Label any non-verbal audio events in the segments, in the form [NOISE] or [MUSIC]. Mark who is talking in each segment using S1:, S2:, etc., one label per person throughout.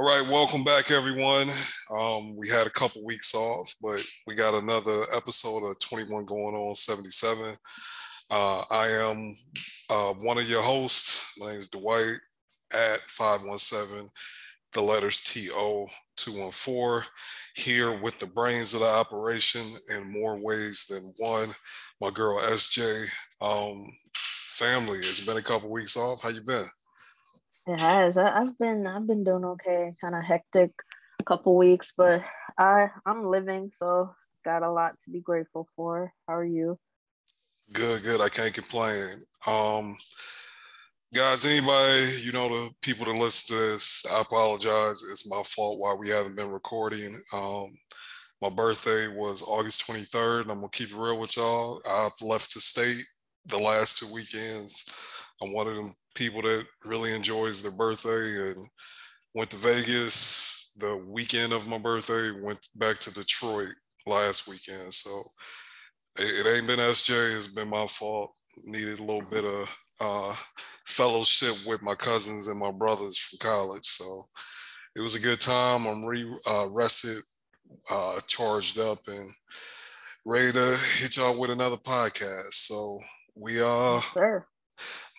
S1: All right, welcome back, everyone. Um, we had a couple weeks off, but we got another episode of 21 going on 77. Uh, I am uh, one of your hosts. My name is Dwight at 517, the letters TO 214, here with the brains of the operation in more ways than one. My girl SJ. Um, family, it's been a couple weeks off. How you been?
S2: It has. I, have been I've been doing okay. Kind of hectic couple weeks, but I I'm living, so got a lot to be grateful for. How are you?
S1: Good, good. I can't complain. Um guys, anybody, you know, the people that listen to this, I apologize. It's my fault why we haven't been recording. Um my birthday was August 23rd. I'm gonna keep it real with y'all. I've left the state the last two weekends. I'm one of them people that really enjoys their birthday and went to Vegas the weekend of my birthday, went back to Detroit last weekend. So it, it ain't been SJ, it's been my fault. Needed a little bit of uh, fellowship with my cousins and my brothers from college. So it was a good time. I'm re uh, rested, uh, charged up, and ready to hit y'all with another podcast. So we are. sure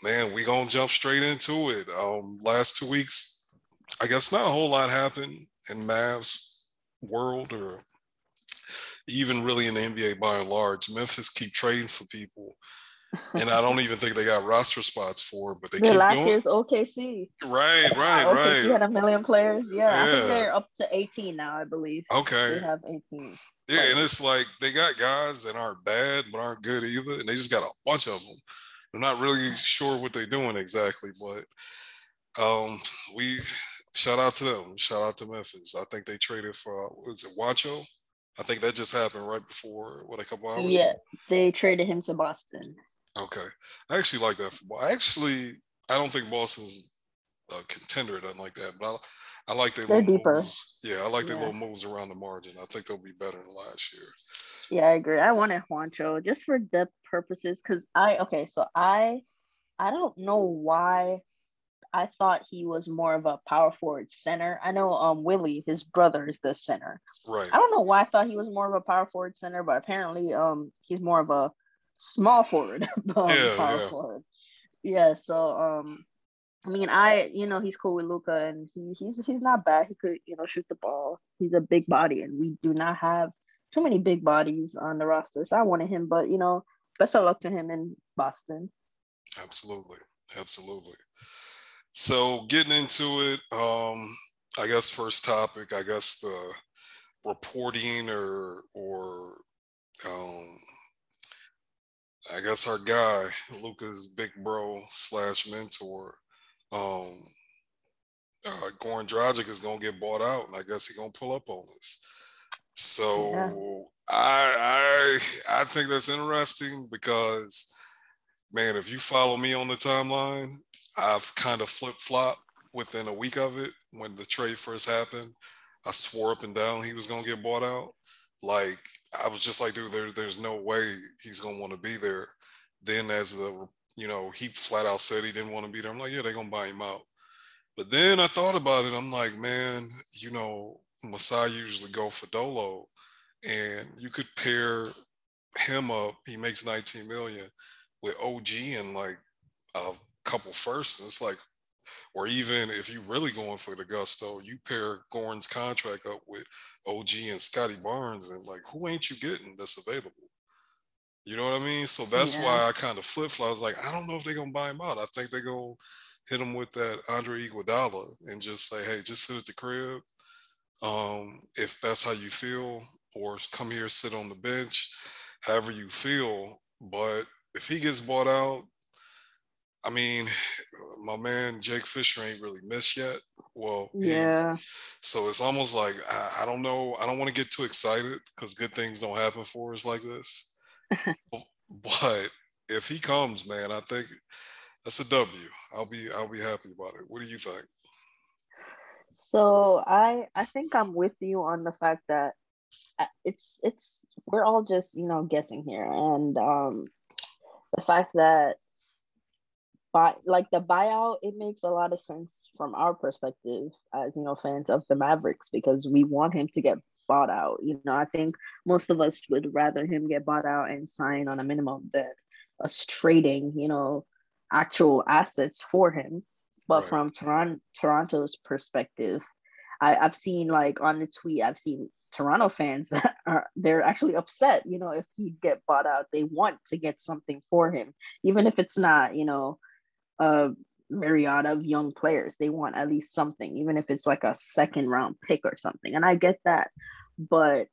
S1: man, we gonna jump straight into it. Um, last two weeks, I guess not a whole lot happened in Mavs world or even really in the NBA by and large. Memphis keep trading for people. and I don't even think they got roster spots for, but they the keep
S2: last
S1: doing.
S2: year's OKC.
S1: Right, right,
S2: OKC
S1: right.
S2: had a million players. Yeah, yeah, I think they're up to 18 now, I believe.
S1: Okay.
S2: They have 18.
S1: Yeah, and it's like they got guys that aren't bad but aren't good either, and they just got a bunch of them. I'm not really sure what they're doing exactly, but um, we shout out to them. Shout out to Memphis. I think they traded for was it Juancho? I think that just happened right before what a couple hours.
S2: Yeah,
S1: ago.
S2: they traded him to Boston.
S1: Okay, I actually like that. For, actually, I don't think Boston's a contender or nothing like that, but I, I like their
S2: they're deeper.
S1: Moves. Yeah, I like their yeah. little moves around the margin. I think they'll be better than last year.
S2: Yeah, I agree. I wanted Juancho just for depth purposes because I okay, so I I don't know why I thought he was more of a power forward center. I know um Willie, his brother, is the center.
S1: Right.
S2: I don't know why I thought he was more of a power forward center, but apparently um he's more of a small forward [LAUGHS] um, yeah, power yeah. forward. Yeah, so um I mean I you know he's cool with Luka and he he's he's not bad. He could, you know, shoot the ball. He's a big body and we do not have too many big bodies on the roster. So I wanted him, but you know, best of luck to him in Boston.
S1: Absolutely. Absolutely. So getting into it, um, I guess first topic, I guess the reporting or or um I guess our guy, Luka's big bro slash mentor, um uh, Goran Dragic is gonna get bought out, and I guess he's gonna pull up on us. So yeah. I I I think that's interesting because man, if you follow me on the timeline, I've kind of flip flop within a week of it when the trade first happened. I swore up and down he was gonna get bought out. Like I was just like, dude, there's there's no way he's gonna want to be there. Then as the you know, he flat out said he didn't want to be there. I'm like, yeah, they're gonna buy him out. But then I thought about it. I'm like, man, you know, Masai usually go for Dolo, and you could pair him up. He makes 19 million with OG and like a couple firsts. It's like, or even if you really going for the gusto, you pair Goran's contract up with OG and Scottie Barnes, and like, who ain't you getting that's available? You know what I mean? So that's yeah. why I kind of flip flop. I was like, I don't know if they're gonna buy him out. I think they're gonna hit him with that Andre Iguodala and just say, hey, just sit at the crib um, if that's how you feel, or come here, sit on the bench, however you feel. But if he gets bought out, I mean, [SIGHS] my man Jake Fisher ain't really missed yet. Well,
S2: yeah.
S1: He, so it's almost like I, I don't know. I don't want to get too excited because good things don't happen for us like this. [LAUGHS] but if he comes, man, I think that's a W. I'll be I'll be happy about it. What do you think?
S2: So I I think I'm with you on the fact that uh, it's it's we're all just you know guessing here, and um, the fact that buy like the buyout, it makes a lot of sense from our perspective as you know fans of the Mavericks because we want him to get bought out. You know, I think most of us would rather him get bought out and sign on a minimum than us trading, you know, actual assets for him. But right. from Toronto Toronto's perspective, I, I've seen like on the tweet, I've seen Toronto fans [LAUGHS] are they're actually upset. You know, if he get bought out, they want to get something for him, even if it's not, you know, a myriad of young players. They want at least something, even if it's like a second round pick or something. And I get that, but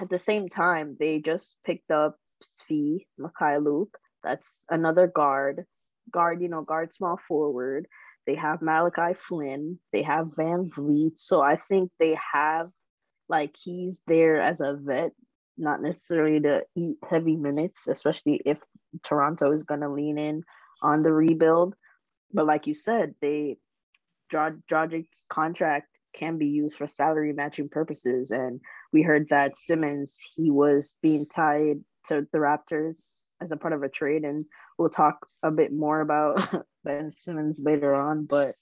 S2: at the same time, they just picked up Svi Mykhailiuk. That's another guard, guard, you know, guard small forward. They have Malachi Flynn. They have VanVleet. So I think they have like he's there as a vet, not necessarily to eat heavy minutes, especially if Toronto is going to lean in on the rebuild. But like you said, they Dragic's contract can be used for salary matching purposes, and we heard that Simmons he was being tied to the Raptors as a part of a trade, and we'll talk a bit more about [LAUGHS] Ben Simmons later on. But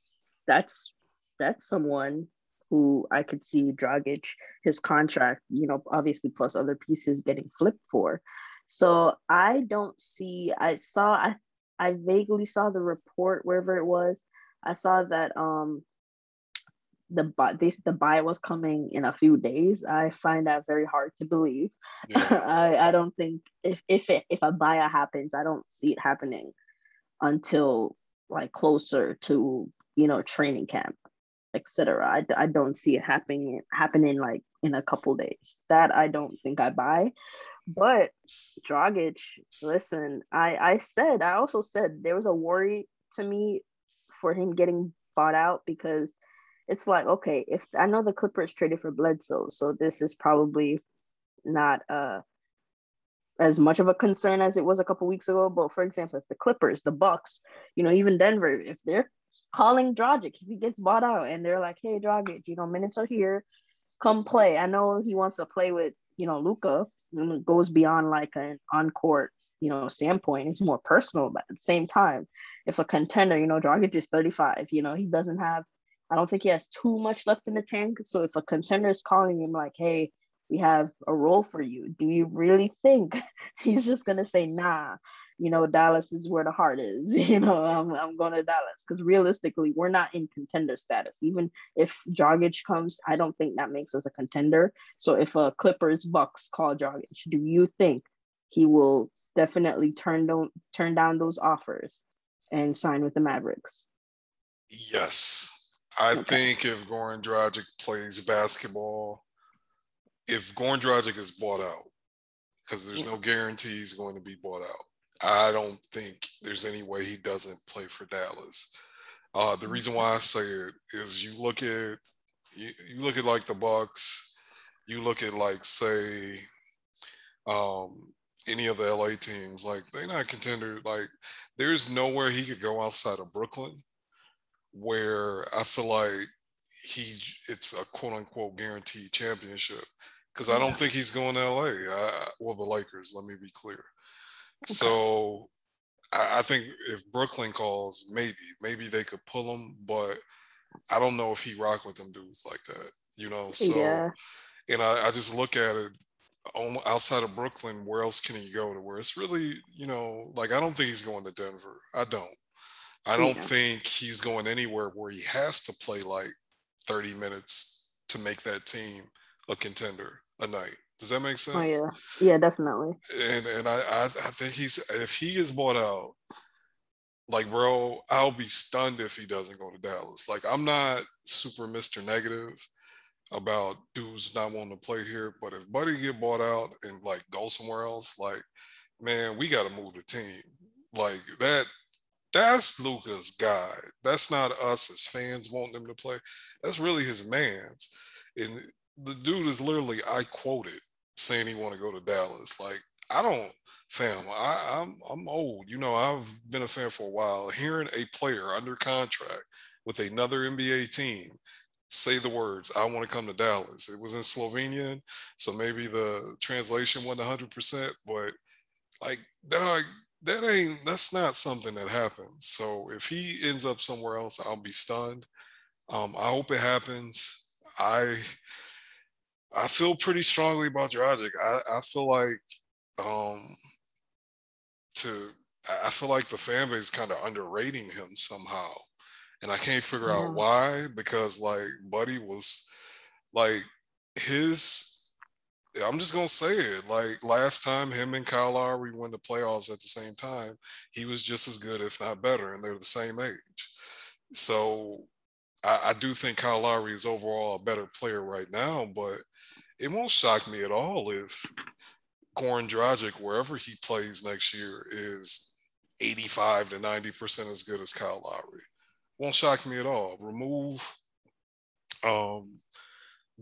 S2: that's that's someone who I could see Dragic, his contract, you know, obviously plus other pieces getting flipped for. So I don't see, I saw, I, I vaguely saw the report wherever it was. I saw that um the buy this the buy was coming in a few days. I find that very hard to believe. Yeah. [LAUGHS] I, I don't think if if it, if a buyout happens, I don't see it happening until like closer to you know training camp etc. I, I don't see it happening happening like in a couple days. That I don't think I buy. But Dragic, listen, I I said I also said there was a worry to me for him getting bought out because it's like okay, if I know the Clippers traded for Bledsoe, so this is probably not uh as much of a concern as it was a couple weeks ago. But for example, if the Clippers, the Bucks, you know, even Denver, if they're calling Dragic if he gets bought out and they're like, hey, Dragic, you know, minutes are here, come play. I know he wants to play with, you know, Luka and it goes beyond like an on court, you know, standpoint. It's more personal, but at the same time, if a contender, you know, Dragic is 35, you know, he doesn't have, I don't think he has too much left in the tank. So if a contender is calling him like, hey, we have a role for you, do you really think [LAUGHS] he's just gonna say nah? you know, Dallas is where the heart is. [LAUGHS] You know, I'm, I'm going to Dallas because realistically, we're not in contender status. Even if Dragic comes, I don't think that makes us a contender. So if a Clippers Bucks call Dragic, do you think he will definitely turn down turn down those offers and sign with the Mavericks?
S1: Yes. I okay. think if Goran Dragic plays basketball, if Goran Dragic is bought out, because there's no guarantee he's going to be bought out. I don't think there's any way he doesn't play for Dallas. Uh, the reason why I say it is you look at you, you look at like the Bucks, you look at like say um, any of the LA teams, like they're not contender. Like there's nowhere he could go outside of Brooklyn where I feel like he it's a quote unquote guaranteed championship because I don't think he's going to LA. I, well, the Lakers. Let me be clear. So I, I think if Brooklyn calls, maybe maybe they could pull him, but I don't know if he rock with them dudes like that. You know, so yeah. and I, I just look at it outside of Brooklyn, where else can he go to where it's really, you know, like I don't think he's going to Denver. I don't. I don't yeah. think he's going anywhere where he has to play like 30 minutes to make that team a contender a night. Does that make sense? Oh
S2: yeah, yeah, definitely.
S1: And and I, I I think he's if he is bought out, like bro, I'll be stunned if he doesn't go to Dallas. Like I'm not super Mr. Negative about dudes not wanting to play here, but if Buddy get bought out and like go somewhere else, like man, we got to move the team. Like that. That's Luka's guy. That's not us as fans wanting him to play. That's really his man's. And the dude is literally I quoted saying he want to go to Dallas. Like I don't, fam. I, I'm I'm old. You know, I've been a fan for a while. Hearing a player under contract with another NBA team say the words, "I want to come to Dallas." It was in Slovenian, so maybe the translation wasn't 100, percent but like, dog, that ain't that's not something that happens. So if he ends up somewhere else, I'll be stunned. Um, I hope it happens. I I feel pretty strongly about Dragic. I, I feel like um to I feel like the fan base kind of underrating him somehow. And I can't figure yeah. out why, because like Buddy was like his I'm just gonna say it. Like last time, him and Kyle Lowry won the playoffs at the same time. He was just as good, if not better, and they're the same age. So I, I do think Kyle Lowry is overall a better player right now, but it won't shock me at all if Goran Dragic, wherever he plays next year, is 85 to 90 percent as good as Kyle Lowry. Won't shock me at all. Remove um,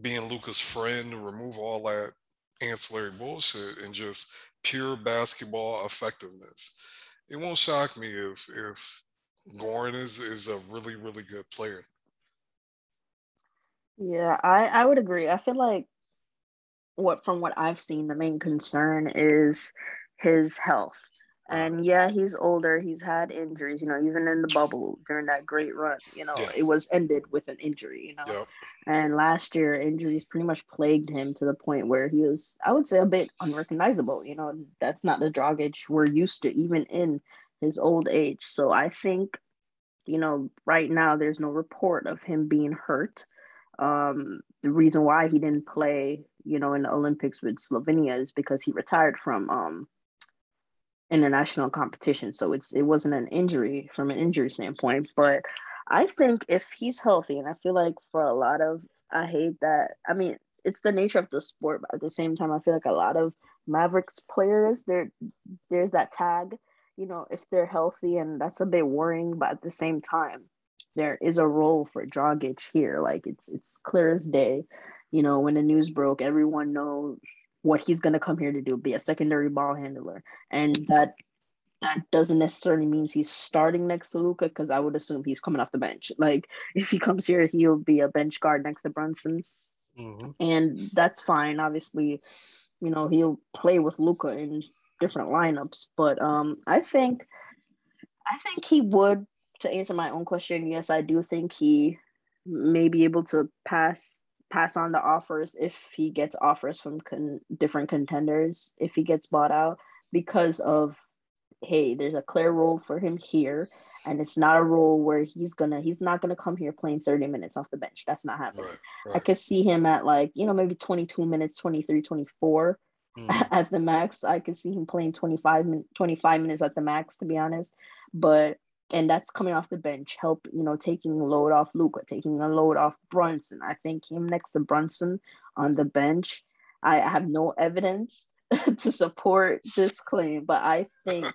S1: being Luka's friend, remove all that ancillary bullshit and just pure basketball effectiveness. It won't shock me if if Goran is is a really really good player.
S2: Yeah, I I would agree. I feel like what from what I've seen, the main concern is his health. And yeah, he's older. He's had injuries, you know, even in the bubble during that great run, you know, yeah. it was ended with an injury, you know. Yep. And last year, injuries pretty much plagued him to the point where he was, I would say, a bit unrecognizable. You know, that's not the Dragic we're used to, even in his old age. So I think, you know, right now there's no report of him being hurt. Um, the reason why he didn't play, you know, in the Olympics with Slovenia is because he retired from um, international competition. So it's it wasn't an injury from an injury standpoint. But I think if he's healthy, and I feel like for a lot of I hate that. I mean, it's the nature of the sport, but at the same time, I feel like a lot of Mavericks players, there there's that tag, you know, if they're healthy, and that's a bit worrying. But at the same time, there is a role for Dragic here. Like it's it's clear as day. You know, when the news broke, everyone knows what he's going to come here to do, be a secondary ball handler. And that that doesn't necessarily mean he's starting next to Luka, because I would assume he's coming off the bench. [LAUGHS] Like if he comes here, he'll be a bench guard next to Brunson. Mm-hmm. And that's fine. Obviously, you know, he'll play with Luka in different lineups. But um I think I think he would to answer my own question, yes, I do think he may be able to pass pass on the offers if he gets offers from con- different contenders if he gets bought out because of hey there's a clear role for him here and it's not a role where he's gonna he's not gonna come here playing 30 minutes off the bench that's not happening right, right. i could see him at like you know maybe 22 minutes 23 24 mm. [LAUGHS] at the max i could see him playing 25 25 minutes at the max to be honest but and that's coming off the bench, help, you know, taking a load off Luka, taking a load off Brunson. I think him next to Brunson on the bench. I have no evidence [LAUGHS] to support this claim, but I think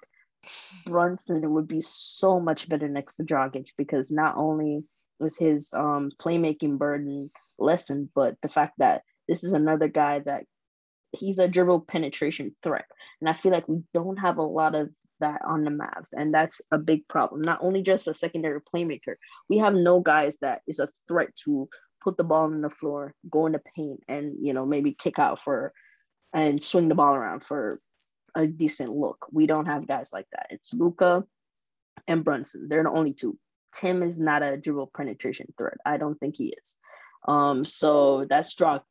S2: Brunson would be so much better next to Dragic because not only was his um, playmaking burden lessened, but the fact that this is another guy that he's a dribble penetration threat. And I feel like we don't have a lot of that on the Mavs, and that's a big problem. Not only just a secondary playmaker, we have no guys that is a threat to put the ball on the floor, go in the paint, and you know maybe kick out for and swing the ball around for a decent look. We don't have guys like that. It's Luka and Brunson. They're the only two. Tim is not a dribble penetration threat. I don't think he is. Um, so that's Drog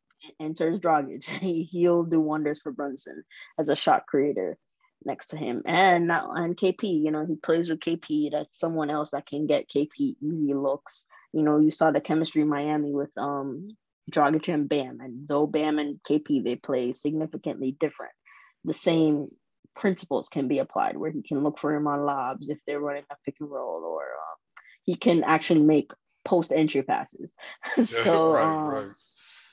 S2: enters Dragic. [LAUGHS] He he'll do wonders for Brunson as a shot creator next to him. And not and KP, you know, he plays with KP. That's someone else that can get KP easy looks. You know, you saw the chemistry in Miami with um Dragic and Bam. And though Bam and KP they play significantly different, the same principles can be applied where he can look for him on lobs if they're running a pick and roll or um, he can actually make post entry passes. [LAUGHS] so right, um, right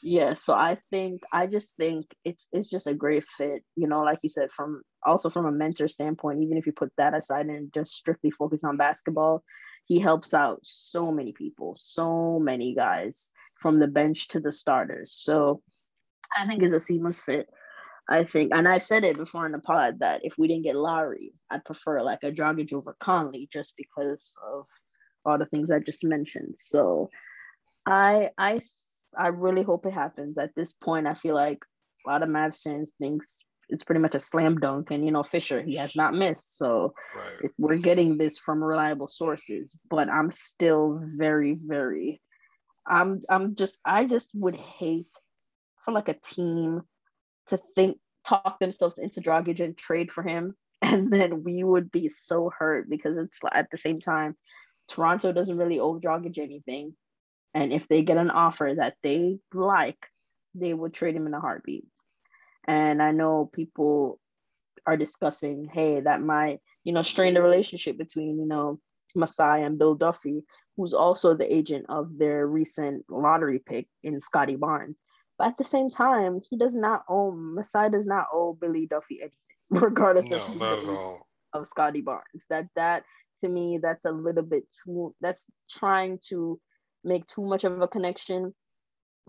S2: yeah so i think i just think it's it's just a great fit you know like you said from also from a mentor standpoint even if you put that aside and just strictly focus on basketball he helps out so many people so many guys from the bench to the starters. So i think it's a seamless fit. I think and i said it before in the pod that if we didn't get Lowry, i'd prefer like a Dragic over Conley just because of all the things i just mentioned. So i i I really hope it happens. At this point, I feel like a lot of Mavs fans thinks it's pretty much a slam dunk. And you know, Fisher, he has not missed. So right. we're getting this from reliable sources, but I'm still very, very I'm I'm just I just would hate for like a team to think talk themselves into Dragic and trade for him. [LAUGHS] And then we would be so hurt because it's at the same time, Toronto doesn't really owe Dragic anything. And if they get an offer that they like, they would trade him in a heartbeat. And I know people are discussing, hey, that might, you know, strain the relationship between, you know, Masai and Bill Duffy, who's also the agent of their recent lottery pick in Scottie Barnes. But at the same time, he does not owe Masai does not owe Billy Duffy anything, [LAUGHS] regardless
S1: no, of
S2: of Scottie Barnes. That that to me, that's a little bit too that's trying to make too much of a connection.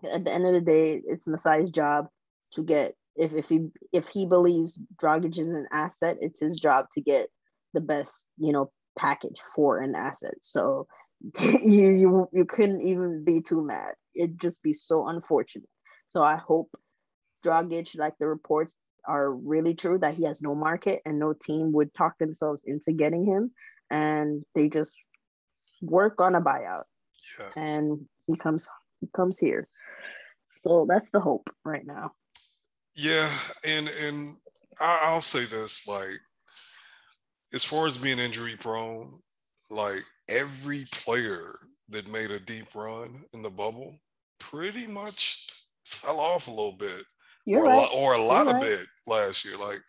S2: At the end of the day, it's Masai's job to get if if he if he believes Dragic is an asset, it's his job to get the best, you know, package for an asset. So [LAUGHS] you you you couldn't even be too mad. It'd just be so unfortunate. So I hope Dragic, like the reports are really true, that he has no market and no team would talk themselves into getting him, and they just work on a buyout. Yeah. And he comes he comes here. So that's the hope right now.
S1: Yeah, and and I'll say this, like as far as being injury prone, like every player that made a deep run in the bubble pretty much fell off a little bit.
S2: You're
S1: or,
S2: right.
S1: a lot, or a lot
S2: You're
S1: of right. bit last year. Like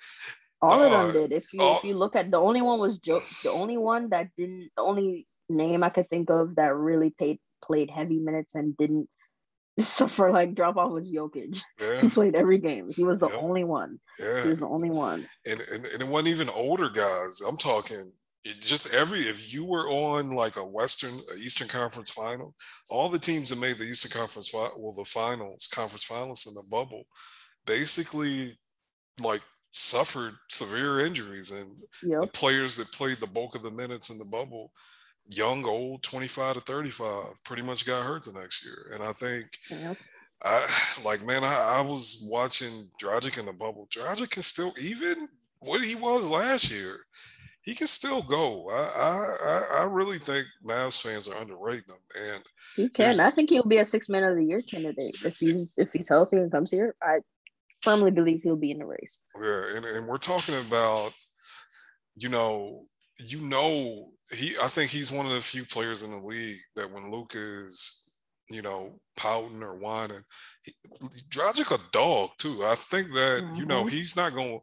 S2: all of them uh, did. If you all, if you look at the only one was Joe, the only one that didn't, the only name I could think of that really paid played heavy minutes and didn't [LAUGHS] suffer like drop off was Jokic. Yeah. He played every game. He was the yep. only one. Yeah. He was the only one.
S1: And, and and it wasn't even older guys. I'm talking just every if you were on like a Western Eastern Conference final, all the teams that made the Eastern Conference well the finals, conference finals in the bubble, basically like suffered severe injuries and yep. the players that played the bulk of the minutes in the bubble young old 25 to 35 pretty much got hurt the next year and i think yep. i [SIGHS] like man I, I, was watching Dragic in the bubble Dragic can still even what he was last year he can still go. I I I really think Mavs fans are underrating him, and
S2: he can. I think he'll be a six man of the year candidate if he's if he's healthy and comes here. I firmly believe he'll be in the race.
S1: Yeah, and, and we're talking about, you know, you know, he. I think he's one of the few players in the league that when Luke is, you know, pouting or whining, he, Dragic a dog too. I think that mm-hmm. you know mm-hmm. he's not going.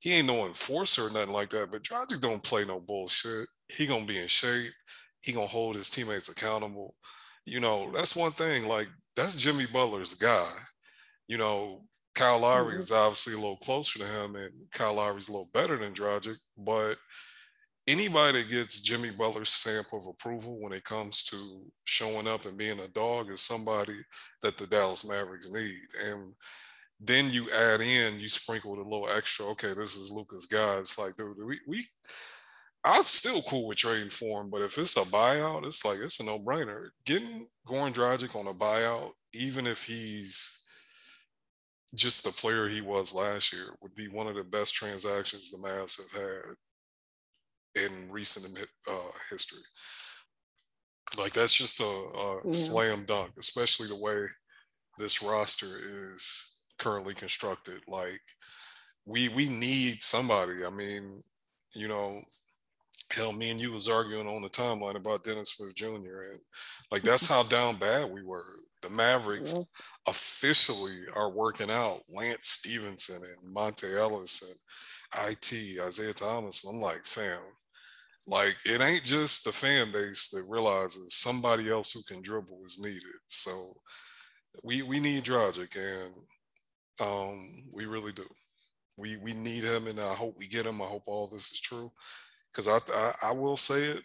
S1: he ain't no enforcer or nothing like that. But Dragic don't play no bullshit. He gonna be in shape. He gonna hold his teammates accountable. You know, that's one thing. Like that's Jimmy Butler's guy. You know, Kyle Lowry mm-hmm. is obviously a little closer to him, and Kyle Lowry's a little better than Dragic. But anybody that gets Jimmy Butler's stamp of approval when it comes to showing up and being a dog is somebody that the Dallas Mavericks need. And then you add in, you sprinkle a little extra. Okay, this is Luka's guy. It's like, dude, we, we I'm still cool with trading for him, but if it's a buyout, it's like it's a no-brainer. Getting Goran Dragic on a buyout, even if he's just the player he was last year, would be one of the best transactions the Mavs have had in recent uh, history. Like that's just a, a yeah. slam dunk, especially the way this roster is currently constructed. Like we we need somebody. I mean, you know, hell, me and you was arguing on the timeline about Dennis Smith Jr. and like that's how [LAUGHS] down bad we were. The Mavericks yeah. officially are working out Lance Stephenson and Monta Ellis and IT Isaiah Thomas. I'm like, fam, like it ain't just the fan base that realizes somebody else who can dribble is needed. So we we need Dragic and um, we really do. We we need him, and I hope we get him. I hope all this is true, because I, I I will say it.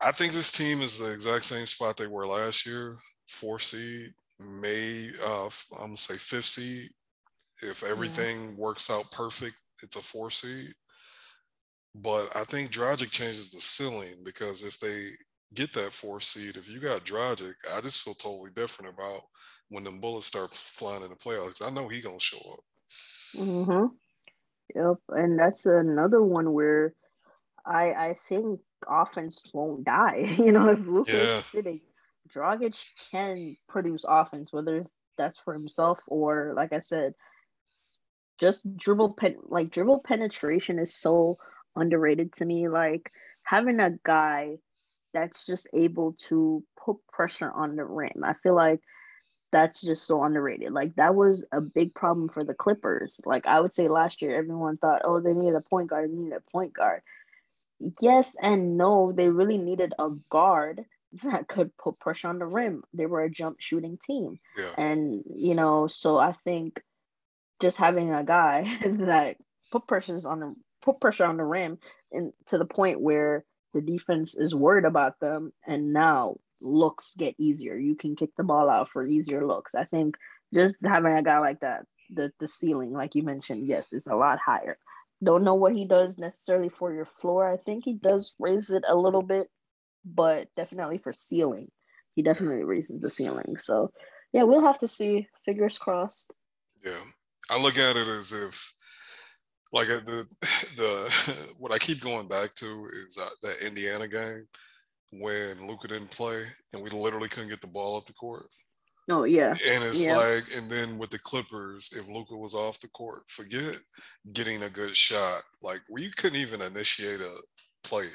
S1: I think this team is the exact same spot they were last year, four seed, may uh, I'm gonna say fifth seed. If everything yeah. works out perfect, it's a four seed. But I think Dragic changes the ceiling because if they get that four seed, if you got Dragic, I just feel totally different about when the bullets start flying in the playoffs. I know he gonna show up.
S2: Mm-hmm. Yep, and that's another one where I I think offense won't die. [LAUGHS] you know, if Luka yeah. is sitting, Dragic can produce offense, whether that's for himself or, like I said, just dribble pen like dribble penetration is so underrated to me. Like having a guy that's just able to put pressure on the rim. I feel like that's just so underrated. Like that was a big problem for the Clippers. Like I would say last year, everyone thought, oh, they needed a point guard, they needed a point guard. Yes and no, they really needed a guard [LAUGHS] that could put pressure on the rim. They were a jump shooting team. Yeah. And, you know, so I think just having a guy [LAUGHS] that put pressures on the put pressure on the rim and to the point where the defense is worried about them and now looks get easier. You can kick the ball out for easier looks. I think just having a guy like that, the the ceiling, like you mentioned, yes, it's a lot higher. Don't know what he does necessarily for your floor. I think he does raise it a little bit, but definitely for ceiling, he definitely raises the ceiling. So yeah, we'll have to see. Fingers crossed.
S1: Yeah, I look at it as if like uh, the [LAUGHS] the [LAUGHS] what I keep going back to is uh, that Indiana game when Luka didn't play and we literally couldn't get the ball up the court.
S2: Oh yeah.
S1: And it's
S2: yeah.
S1: like, and then with the Clippers, if Luka was off the court, forget getting a good shot. Like we couldn't even initiate a play.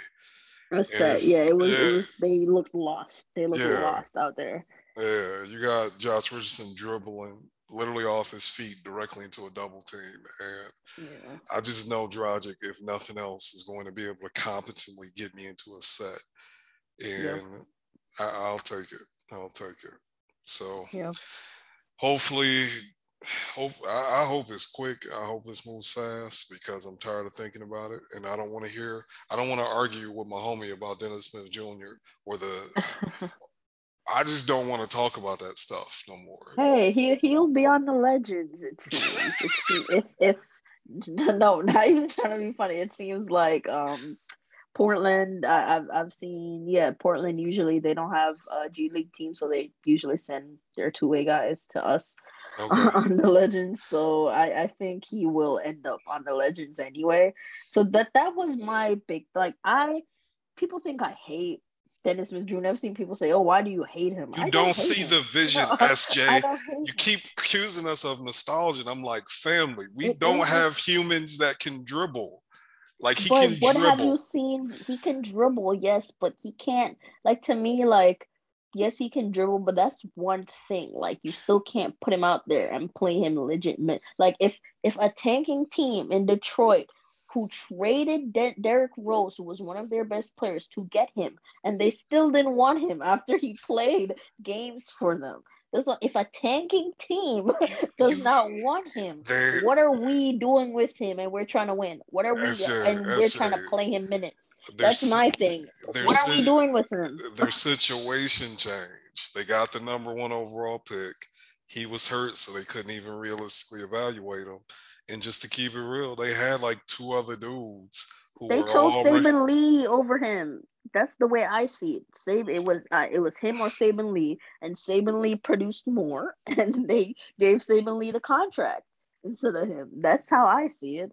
S2: That's that. Yeah, it was, yeah. it was, They looked lost. They looked yeah. lost out there.
S1: Yeah, you got Josh Richardson dribbling literally off his feet directly into a double team, and yeah. I just know Dragic, if nothing else, is going to be able to competently get me into a set and yeah. I, will take it. I'll take it. So yeah. hopefully, hope I, I, hope it's quick. I hope this moves fast because I'm tired of thinking about it, and I don't want to hear. I don't want to argue with my homie about Dennis Smith Jr. or the. [LAUGHS] I just don't want to talk about that stuff no more.
S2: Hey, he he'll be on the legends. It seems. if if [LAUGHS] no, not even trying to be funny. It seems like um Portland, I, have I've seen, yeah, Portland usually they don't have a G League team, so they usually send their two way guys to us [LAUGHS] okay. on the Legends. So I, I think he will end up on the Legends anyway. So that that was my big like I people think I hate Dennis Jr. I've seen people say, "Oh, why do you hate him?"
S1: You I don't, see him. the vision, [LAUGHS] no, SJ. You keep accusing us of nostalgia. And I'm like, family. We it don't have humans that can dribble. Like he but can what dribble. have you
S2: seen? He can dribble, yes, but he can't. Like to me, like yes, he can dribble, but that's one thing. Like you still can't put him out there and play him legitimate. Like if if a tanking team in Detroit who traded De- Derrick Rose, who was one of their best players, to get him, and they still didn't want him [LAUGHS] after he played games for them. If a tanking team [LAUGHS] does not want him, they, what are we doing with him? And we're trying to win. What are we? and we're trying to play him minutes. That's my thing. What are we doing with him?
S1: Their situation changed. They got the number one overall pick. He was hurt, so they couldn't even realistically evaluate him. And just to keep it real, they had like two other dudes
S2: who they chose already... Saben Lee over him that's the way I see it. Saben, it was uh, it was him or Saben Lee, and Saben Lee produced more, [LAUGHS] and they gave Saben Lee the contract instead of him. That's how I see it.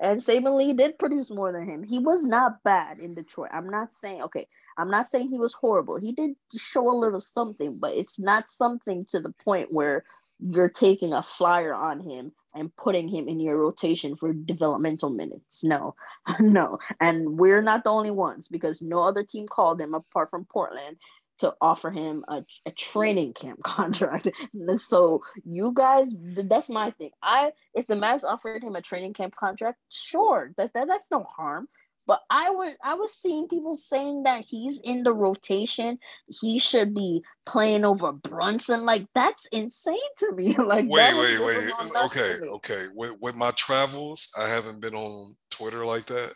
S2: And Saben Lee did produce more than him. He was not bad in Detroit. I'm not saying okay. I'm not saying he was horrible. He did show a little something, but it's not something to the point where you're taking a flyer on him and putting him in your rotation for developmental minutes. No, [LAUGHS] no. And we're not the only ones because no other team called him apart from Portland to offer him a, a training camp [LAUGHS] contract. so you guys, that's my thing. I if the Mavs offered him a training camp contract, sure, that, that that's no harm. But I was I was seeing people saying that he's in the rotation. He should be playing over Brunson. Like that's insane to me. [LAUGHS] like
S1: wait, wait, wait. Okay, okay. With, with my travels, I haven't been on Twitter like that.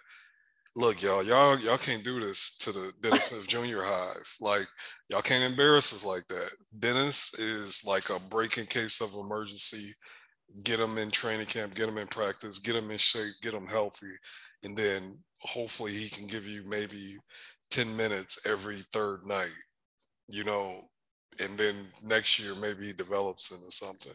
S1: Look, y'all, y'all, y'all can't do this to the Dennis Smith Jr. hive. Like, y'all can't embarrass us like that. Dennis is like a breaking case of emergency. Get him in training camp, get him in practice, get him in shape, get him healthy, and then hopefully he can give you maybe 10 minutes every third night, you know, and then next year maybe he develops into something.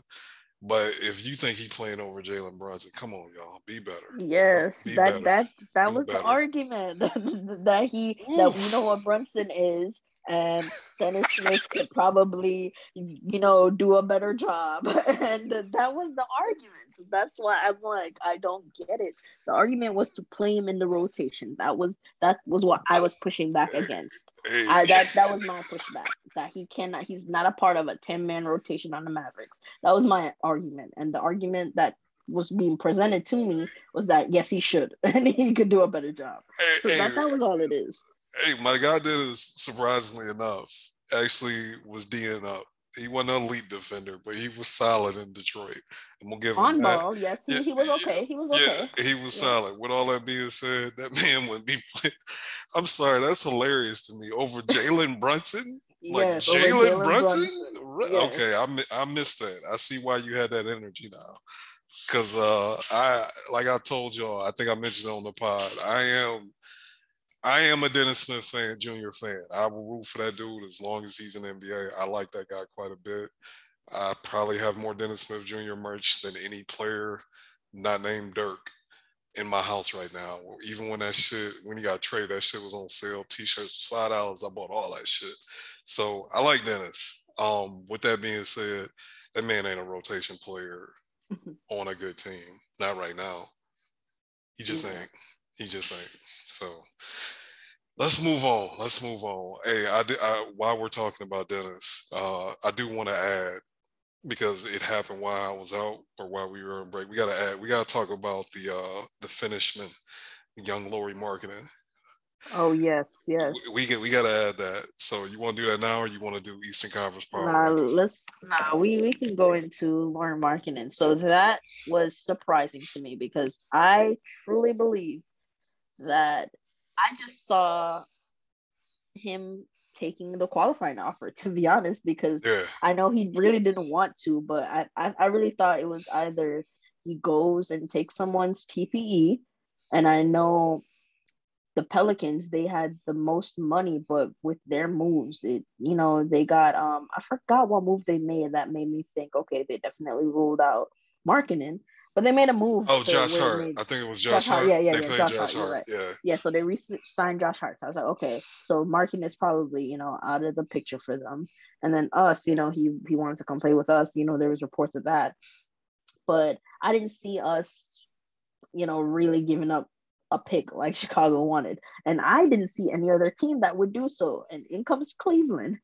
S1: But if you think he playing over Jalen Brunson, come on, y'all, be better.
S2: Yes, be that better. that that be was better. the argument [LAUGHS] that he Oof. that we know what Brunson is, and Dennis Smith could probably, you know, do a better job. [LAUGHS] and that was the argument. So that's why I'm like, I don't get it. The argument was to play him in the rotation. That was that was what I was pushing back against. I, that that was my pushback. That he cannot, he's not a part of a 10 man rotation on the Mavericks. That was my argument. And the argument that was being presented to me was that yes, he should, [LAUGHS] and he could do a better job. So that, that was all it is
S1: hey, my guy did is surprisingly enough, actually was D'ing up. He wasn't an elite defender, but he was solid in Detroit. I'm gonna give
S2: on
S1: him
S2: ball. That. Yes, he, yeah, he was okay. He was okay.
S1: Yeah, he was yeah. solid. With all that being said, that man would be. I'm sorry, that's hilarious to me. Over Jalen Brunson, [LAUGHS] like yes, Jalen Brunson. Brunson. Yes. Okay, I I missed that. I see why you had that energy now. Cause uh, I like I told y'all, I think I mentioned on the pod, I am I am a Dennis Smith fan, junior fan. I will root for that dude as long as he's in the NBA. I like that guy quite a bit. I probably have more Dennis Smith Jr. merch than any player not named Dirk in my house right now. Even when that shit, when he got traded, that shit was on sale. T-shirts five dollars. I bought all that shit. So I like Dennis. Um, with that being said, that man ain't a rotation player [LAUGHS] on a good team. Not right now. He just ain't. He just ain't. So let's move on. Let's move on. Hey, I, did, I while we're talking about Dennis, uh, I do want to add because it happened while I was out or while we were on break. We got to add. We got to talk about the uh, the finishman, young Lauri Markkanen.
S2: Oh yes, yes.
S1: We, we get we got to add that. So you want to do that now, or you want to do Eastern Conference
S2: Power? Nah, let's. Nah, we we can go into Lauri Markkanen. So that was surprising to me because I truly believe that I just saw him taking the qualifying offer, to be honest, because yeah. I know he really didn't want to, but I, I, I really thought it was either he goes and takes someone's TPE, and I know the Pelicans they had the most money, but with their moves, it you know they got um I forgot what move they made that made me think okay they definitely ruled out Markkanen but they made a move.
S1: Oh, Josh Hart. Made, I think it was Josh, Josh Hart.
S2: Hart. Yeah, yeah, they yeah. Josh, Josh Hart. Hart. Right. Yeah. Yeah. So they re-signed Josh Hart. So I was like, okay. So Markkanen is probably you know out of the picture for them. And then us, you know, he he wanted to come play with us. You know, there was reports of that, but I didn't see us, you know, really giving up a pick like [LAUGHS] Chicago wanted, and I didn't see any other team that would do so. And in comes Cleveland.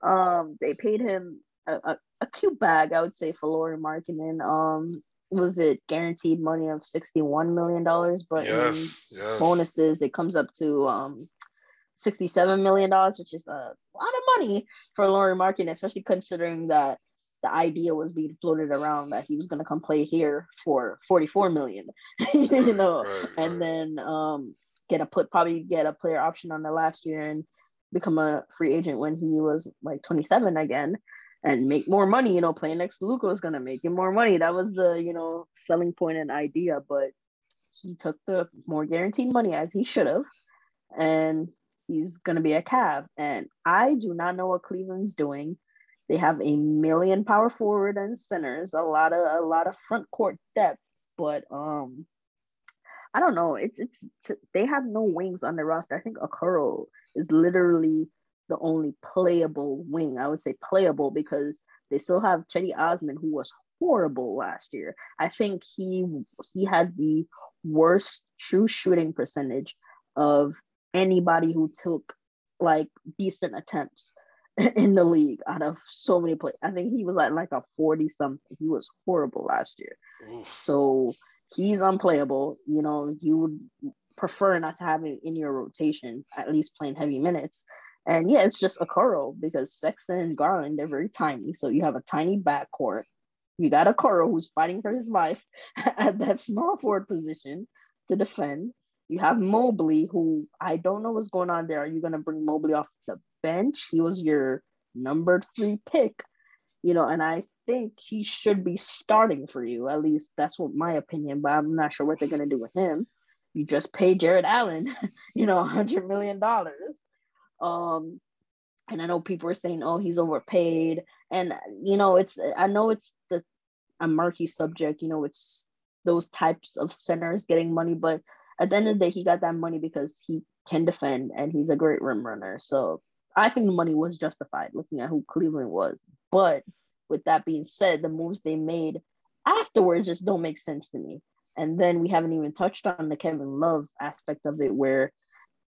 S2: Um, they paid him a, a, a cute bag, I would say, for Lauri Markkanen. Um, was it guaranteed money of $61 million but yes, yes. bonuses it comes up to um 67 million dollars which is a lot of money for Lauri Markkanen especially considering that the idea was being floated around that he was going to come play here for 44 million [LAUGHS] you know? right, and then um get a put probably get a player option on the last year and become a free agent when he was like 27 again and make more money. You know, playing next to Luka was gonna make him more money. That was the you know selling point and idea. But he took the more guaranteed money as he should have, and he's gonna be a Cav. And I do not know what Cleveland's doing. They have a million power forward and centers, a lot of a lot of front court depth, but um. I don't know. It's it's they have no wings on the roster. I think Okoro is literally the only playable wing. I would say playable because they still have Cedi Osman, who was horrible last year. I think he he had the worst true shooting percentage of anybody who took like decent attempts [LAUGHS] in the league out of so many players. I think he was like like a 40 something. He was horrible last year. Oof. So he's unplayable. You know, you would prefer not to have him in your rotation, at least playing heavy minutes. And yeah, it's just a Okoro because Sexton and Garland, they're very tiny. So you have a tiny backcourt. You got a Okoro who's fighting for his life [LAUGHS] at that small forward position to defend. You have Mobley, who I don't know what's going on there. Are you going to bring Mobley off the bench? He was your number three pick, you know, and I think he should be starting for you. At least that's what my opinion, but I'm not sure what they're going to do with him. You just pay Jarrett Allen, [LAUGHS] you know, $100 million um, and I know people are saying, "Oh, he's overpaid," and you know, it's I know it's the a murky subject. You know, it's those types of centers getting money, but at the end of the day, he got that money because he can defend and he's a great rim runner. So I think the money was justified looking at who Cleveland was. But with that being said, the moves they made afterwards just don't make sense to me. And then we haven't even touched on the Kevin Love aspect of it, where,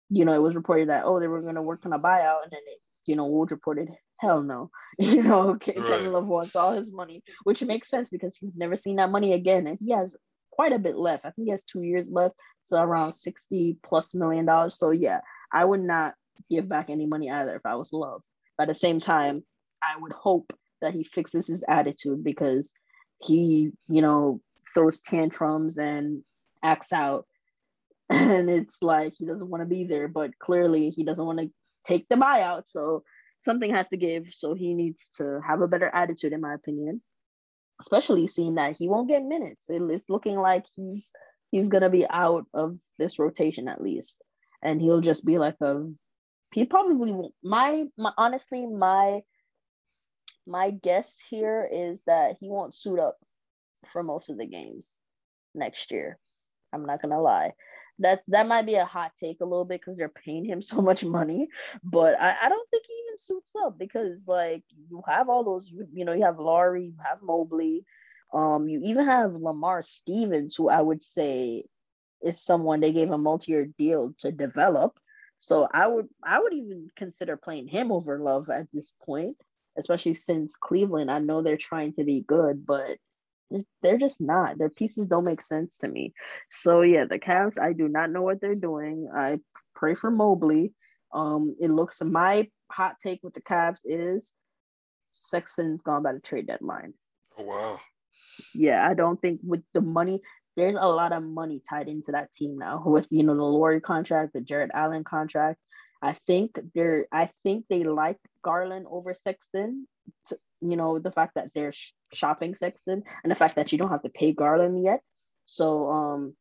S2: you know, it was reported that, oh, they were going to work on a buyout. And then it, you know, Woj reported, hell no. [LAUGHS] You know, right. Kevin Love wants all his money, which makes sense because he's never seen that money again. And he has quite a bit left. I think he has two years left. So around 60 plus million dollars. So yeah, I would not give back any money either if I was Love. But at the same time, I would hope that he fixes his attitude because he, you know, throws tantrums and acts out. [LAUGHS] And it's like he doesn't want to be there, but clearly he doesn't want to take the buyout. So something has to give. So he needs to have a better attitude, in my opinion. Especially seeing that he won't get minutes. It, it's looking like he's he's gonna be out of this rotation at least, and he'll just be like a. He probably my, my honestly my my guess here is that he won't suit up for most of the games next year. I'm not gonna lie. That that might be a hot take a little bit because they're paying him [LAUGHS] so much money, but I, I don't think he even suits up because like you have all those you, you know you have Lauri, you have Mobley, um you even have Lamar Stevens who I would say is someone they gave a multi-year deal to develop. So I would I would even consider playing him over Love at this point, especially since Cleveland. I know they're trying to be good, but they're just not. Their pieces don't make sense to me. So yeah, the Cavs, I do not know what they're doing. I pray for Mobley. Um, it looks my hot take with the Cavs is Sexton's gone by the trade deadline.
S1: Oh wow.
S2: Yeah, I don't think with the money, there's a lot of money tied into that team now with you know the Lauri contract, the Jarrett Allen contract. I think they're I think they like Garland over Sexton. You know the fact that they're sh- shopping Sexton and the fact that you don't have to pay Garland yet. So um,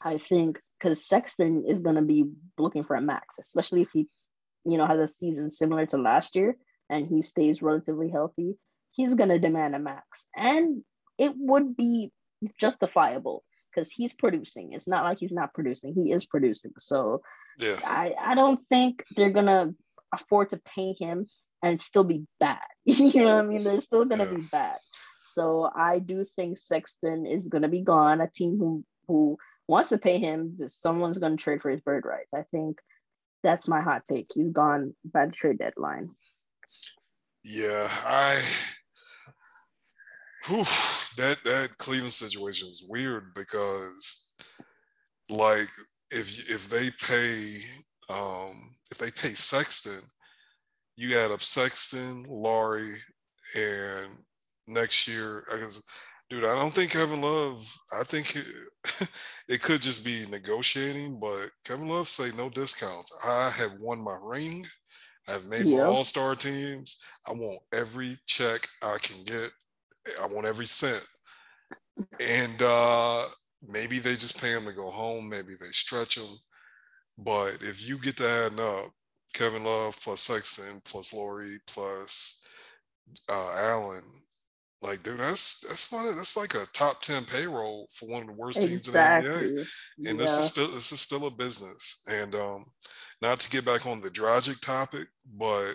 S2: I think because Sexton is gonna be looking for a max, especially if he, you know, has a season similar to last year and he stays relatively healthy. He's gonna demand a max, and it would be justifiable because he's producing. It's not like he's not producing; he is producing. So yeah. I I don't think they're gonna afford to pay him and still be bad. [LAUGHS] you know what I mean? They're still gonna yeah. be bad. So I do think Sexton is gonna be gone. A team who who wants to pay him, someone's gonna trade for his bird rights. I think that's my hot take. He's gone by the trade deadline.
S1: Yeah, I whew, that that Cleveland situation is weird because like if if they pay um if they pay Sexton, you add up Sexton, Lauri, and next year, I guess, dude, I don't think Kevin Love. I think it, [LAUGHS] it, could just be negotiating, but Kevin Love say no discounts. I have won my ring. I've made my All Star teams. I want every check I can get. I want every cent. And uh, maybe they just pay him to go home. Maybe they stretch him. But if you get to adding up Kevin Love plus Sexton plus Lauri plus uh, Allen. Like, dude, that's that's funny. That's like a top ten payroll for one of the worst exactly. teams in the NBA. And yeah. this is still this is still a business. And um, not to get back on the Dragic topic, but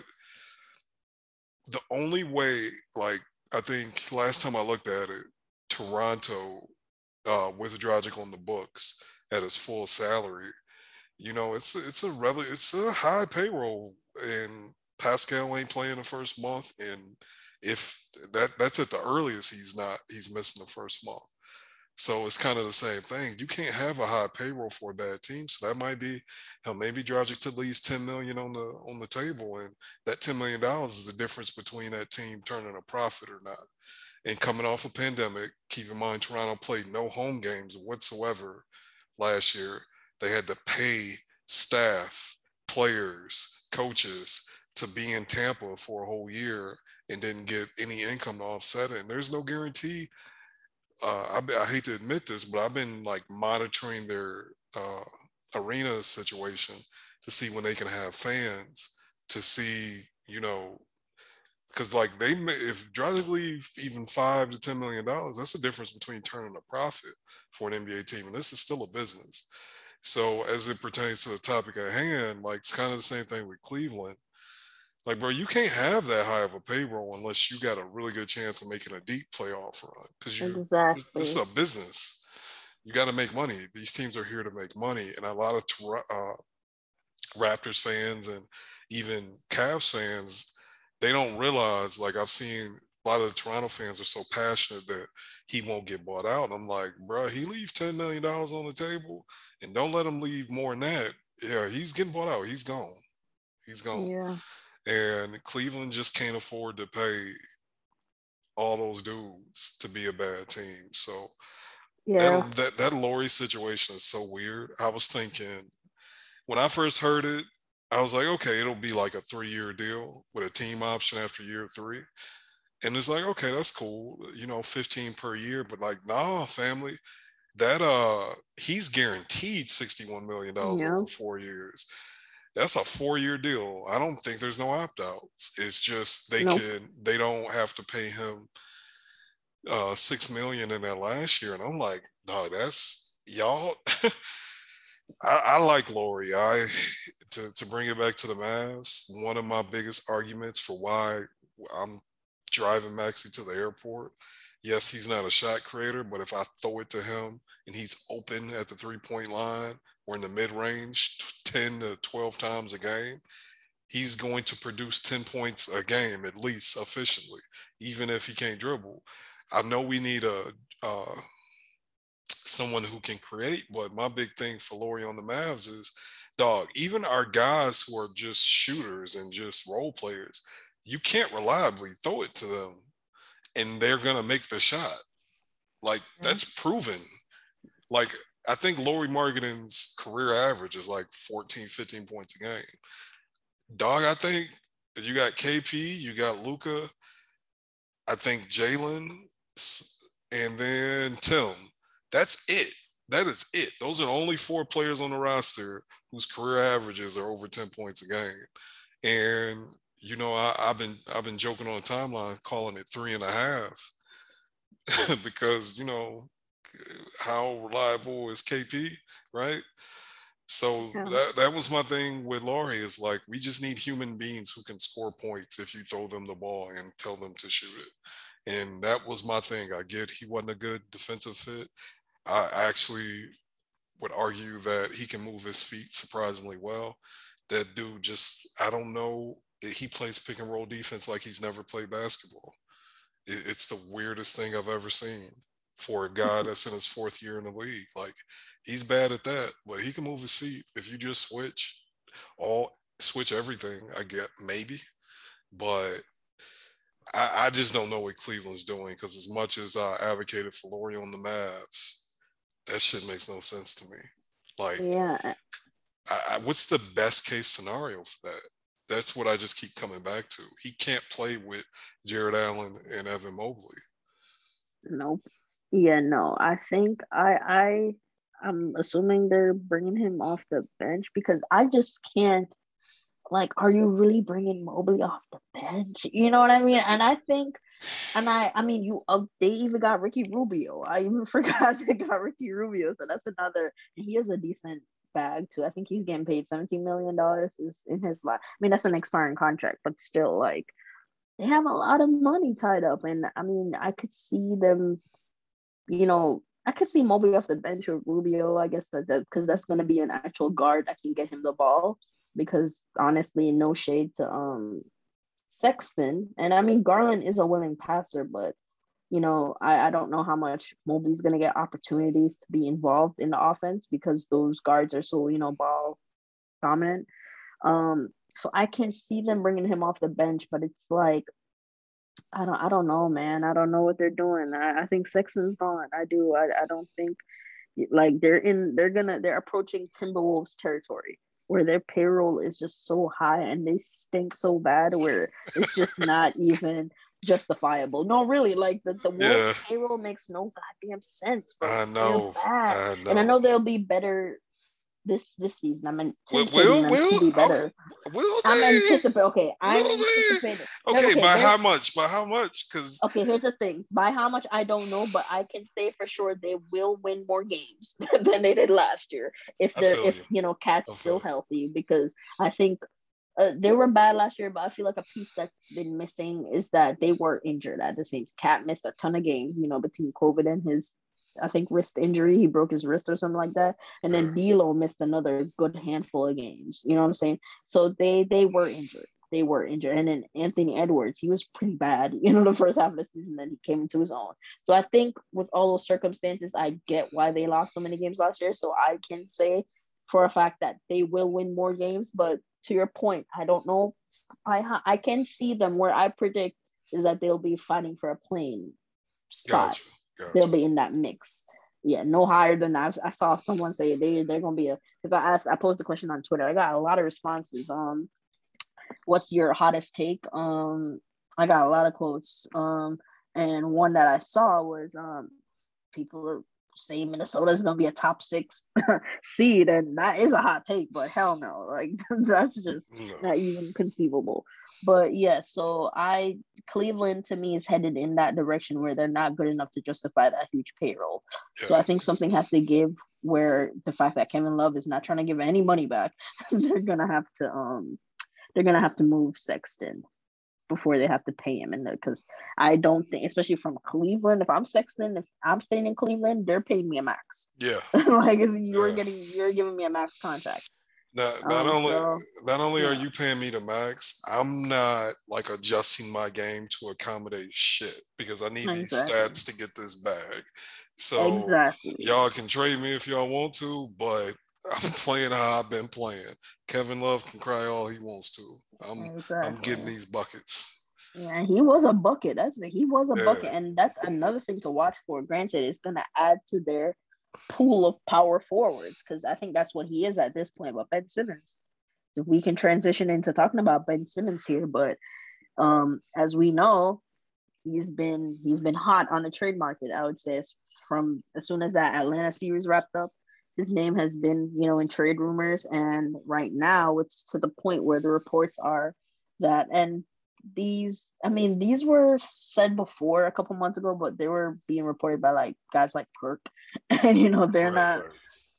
S1: the only way, like, I think last time I looked at it, Toronto uh, with Dragic on the books at his full salary you know, it's it's a rather it's a high payroll, and Pascal ain't playing the first month, and if that that's at the earliest, he's not he's missing the first month. So it's kind of the same thing. You can't have a high payroll for a bad team. So that might be hell, maybe Dragic to least 10 million on the on the table. And that $10 million is the difference between that team turning a profit or not. And coming off a pandemic, keep in mind Toronto played no home games whatsoever last year. They had to pay staff, players, coaches to be in Tampa for a whole year and didn't get any income to offset it. And there's no guarantee. Uh, I, I, hate to admit this, but I've been like monitoring their uh, arena situation to see when they can have fans, to see, you know, because like they may, if drug leave even five to ten million dollars, that's the difference between turning a profit for an NBA team, and this is still a business. So as it pertains to the topic at hand, like it's kind of the same thing with Cleveland. Like, bro, you can't have that high of a payroll unless you got a really good chance of making a deep playoff run because you exactly. this, this, is a business. You got to make money. These teams are here to make money, and a lot of uh, Raptors fans and even Cavs fans, they don't realize. Like I've seen a lot of the Toronto fans are so passionate that he won't get bought out. I'm like, bro, he leave ten million dollars on the table, and don't let him leave more than that. Yeah, he's getting bought out. He's gone. He's gone. Yeah. And Cleveland just can't afford to pay all those dudes to be a bad team. So yeah. that, that that Lauri situation is so weird. I was thinking when I first heard it, I was like, okay, it'll be like a three-year deal with a team option after year three. And it's like, okay, that's cool, you know, 15 per year, but like, nah, family, that uh he's guaranteed 61 million dollars yeah. over four years that's a four year deal. I don't think there's no opt outs. It's just they nope. can they don't have to pay him uh six million in that last year. And I'm like, no, that's y'all. [LAUGHS] I, I, like Lauri. I to to bring it back to the Mavs. One of my biggest arguments for why I'm driving Maxey to the airport. Yes, he's not a shot creator, but if I throw it to him and he's open at the three point line or in the mid range 10 to 12 times a game, he's going to produce 10 points a game at least efficiently, even if he can't dribble. I know we need a uh, someone who can create, but my big thing for Lauri on the Mavs is dog, even our guys who are just shooters and just role players, you can't reliably throw it to them and they're gonna make the shot. Like mm-hmm. that's proven. Like I think Lauri Markkanen's career average is like 14, 15 points a game. Dog, I think you got KP, you got Luka, I think Jalen, and then Tim. That's it. That is it. Those are the only four players on the roster whose career averages are over 10 points a game. And you know, I, have been I've been joking on the timeline calling it three and a half [LAUGHS] because you know how reliable is KP, right? So yeah. that that was my thing with Lauri is like we just need human beings who can score points if you throw them the ball and tell them to shoot it. And that was my thing. I get he wasn't a good defensive fit. I actually would argue that he can move his feet surprisingly well. That dude just I don't know. He plays pick and roll defense like he's never played basketball. It's the weirdest thing I've ever seen for a guy mm-hmm. that's in his fourth year in the league. Like he's bad at that, but he can move his feet. If you just switch all switch everything, I get maybe. But I, I just don't know what Cleveland's doing because as much as I advocated for Lauri on the Mavs, that shit makes no sense to me. Like, yeah, I, I, what's the best case scenario for that? That's what I just keep coming back to. He can't play with Jarrett Allen and Evan Mobley.
S2: Nope. Yeah, no, I think I I I'm assuming they're bringing him off the bench because I just can't. Like, are you really bringing Mobley off the bench? You know what I mean? And I think, and I, I mean, you, uh, they even got Ricky Rubio. I even [LAUGHS] forgot they got Ricky Rubio, so that's another. He is a decent bag too. I think he's getting paid seventeen million dollars in his life. I mean, that's an expiring contract, but still, like, they have a lot of money tied up, and I mean, I could see them you know, I could see Mobley off the bench or Rubio, I guess that because that's gonna be an actual guard that can get him the ball. Because honestly, no shade to um Sexton. And I mean Garland is a willing passer, but you know, I, I don't know how much Mobley's gonna get opportunities to be involved in the offense because those guards are so, you know, ball dominant. Um, so I can see them bringing him off the bench, but it's like I don't I don't know, man. I don't know what they're doing. I, I think Sexton's gone. I do. I, I don't think like they're in they're gonna they're approaching Timberwolves territory where their payroll is just so high and they stink so bad where it's just not [LAUGHS] even justifiable. No, really, like the, the yeah. payroll makes no goddamn sense.
S1: I know.
S2: I know. And I know they'll be better this this season. I'm anticipating will, will, them to be better. Okay. Will they? I'm anticipating. Okay, I'm anticipating.
S1: Okay, okay, by how much? By how much? Because
S2: okay, here's the thing. By how much I don't know, but I can say for sure they will win more games [LAUGHS] than they did last year if the if you, you know KAT's still healthy because I think uh, they were bad last year, but I feel like a piece that's been missing is that they were injured at the same. Time. KAT missed a ton of games, you know, between COVID and his, I think wrist injury. He broke his wrist or something like that, and then [SIGHS] D'Lo missed another good handful of games. You know what I'm saying? So they they were injured. They were injured, and then Anthony Edwards, he was pretty bad. [LAUGHS] You know, the first half of the season, then he came into his own. So I think with all those circumstances, I get why they lost so many games last year. So I can say for a fact that they will win more games, but to your point, I don't know. I I can see them where I predict is that they'll be fighting for a play-in spot. Gotcha. Gotcha. They'll be in that mix. Yeah, no higher than that. I saw someone say they they're gonna be a because I asked I posed the question on Twitter. I got a lot of responses. Um, what's your hottest take? Um, I got a lot of quotes. Um, and one that I saw was um, people say Minnesota is gonna be a top six [LAUGHS] seed, and that is a hot take, but hell no, like [LAUGHS] that's just not even conceivable. But yeah, so I Cleveland to me is headed in that direction where they're not good enough to justify that huge payroll. Yeah. So I think something has to give where the fact that Kevin Love is not trying to give any money back, [LAUGHS] they're gonna have to um they're gonna have to move Sexton before they have to pay him. And because I don't think, especially from Cleveland, if I'm Sexton, if I'm staying in Cleveland, they're paying me a max.
S1: Yeah. [LAUGHS]
S2: like you're yeah. getting, you're giving me a max contract.
S1: Not, not um, only so, not only yeah. are you paying me the max, I'm not like adjusting my game to accommodate shit because I need exactly. these stats to get this bag. So exactly. y'all can trade me if y'all want to, but I'm playing how I've been playing. Kevin Love can cry all he wants to. I'm exactly. I'm getting these buckets.
S2: Yeah, he was a bucket. That's the, he was a yeah. bucket, and that's another thing to watch for. Granted, it's gonna add to their pool of power forwards because I think that's what he is at this point. But Ben Simmons, we can transition into talking about Ben Simmons here, but um, as we know, he's been he's been hot on the trade market. I would say from as soon as that Atlanta series wrapped up, his name has been, you know, in trade rumors. And right now it's to the point where the reports are that, and these, I mean, these were said before a couple months ago, but they were being reported by like guys like Perk. [LAUGHS] And, you know, they're not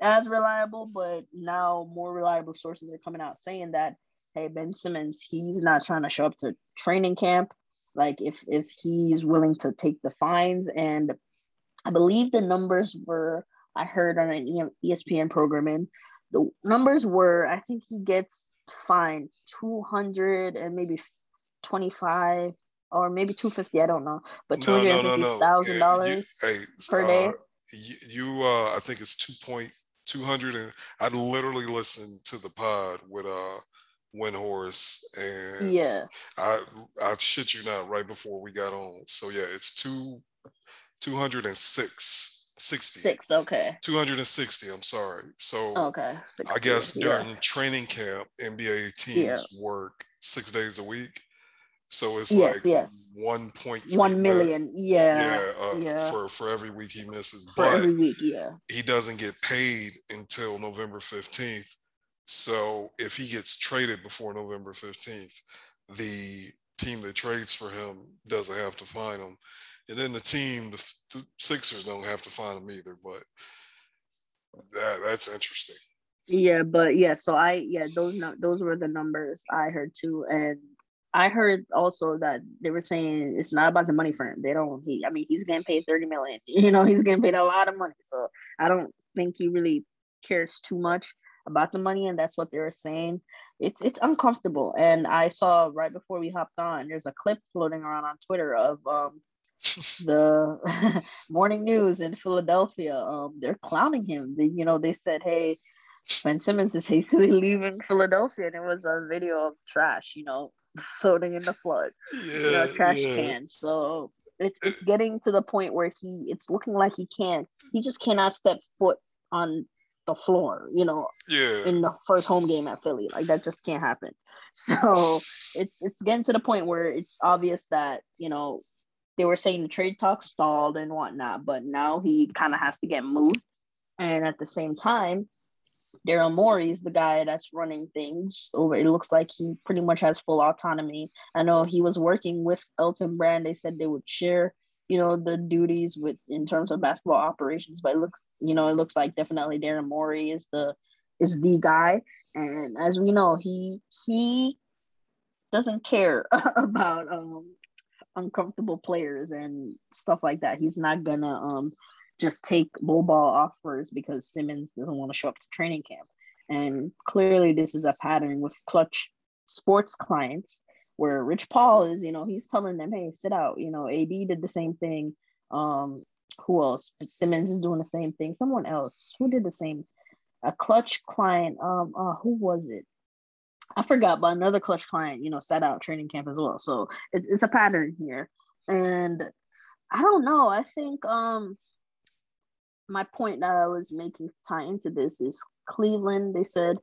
S2: as reliable, but now more reliable sources are coming out saying that, hey, Ben Simmons, he's not trying to show up to training camp. Like if if he's willing to take the fines and I believe the numbers were I heard on an ESPN programming. The numbers were, I think he gets fined 200 and maybe 25 or maybe 250 i don't know but $250000 no, no, no, dollars hey, per uh, day.
S1: you, uh i think it's 2 point 200 and i literally listened to the pod with uh Windhorst and
S2: yeah.
S1: I i shit you not right before we got on. So yeah it's two 206 60.
S2: Six, okay.
S1: 260, I'm sorry. So
S2: okay.
S1: 60, I guess during yeah. training camp, NBA teams yeah. work six days a week. So it's yes, like
S2: yes.
S1: one point
S2: one million. Yeah.
S1: Yeah, uh, yeah. For for every week he misses.
S2: For but every week, yeah.
S1: He doesn't get paid until November 15th. So if he gets traded before November 15th, the team that trades for him doesn't have to find him and then the team, the, the Sixers don't have to find them either. But that that's interesting.
S2: Yeah, but yeah, so I yeah those those were the numbers I heard too, and I heard also that they were saying it's not about the money for him. They don't. He, I mean, he's getting paid thirty million. [LAUGHS] You know, he's getting paid a lot of money. So I don't think he really cares too much about the money, and that's what they were saying. It's it's uncomfortable. And I saw right before we hopped on, there's a clip floating around on Twitter of um the [LAUGHS] morning news in Philadelphia, um, they're clowning him. They, you know, they said, "Hey, Ben Simmons is [LAUGHS] hastily leaving Philadelphia," and it was a video of trash, you know, [LAUGHS] floating in the flood, yeah, you know, trash yeah. cans. So it's it's getting to the point where he, it's looking like he can't, he just cannot step foot on the floor, you know,
S1: yeah.
S2: in the first home game at Philly. Like that just can't happen. So it's it's getting to the point where it's obvious that, you know, they were saying the trade talks stalled and whatnot, but now he kind of has to get moved. And at the same time, Daryl Morey is the guy that's running things over. It looks like he pretty much has full autonomy. I know he was working with Elton Brand. They said they would share, you know, the duties with in terms of basketball operations. But it looks, you know, it looks like definitely Daryl Morey is the is the guy. And as we know, he he doesn't care [LAUGHS] about um uncomfortable players and stuff like that. He's not gonna um just take bull ball offers because Simmons doesn't want to show up to training camp. And clearly, this is a pattern with Klutch Sports clients where Rich Paul is, you know, he's telling them, hey, sit out. You know, AD did the same thing. Um, who else? Simmons is doing the same thing. Someone else who did the same. A Klutch client. Um, uh, who was it? I forgot, but another Klutch client, you know, sat out training camp as well. So it's it's a pattern here, and I don't know. I think um my point that I was making to tie into this is Cleveland. They said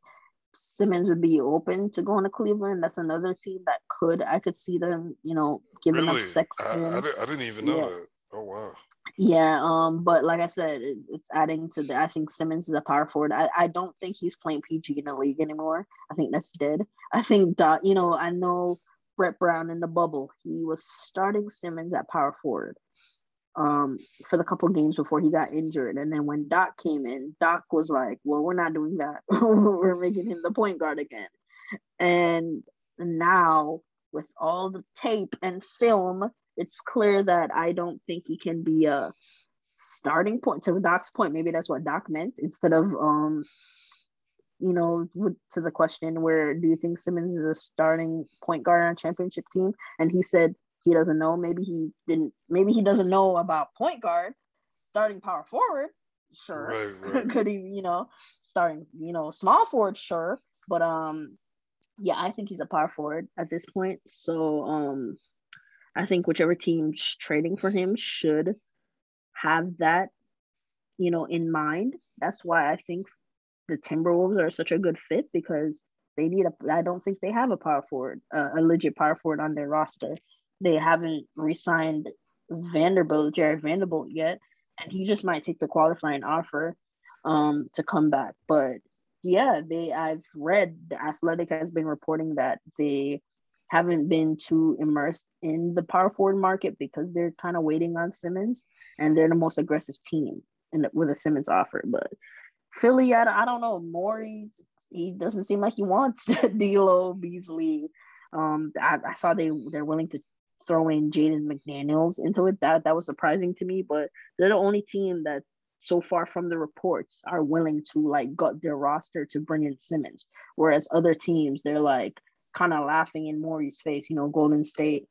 S2: Simmons would be open to going to Cleveland. That's another team that could I could see them, you know, giving really? up Sexton.
S1: I, I, I, didn't even know yeah. that. Oh wow.
S2: Yeah, um, but like I said, it, it's adding to the. I think Simmons is a power forward. I, I don't think he's playing PG in the league anymore. I think that's dead. I think that you know I know Brett Brown in the bubble. He was starting Simmons at power forward um, for the couple games before he got injured. And then when Doc came in, Doc was like, well, we're not doing that. [LAUGHS] we're making him the point guard again. And now, with all the tape and film, it's clear that I don't think he can be a starting point. To Doc's point, maybe that's what Doc meant instead of, um, you know, to the question where do you think Simmons is a starting point guard on a championship team? And he said he doesn't know. Maybe he didn't. Maybe he doesn't know about point guard, starting power forward. Sure, right, [LAUGHS] right. could he? You know, starting. You know, small forward. Sure, but um, yeah, I think he's a power forward at this point. So um, I think whichever team's trading for him should have that, you know, in mind. That's why I think the Timberwolves are such a good fit because they need a. I don't think they have a power forward, uh, a legit power forward on their roster they haven't re-signed Vanderbilt, Jared Vanderbilt yet, and he just might take the qualifying offer um, to come back. But yeah, they I've read the Athletic has been reporting that they haven't been too immersed in the power forward market because they're kind of waiting on Simmons, and they're the most aggressive team in the, with a Simmons offer. But Philly, I, I don't know, Morey, he doesn't seem like he wants [LAUGHS] D'Lo Beasley. Um, I, I saw they they're willing to throw in Jaden McDaniels into it. That that was surprising to me, but they're the only team that so far from the reports are willing to like gut their roster to bring in Simmons. Whereas other teams, they're like kind of laughing in Morey's face. You know, Golden State,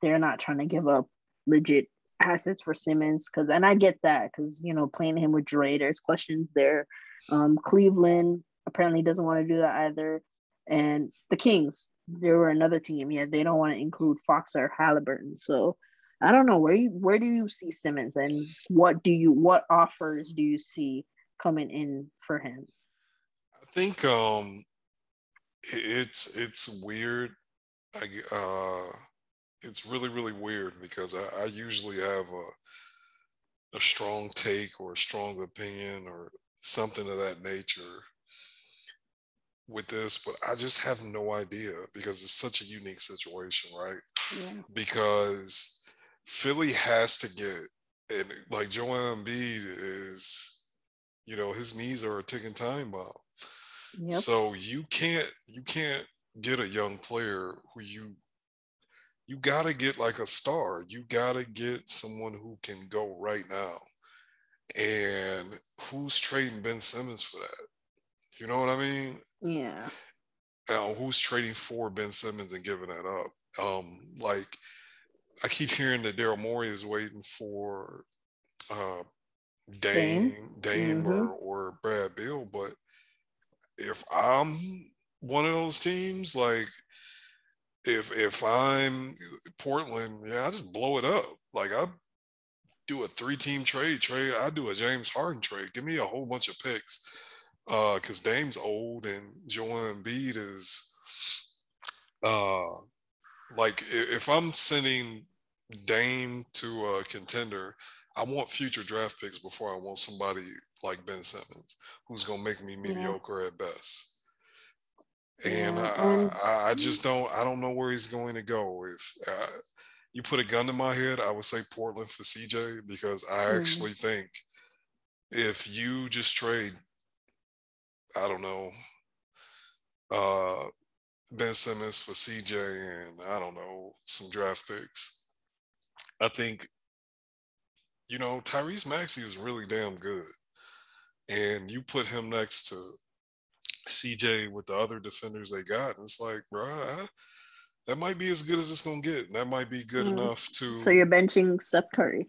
S2: they're not trying to give up legit assets for Simmons because, and I get that because you know playing him with Dre, there's questions there. Um, Cleveland apparently doesn't want to do that either, and the Kings, there were another team. Yeah, they don't want to include Fox or Halliburton. So I don't know where you where do you see Simmons and what do you what offers do you see coming in for him?
S1: I think um it's it's weird. I uh it's really really weird because I, I usually have a a strong take or a strong opinion or something of that nature with this, but I just have no idea because it's such a unique situation, right? Yeah. Because Philly has to get, and like Joel Embiid is, you know, his knees are a ticking time bomb. Yep. So you can't you can't get a young player who you you got to get like a star. You got to get someone who can go right now. And who's trading Ben Simmons for that? You know what I mean?
S2: Yeah.
S1: Uh, who's trading for Ben Simmons and giving that up? Um, like I keep hearing that Daryl Morey is waiting for uh, Dame, Dame, mm-hmm. or, or Brad Beal, but if I'm one of those teams, like if if I'm Portland, yeah, I just blow it up. Like I do a three team trade, trade. I do a James Harden trade. Give me a whole bunch of picks Uh, because uh, Dame's old and Joel Embiid is uh, like if I'm sending Dame to a contender, I want future draft picks before I want somebody like Ben Simmons, who's gonna make me mediocre yeah. at best. And yeah, I, I, I, just don't I don't know where he's going to go. If uh, you put a gun to my head, I would say Portland for CJ because I mm. actually think if you just trade, I don't know, uh, Ben Simmons for CJ and I don't know some draft picks, I think you know Tyrese Maxey is really damn good, and you put him next to CJ with the other defenders they got, it's like, bro, that might be as good as it's gonna get. That might be good mm. enough to.
S2: So you're benching Seth Curry.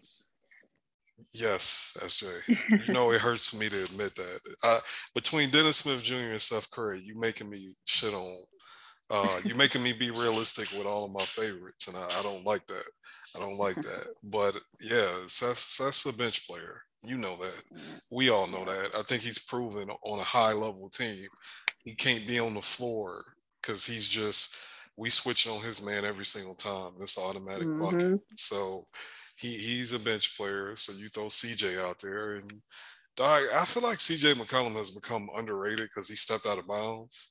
S1: Yes, SJ. you [LAUGHS] know it hurts for me to admit that. Uh, between Dennis Smith Jr. and Seth Curry, you making me shit on. Uh, you [LAUGHS] making me be realistic with all of my favorites, and I, I don't like that. I don't like that. But yeah, Seth, Seth's a bench player. You know that. We all know that. I think he's proven on a high level team he can't be on the floor because he's just we switch on his man every single time. It's automatic mm-hmm. bucket. So he he's a bench player. So you throw CJ out there, and I, I feel like CJ McCollum has become underrated because he stepped out of bounds.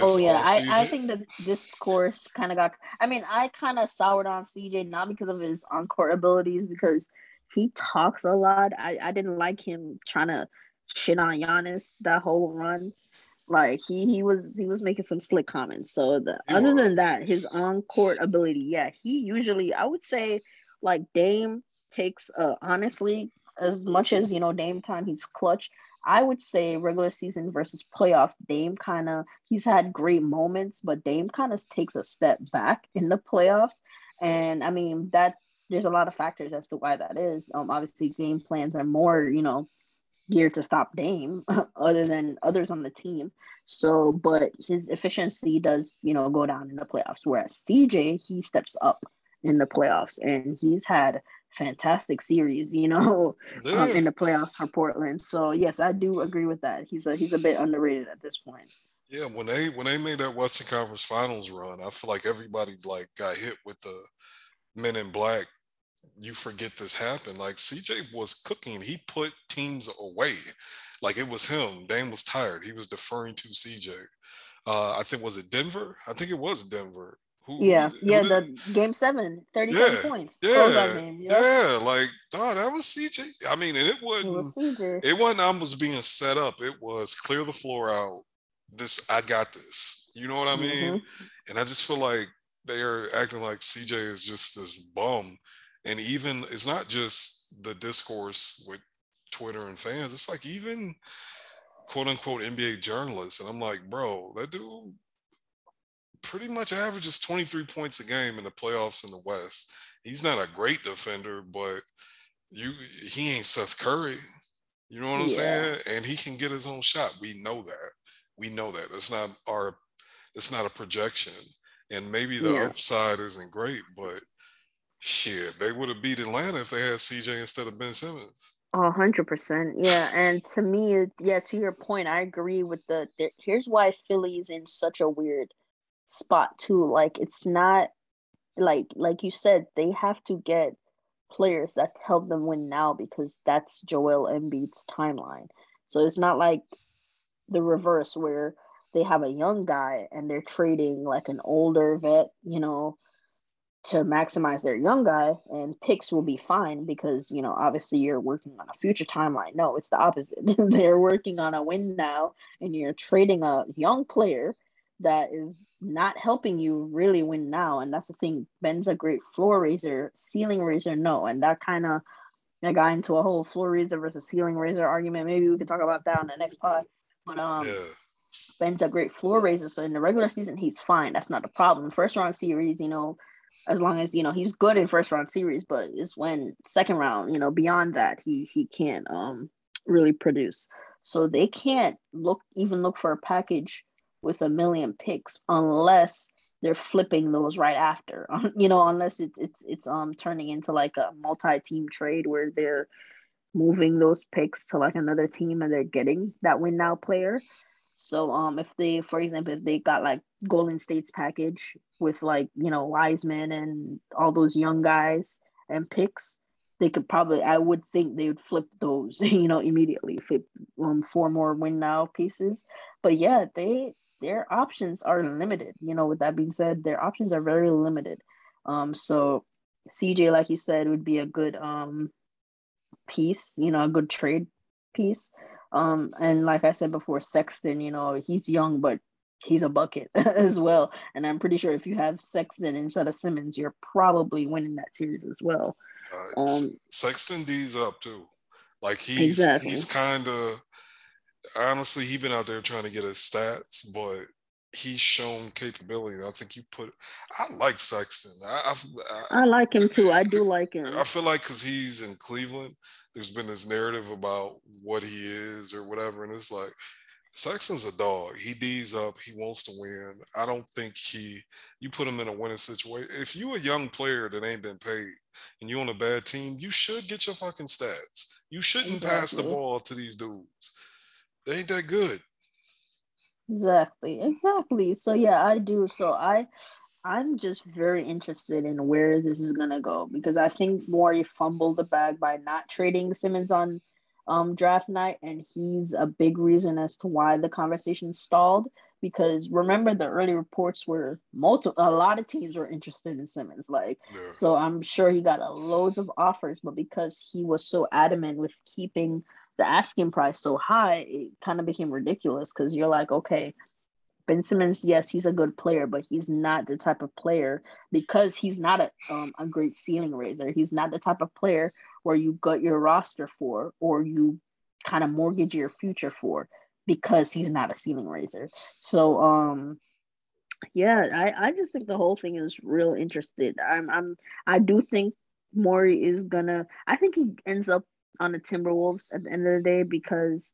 S2: Oh yeah, I, I think that this course kind of got. I mean, I kind of soured on CJ not because of his on court abilities, because he talks a lot. I, I didn't like him trying to shit on Giannis that whole run. Like he he was he was making some slick comments. So the, other than that, his on court ability, yeah, he usually I would say like Dame takes uh honestly as much as you know Dame time he's clutch. I would say regular season versus playoff, Dame kind of he's had great moments, but Dame kind of takes a step back in the playoffs. And I mean that there's a lot of factors as to why that is. Um, obviously game plans are more, you know, geared to stop Dame [LAUGHS] other than others on the team. So, but his efficiency does, you know, go down in the playoffs. Whereas CJ, he steps up in the playoffs and he's had fantastic series, you know, [LAUGHS] um, in the playoffs for Portland. So yes, I do agree with that. He's a he's a bit underrated at this point.
S1: Yeah, when they when they made that Western Conference Finals run, I feel like everybody like got hit with the Men in Black you forget this happened. Like CJ was cooking. He put teams away. Like it was him. Dame was tired. He was deferring to CJ. Uh, I think was it Denver? I think it was Denver.
S2: Who, yeah, who yeah, the game seven, 37 yeah, points.
S1: Yeah, game, yeah. yeah, like oh, that was CJ. I mean, and it wasn't it, was CJ. it wasn't I was being set up. It was clear the floor out. This I got this. You know what I mean? Mm-hmm. And I just feel like they are acting like CJ is just this bum and even it's not just the discourse with Twitter and fans. It's like even quote unquote NBA journalists, and I'm like, bro, that dude pretty much averages 23 points a game in the playoffs in the West. He's not a great defender, but you he ain't Seth Curry. You know what I'm yeah. saying? And he can get his own shot. We know that. We know that. That's not our it's not a projection. And maybe the yeah. upside isn't great, but Shit, they would have beat Atlanta if they had CJ instead of Ben Simmons.
S2: Hundred percent, yeah. And to me, yeah, to your point, I agree with the, the. Here's why Philly's in such a weird spot too. Like it's not like like you said, they have to get players that help them win now because that's Joel Embiid's timeline. So it's not like the reverse where they have a young guy and they're trading like an older vet, you know, to maximize their young guy and picks will be fine because you know obviously you're working on a future timeline. No it's the opposite. [LAUGHS] They're working on a win now and you're trading a young player that is not helping you really win now and that's the thing. Ben's a great floor raiser ceiling raiser no and that kind of I got into a whole floor raiser versus ceiling raiser argument. Maybe we can talk about that on the next pod. But um yeah. ben's a great floor raiser so in the regular season he's fine. That's not the problem. First round series you know as long as you know he's good in first round series, but it's when second round, you know, beyond that, he he can't um really produce. So they can't look even look for a package with a million picks unless they're flipping those right after. [LAUGHS] you know, unless it's it's it's um turning into like a multi-team trade where they're moving those picks to like another team and they're getting that win now player. So um if they for example if they got like Golden State's package with like, you know, Wiseman and all those young guys and picks, they could probably I would think they would flip those, [LAUGHS] you know, immediately flip um four more win now pieces. But yeah, they their options are limited. You know, with that being said, their options are very limited. Um, so CJ, like you said, would be a good um piece, you know, a good trade piece. Um, and like I said before, Sexton, you know, he's young, but he's a bucket [LAUGHS] as well. And I'm pretty sure if you have Sexton instead of Simmons, you're probably winning that series as well.
S1: Uh, um, Sexton D's up too. Like he's exactly. he's kind of honestly he been out there trying to get his stats, but he's shown capability. I think you put. I like Sexton. I,
S2: I, I like him too. I do like him.
S1: I feel like because he's in Cleveland, there's been this narrative about what he is or whatever, and it's like Sexton's a dog. He D's up. He wants to win. I don't think he. You put him in a winning situation. If you a young player that ain't been paid and you on a bad team, you should get your fucking stats. You shouldn't exactly. pass the ball to these dudes. They ain't that good.
S2: Exactly. Exactly. So yeah, I do. So I I'm just very interested in where this is gonna go because I think Morey fumbled the bag by not trading Simmons on um, draft night, and he's a big reason as to why the conversation stalled. Because remember, the early reports were multiple, a lot of teams were interested in Simmons. Like, yeah. so I'm sure he got a loads of offers, but because he was so adamant with keeping the asking price so high, it kind of became ridiculous because you're like, okay, Ben Simmons, yes, he's a good player, but he's not the type of player because he's not a, um, a great ceiling raiser. He's not the type of player where you gut your roster for or you kind of mortgage your future for because he's not a ceiling raiser. So, um, yeah, I, I just think the whole thing is real interested. I'm I'm I do think Morey is gonna. I think he ends up on the Timberwolves at the end of the day because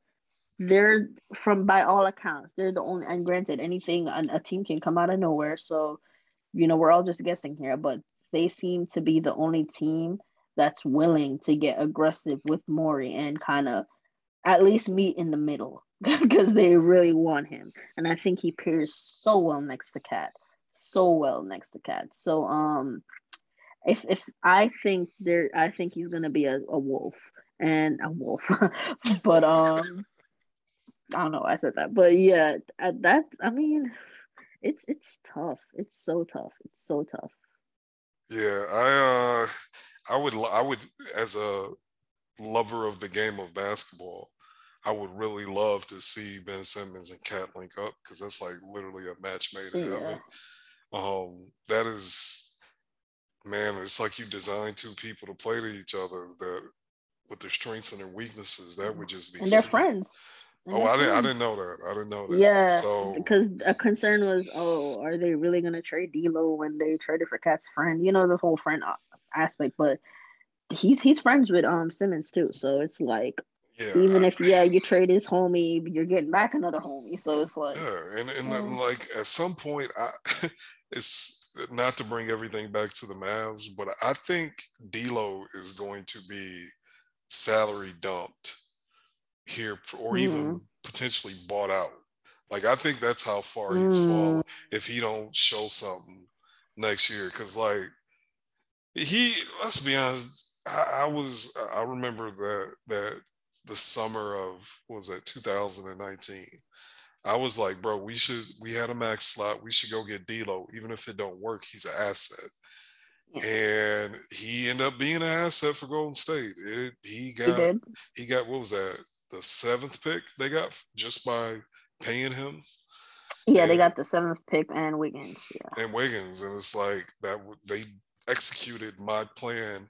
S2: they're from by all accounts they're the only and granted anything a team can come out of nowhere so you know we're all just guessing here but they seem to be the only team that's willing to get aggressive with Morey and kind of at least meet in the middle [LAUGHS] because they really want him and I think he pairs so well next to KAT so well next to KAT so um if if I think there I think he's gonna be a, a wolf and a wolf. [LAUGHS] but um, I don't know why I said that, but yeah, that I mean, it's it's tough. It's so tough. It's so tough.
S1: Yeah, I uh, I would I would as a lover of the game of basketball, I would really love to see Ben Simmons and KAT link up because that's like literally a match made in yeah. heaven. Um, that is, man, it's like you designed two people to play to each other that with their strengths and their weaknesses. That would just be.
S2: And they're friends.
S1: Oh, I didn't. I didn't know that. I didn't know that.
S2: Yeah, so, because a concern was, oh, are they really gonna trade D'Lo when they traded for KAT's friend? You know, the whole friend aspect. But he's he's friends with um Simmons too, so it's like. Yeah, Even I, if yeah, you trade his homie, you're getting back another homie. So it's like
S1: yeah, and and um, like at some point, I [LAUGHS] it's not to bring everything back to the Mavs, but I think D'Lo is going to be salary dumped here or even mm-hmm. potentially bought out. Like I think that's how far he's mm. fallen if he don't show something next year. Cause like he let's be honest, I, I was I remember that that the summer of was that 2019. I was like, bro, we should we had a max slot. We should go get D'Lo. Even if it don't work, he's an asset and he ended up being an asset for Golden State. It, he got he, he, got what was that the seventh pick they got just by paying him.
S2: Yeah, and, they got the seventh pick and Wiggins. Yeah,
S1: and Wiggins, and it's like that they executed my plan,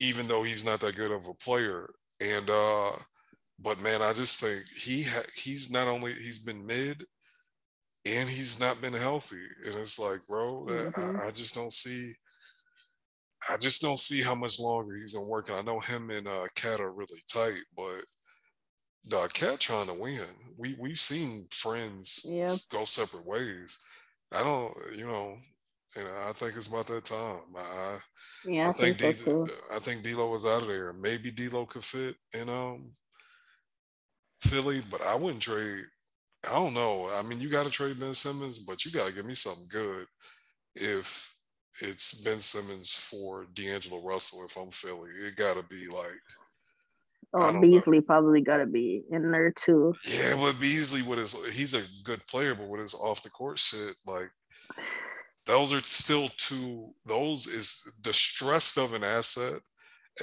S1: even though he's not that good of a player. And uh, but man, I just think he ha- he's not only he's been mid and he's not been healthy. And it's like, bro, mm-hmm. I, I, just don't see. I just don't see how much longer he's gonna work. And I know him and uh, KAT are really tight, but the cat trying to win. We we've seen friends go separate ways. I don't, you know, and I think it's about that time. I,
S2: yeah, I, I think, think so
S1: D- I think D'Lo was out of there. Maybe D'Lo could fit in um Philly, but I wouldn't trade I don't know. I mean, you got to trade Ben Simmons, but you got to give me something good. If it's Ben Simmons for D'Angelo Russell if I'm Philly. It got to be like.
S2: Oh, Beasley know. probably got to be in there too.
S1: Yeah, but Beasley with his he's a good player, but with his off the court shit, like those are still two. Those is the stress of an asset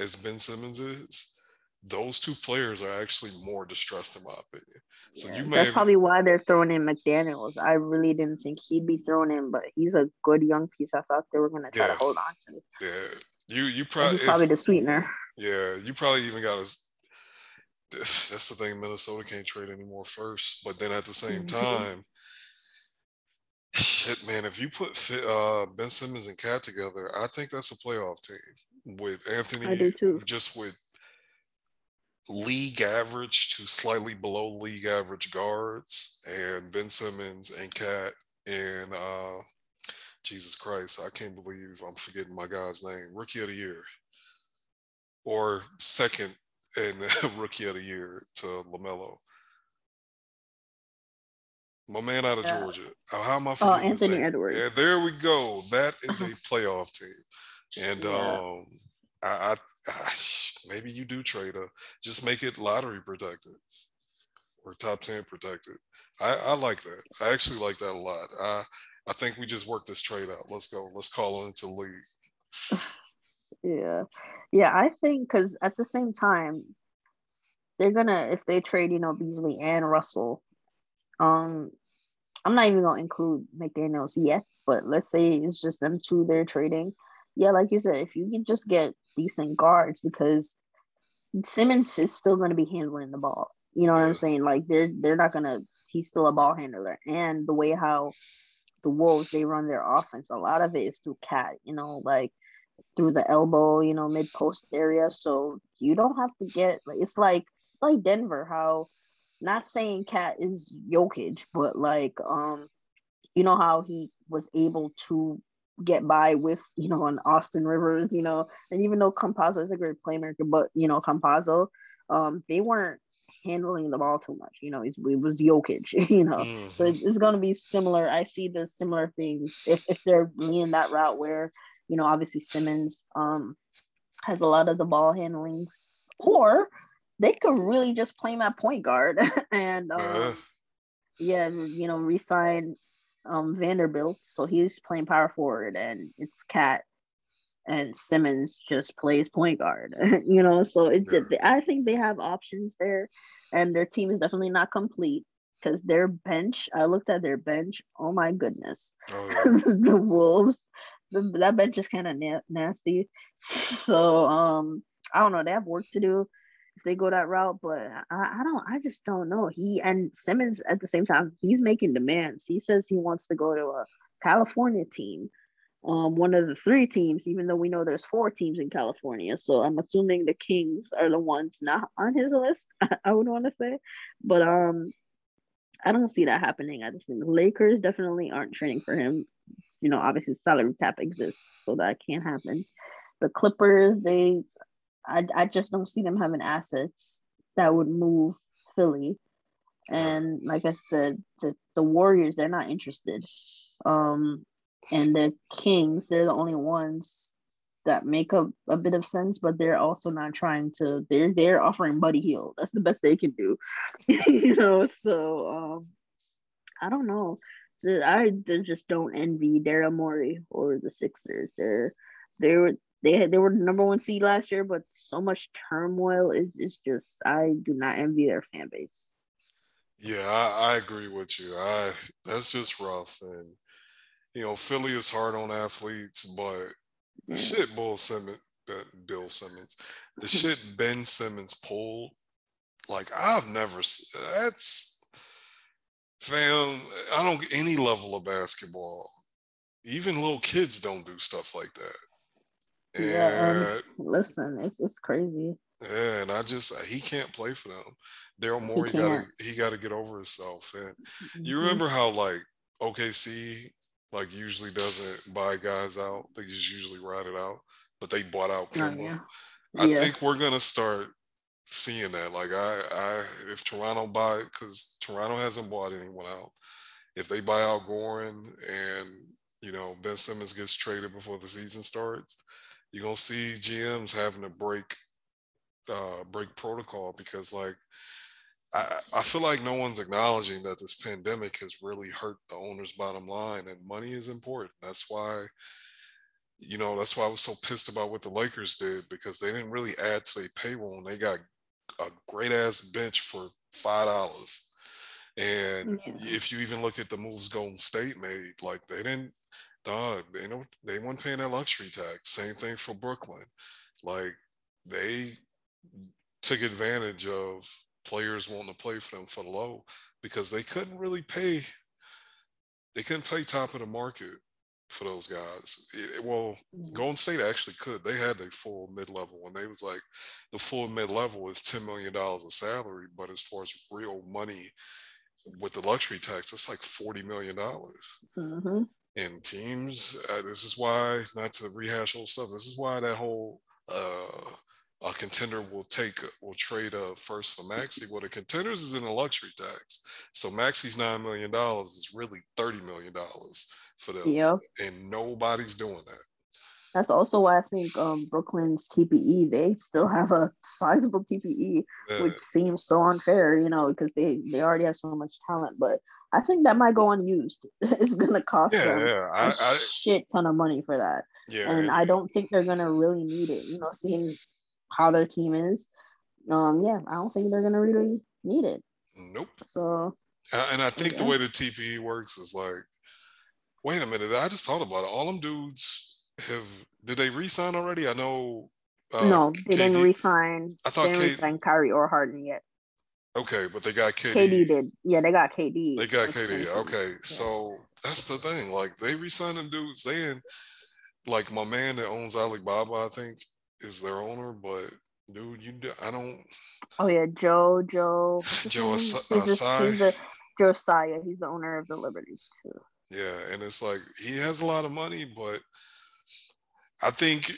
S1: as Ben Simmons is those two players are actually more distressed in my opinion. So
S2: yeah, you may that's have, probably why they're throwing in McDaniels. I really didn't think he'd be thrown in, but he's a good young piece. I thought they were gonna try yeah. to hold on to.
S1: Yeah, you you probably
S2: probably the sweetener.
S1: Yeah, you probably even got a. That's the thing. Minnesota can't trade anymore first, but then at the same [LAUGHS] time, shit, man. If you put uh, Ben Simmons and KAT together, I think that's a playoff team with Anthony. I do too. Just with league average to slightly below league average guards, and Ben Simmons and KAT and uh, Jesus Christ, I can't believe I'm forgetting my guy's name. Rookie of the year, or second in [LAUGHS] rookie of the year to LaMelo. My man out of yeah. Georgia. How am I? Oh,
S2: Anthony Edwards.
S1: Yeah, there we go. That is a [LAUGHS] playoff team, and yeah. um, I, I, I maybe you do trade a just make it lottery protected or top 10 protected. I, I like that. I actually like that a lot. I I think we just work this trade out. Let's go. Let's call it into league. [SIGHS]
S2: Yeah. Yeah, I think because at the same time, they're gonna if they trade, you know, Beasley and Russell, um, I'm not even gonna include McDaniels yet, but let's say it's just them two they're trading. Yeah, like you said, if you can just get decent guards because Simmons is still to be handling the ball. You know what I'm saying? Like they're they're not to. He's still a ball handler, and the way how the Wolves they run their offense, a lot of it is through KAT, You know, like through the elbow, you know, mid post area. So you don't have to get it's like it's like Denver. How not saying KAT is Jokic, but like um, you know how he was able to get by with, you know, an Austin Rivers, you know, and even though Campazzo is a great playmaker, but you know, Campazzo, um, they weren't handling the ball too much. You know, it, it was Jokic, [LAUGHS] you know. Mm-hmm. So it's going to be similar. I see the similar things if, if they're leaning that route where, you know, obviously Simmons um has a lot of the ball handling, or they could really just play my point guard [LAUGHS] and um, yeah, you know, resign um, Vanderbilt, so he's playing power forward, and it's KAT and Simmons just plays point guard. [LAUGHS] you know, so it, yeah. I think they have options there, and their team is definitely not complete because their bench. I looked at their bench. Oh my goodness, oh, [LAUGHS] yeah. the Wolves. That bench is kind of na- nasty. [LAUGHS] So um, I don't know. They have work to do if they go that route. But I, I don't, I just don't know. He and Simmons at the same time, he's making demands. He says he wants to go to a California team, um, one of the three teams, even though we know there's four teams in California. So I'm assuming the Kings are the ones not on his list. [LAUGHS] I would want to say, but um, I don't see that happening. I just think the Lakers definitely aren't training for him. You know, obviously salary cap exists, so that can't happen. The Clippers, they I, I just don't see them having assets that would move Philly. And like I said, the, the Warriors, they're not interested. Um, and the Kings, they're the only ones that make a, a bit of sense, but they're also not trying to they're they're offering Buddy Hield. That's the best they can do. [LAUGHS] you know, so um I don't know. I just don't envy Daryl Morey or the Sixers. They're they were they had, they were the number one seed last year, but so much turmoil is is just I do not envy their fan base.
S1: Yeah, I, I agree with you. I that's just rough, and you know Philly is hard on athletes, but the shit Bill Simmons, uh, Bill Simmons, the shit [LAUGHS] Ben Simmons pulled, like I've never that's fam. I don't get any level of basketball. Even little kids don't do stuff like that.
S2: Yeah, um, listen, it's it's crazy.
S1: Yeah, and I just he can't play for them. Daryl Morey got he got to get over himself. And mm-hmm. you remember how like OKC like usually doesn't buy guys out; they just usually ride it out. But they bought out Kemba. Oh, yeah. I yeah. think we're gonna start seeing that. Like I, I if Toronto buy because Toronto hasn't bought anyone out. If they buy out Goran and you know, Ben Simmons gets traded before the season starts, you're gonna see GMs having to break uh, break protocol because like I, I feel like no one's acknowledging that this pandemic has really hurt the owner's bottom line and money is important. That's why, you know, that's why I was so pissed about what the Lakers did because they didn't really add to their payroll and they got a great ass bench for five dollars. And yeah. if you even look at the moves Golden State made, like they didn't dog, they know they weren't paying that luxury tax. Same thing for Brooklyn. Like they took advantage of players wanting to play for them for the low because they couldn't really pay. They couldn't pay top of the market for those guys. It, well. Golden State actually could. They had their full mid level, and they was like, the full mid level is ten million dollars of salary, but as far as real money with the luxury tax, it's like forty million dollars. Mm-hmm. And teams, uh, this is why, not to rehash old stuff. This is why that whole uh, a contender will take will trade a first for Maxey. Well, the contenders is in the luxury tax, so Maxey's nine million dollars is really thirty million dollars for them. Yep. and nobody's doing that.
S2: That's also why I think um, Brooklyn's TPE they still have a sizable TPE, yeah. which seems so unfair, you know, because they they already have so much talent. But I think that might go unused. [LAUGHS] it's gonna cost yeah, them yeah. I, a I, shit ton of money for that. Yeah, and I don't think they're gonna really need it. You know, seeing how their team is, um, yeah, I don't think they're gonna really need it.
S1: Nope.
S2: So.
S1: And I think yeah. the way the TPE works is like, wait a minute, I just thought about it. All them dudes have did they resign already? I know.
S2: Uh, no, they KD, didn't resign. I thought they didn't K- resign Kyrie or Harden yet.
S1: Okay, but they got KD.
S2: KD did. Yeah, they got KD.
S1: They got KD. Okay, yeah. so that's the thing. Like they resigning dudes. They in like my man that owns Alibaba, I think, is their owner, but dude, you do, I don't.
S2: Oh yeah, Joe Joe. Joe Tsai. He's the Joe Tsai. He's the owner of the Liberty too.
S1: Yeah, and it's like he has a lot of money, but I think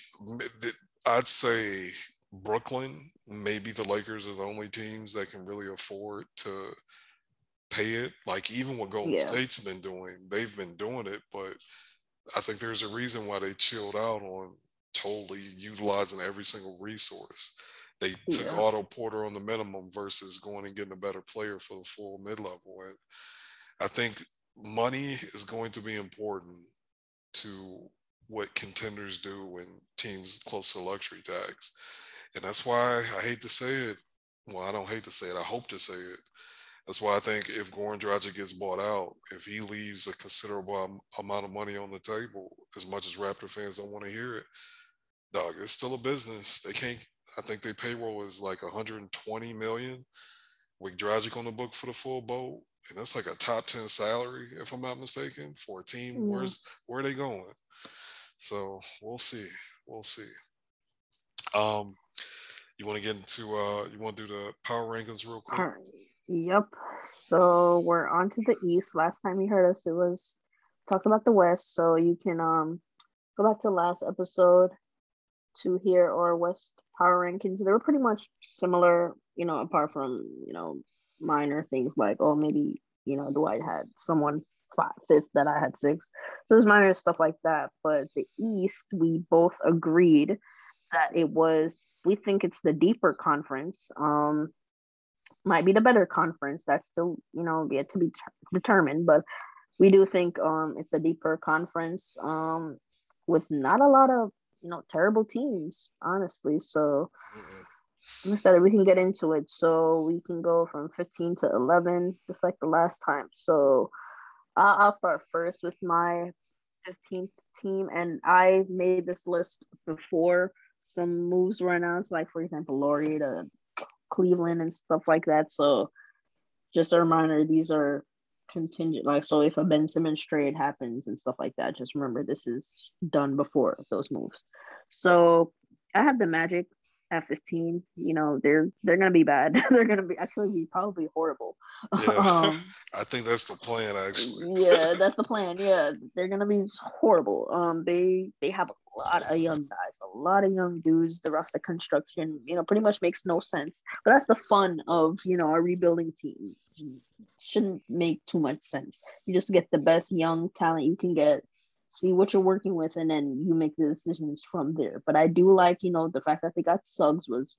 S1: I'd say Brooklyn, maybe the Lakers are the only teams that can really afford to pay it. Like even what Golden yeah. State's been doing, they've been doing it, but I think there's a reason why they chilled out on totally utilizing every single resource. They yeah. took Otto Porter on the minimum versus going and getting a better player for the full mid level. And I think money is going to be important to what contenders do when teams close to luxury tax. And that's why I hate to say it. Well, I don't hate to say it. I hope to say it. That's why I think if Goran Dragic gets bought out, if he leaves a considerable amount of money on the table, as much as Raptor fans don't want to hear it, dog, it's still a business. They can't. I think their payroll is like 120 million with Dragic on the book for the full boat, and that's like a top 10 salary, if I'm not mistaken, for a team. Mm-hmm. Where's where are they going? So we'll see. We'll see. Um, you want to get into uh, you want to do the power rankings real quick? Right.
S2: Yep. So we're on to the East. Last time you heard us, it was talked about the West. So you can um go back to last episode to here or West power rankings. They were pretty much similar, you know, apart from you know minor things like oh maybe you know Dwight had someone five, fifth that I had six. So there's minor stuff like that. But the East, we both agreed that it was, we think it's the deeper conference. Um, might be the better conference. That's still, you know, yet to be ter- determined. But we do think um, it's a deeper conference um, with not a lot of, you know, terrible teams, honestly. So. Mm-hmm. Instead, we can get into it. So we can go from 15 to 11, just like the last time. So I'll start first with my 15th team, and I made this list before some moves were announced, like for example, Lauri to Cleveland and stuff like that. So, just a reminder, these are contingent. Like, so if a Ben Simmons trade happens and stuff like that, just remember this is done before those moves. So, I have the Magic at 15 you know they're they're gonna be bad. [LAUGHS] They're gonna be actually be probably horrible.
S1: Yeah. [LAUGHS] um, i think that's the plan actually.
S2: yeah that's the plan. Yeah they're gonna be horrible. Um they they have a lot of young guys a lot of young dudes. The roster construction you know pretty much makes no sense. But that's the fun of you know a rebuilding team. Shouldn't make too much sense. You just get the best young talent you can get see what you're working with, and then you make the decisions from there. But I do like, you know, the fact that they got Suggs was,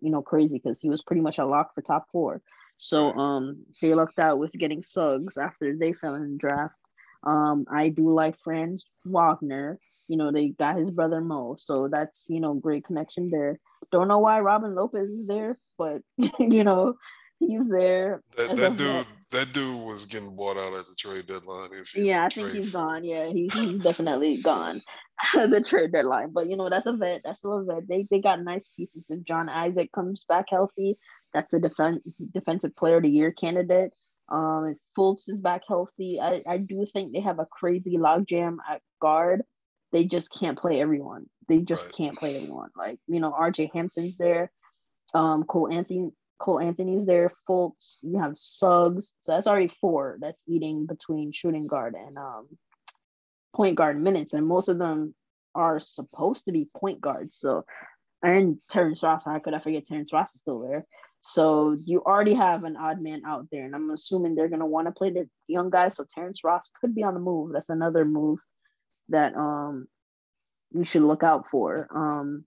S2: you know, crazy because he was pretty much a lock for top four. So um, they lucked out with getting Suggs after they fell in the draft. Um, I do like Franz Wagner. You know, they got his brother Mo, so that's you know great connection there. Don't know why Robin Lopez is there, but [LAUGHS] you know he's there.
S1: That, that dude, that dude was getting bought out at the trade deadline.
S2: yeah, I think he's gone. Yeah, he's, he's definitely gone [LAUGHS] the trade deadline. But you know, that's a vet. That's still a vet. They they got nice pieces. If Jonathan Isaac comes back healthy, that's a defense defensive player of the year candidate. Um, if Fultz is back healthy, I, I do think they have a crazy logjam at guard. They just can't play everyone. They just right. can't play everyone. Like you know, R.J. Hampton's there. Um, Cole Anthony Cole Anthony's there, Fultz, you have Suggs. So that's already four that's eating between shooting guard and um, point guard minutes. And most of them are supposed to be point guards. So, and Terrence Ross, how could I forget Terrence Ross is still there? So you already have an odd man out there. And I'm assuming they're going to want to play the young guys. So Terrence Ross could be on the move. That's another move that um you should look out for. Um,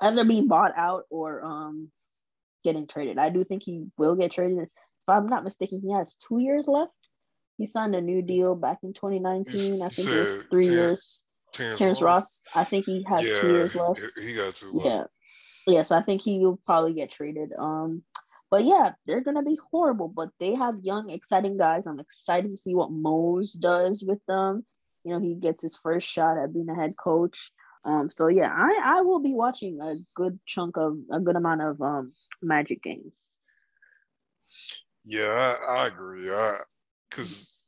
S2: either being bought out or um getting traded. I do think he will get traded. If I'm not mistaken, he has two years left. He signed a new deal back in 2019. I think it's three years. Terrence, Terrence Ross. I think he has yeah, two years left.
S1: He got two.
S2: Left. Yeah. Yes, I think he will probably get traded. Um, but yeah, they're gonna be horrible. But they have young, exciting guys. I'm excited to see what Mose does with them. You know, he gets his first shot at being a head coach. Um, so yeah, I I will be watching a good chunk of a good amount of um Magic games.
S1: Yeah, I, I agree. I because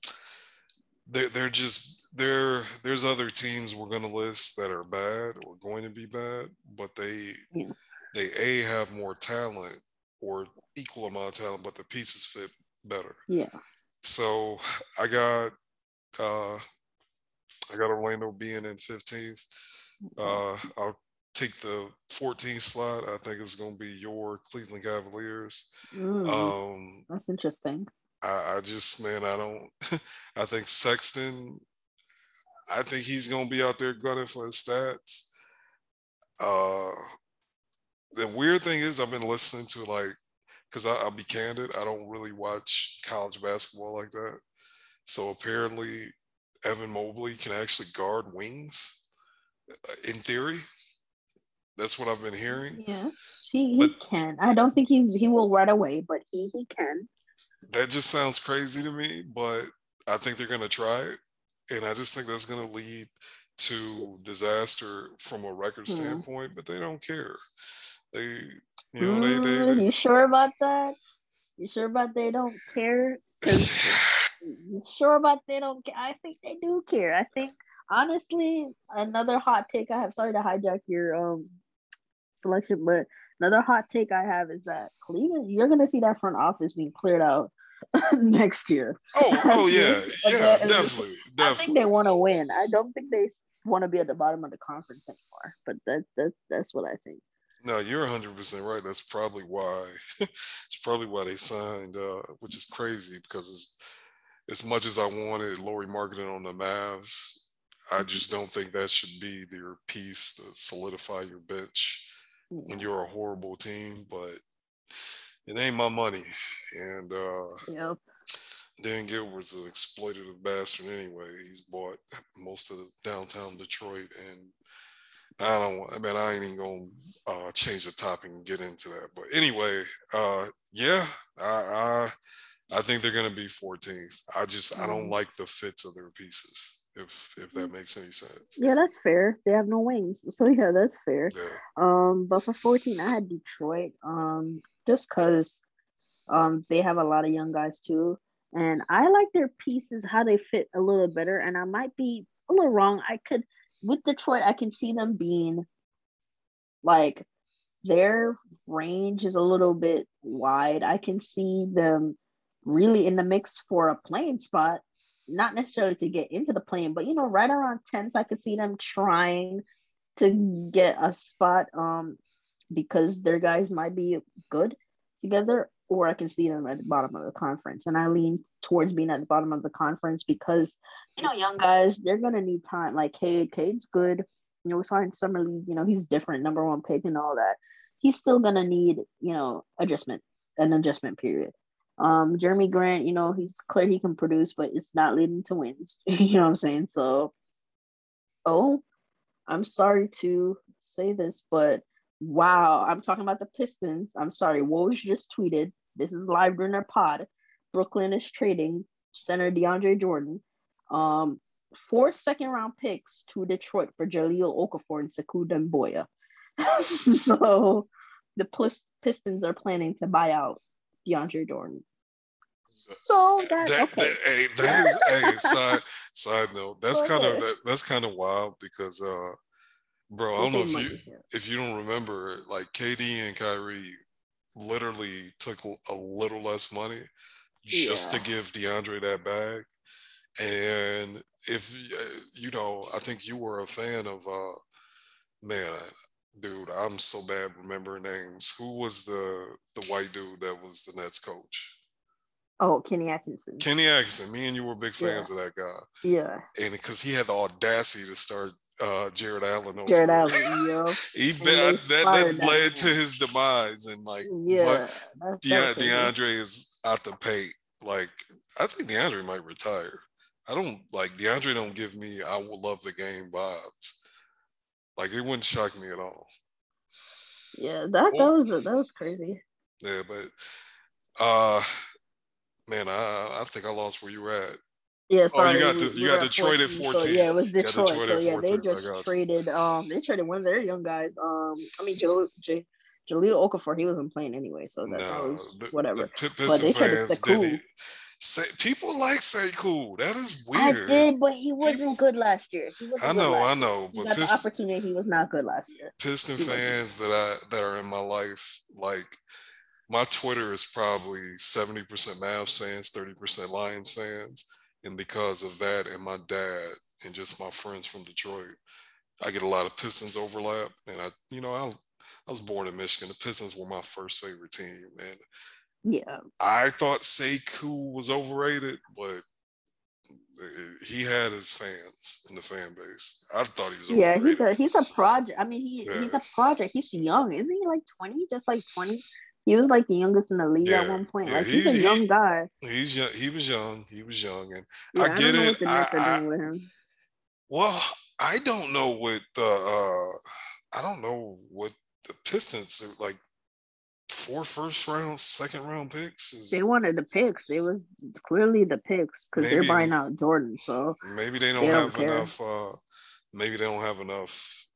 S1: they're they're just there. There's other teams we're going to list that are bad or going to be bad, but they yeah. they a have more talent or equal amount of talent, but the pieces fit better.
S2: Yeah.
S1: So I got uh I got Orlando being in 15th. Uh, I'll take the 14th slot. I think it's going to be your Cleveland Cavaliers.
S2: Mm, um, that's interesting.
S1: I, I, just, man, I don't. [LAUGHS] I think Sexton. I think he's going to be out there gunning for his stats. Uh, the weird thing is, I've been listening to like, because I'll be candid, I don't really watch college basketball like that. So apparently, Evan Mobley can actually guard wings uh, in theory. That's what I've been hearing.
S2: Yes, he, he can. I don't think he's he will right away, but he he can.
S1: That just sounds crazy to me, but I think they're gonna try it, and I just think that's gonna lead to disaster from a record hmm. standpoint. But they don't care. They, you know, mm, they, they,
S2: they. You sure about that? You sure about they don't care? [LAUGHS] you sure about they don't care? I think they do care. I think honestly, another hot take I have. Sorry to hijack your um selection. But another hot take I have is that Cleveland, you're going to see that front office being cleared out [LAUGHS] next year.
S1: Oh, oh [LAUGHS] yeah, yeah, definitely, definitely. I
S2: think they want to win. I don't think they want to be at the bottom of the conference anymore. But that that that's what I think.
S1: No, you're 100 percent right. That's probably why. [LAUGHS] it's probably why they signed, uh, which is crazy because as as much as I wanted Lauri Markkanen on the Mavs, I just don't think that should be your piece to solidify your bench when you're a horrible team, but it ain't my money. And uh
S2: yep.
S1: Dan Gilbert's an exploitative bastard anyway. He's bought most of the downtown Detroit and I don't I mean I ain't even gonna uh, change the topic and get into that. But anyway, uh yeah, I I, I think they're gonna be 14th. I just I don't mm-hmm. like the fits of their pieces if if that makes any sense.
S2: Yeah, that's fair. They have no wings, [LAUGHS] so yeah, that's fair. Yeah. Um, but for 14, I had Detroit. Um, just cause um they have a lot of young guys too, and I like their pieces how they fit a little better. And I might be a little wrong. I could with Detroit, I can see them being like their range is a little bit wide. I can see them really in the mix for a play-in spot not necessarily to get into the play-in, but you know, right around 10th, I could see them trying to get a spot um because their guys might be good together, or I can see them at the bottom of the conference. And I lean towards being at the bottom of the conference because you know, young guys, they're gonna need time. Like Cade, Cade's good. You know, we saw in summer league. You know, he's different, number one pick and all that. He's still gonna need, you know, adjustment, an adjustment period. Um, Jerami Grant, you know, he's clear he can produce, but it's not leading to wins. [LAUGHS] you know what I'm saying? So, oh, I'm sorry to say this, but wow, I'm talking about the Pistons. I'm sorry, Woj just tweeted. This is live during our pod. Brooklyn is trading center DeAndre Jordan. Um, four second round picks to Detroit for Jahlil Okafor and Sekou Doumbouya. [LAUGHS] so the Pistons are planning to buy out DeAndre Jordan. So that's that, okay. That, hey,
S1: that is [LAUGHS] hey, side side note. That's kind of that, that's kind of wild because uh bro, I don't know if you if you don't remember, like KD and Kyrie literally took a little less money just yeah. to give DeAndre that bag. And if uh, you know, I think you were a fan of uh man, dude, I'm so bad remembering names. Who was the the white dude that was the Nets coach?
S2: Oh, Kenny Atkinson.
S1: Kenny Atkinson. Me and you were big fans yeah. of that guy.
S2: Yeah.
S1: And because he had the audacity to start uh, Jarrett Allen.
S2: Jarrett Allen, [LAUGHS] yo.
S1: he that that, that led to his demise, and like, yeah, De- DeAndre is out the paint. Like, I think DeAndre might retire. I don't like DeAndre. Don't give me. I will love the game vibes. Like, it wouldn't shock me at all.
S2: Yeah, that that was that was crazy.
S1: Yeah, but uh man, I I think I lost where you were at.
S2: Yeah, sorry.
S1: Oh, you got the, you got Detroit 14, at 14.
S2: So, yeah, it was Detroit. Detroit so yeah, they just traded um they traded one of their young guys. Um I mean Jahlil J- Jahlil Okafor, he wasn't playing anyway, so that's no, whatever. The, the but they traded Sekou.
S1: Say, people like Sekou. That is weird.
S2: I did, but he wasn't people, good last year.
S1: I know, I know.
S2: But Pist- the opportunity. He was not good last year.
S1: Piston fans that I that are in my life, like my Twitter is probably 70% Mavs fans, 30% Lions fans. And because of that and my dad and just my friends from Detroit, I get a lot of Pistons overlap. And I, you know, I, I was born in Michigan. The Pistons were my first favorite team. And
S2: yeah,
S1: I thought Sekou was overrated, but he had his fans in the fan base. I thought he was.
S2: Yeah, he's a he's a project. I mean, he yeah. he's a project. He's young, isn't he? Like twenty, just like twenty. He was like the youngest in the league yeah, at one point. Yeah, like he's, he's, a young guy.
S1: He's young. He was young. He was young, and I get I it. I, I, well, I don't know what the. Uh, I don't know what the Pistons are like. Four first round, second round picks.
S2: Is, they wanted the picks. It was clearly the picks because they're buying out Jordan. So
S1: maybe they don't they have don't enough. Uh, maybe they don't have enough.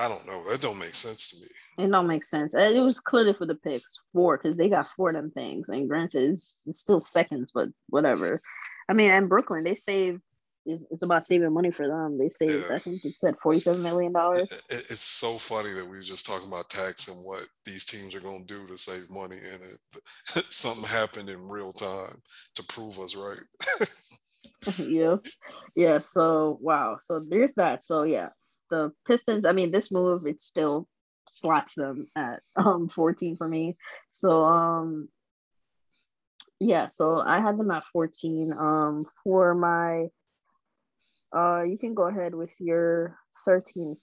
S1: I don't know. That don't make sense to me.
S2: It don't make sense. It was clearly for the picks four because they got four of them things. And granted, it's, it's, still seconds, but whatever. I mean, and Brooklyn, they saved. It's, it's about saving money for them. They saved. Yeah. I think it said forty-seven million dollars.
S1: It, it, it's so funny that we were just talking about tax and what these teams are going to do to save money, and it [LAUGHS] something happened in real time to prove us right. [LAUGHS]
S2: yeah, yeah. So wow. So there's that. So yeah, the Pistons. I mean, this move it's still slots them at [LAUGHS] um 14 for me. So um yeah, so I had them at 14. Um for my uh you can go ahead with your 13th.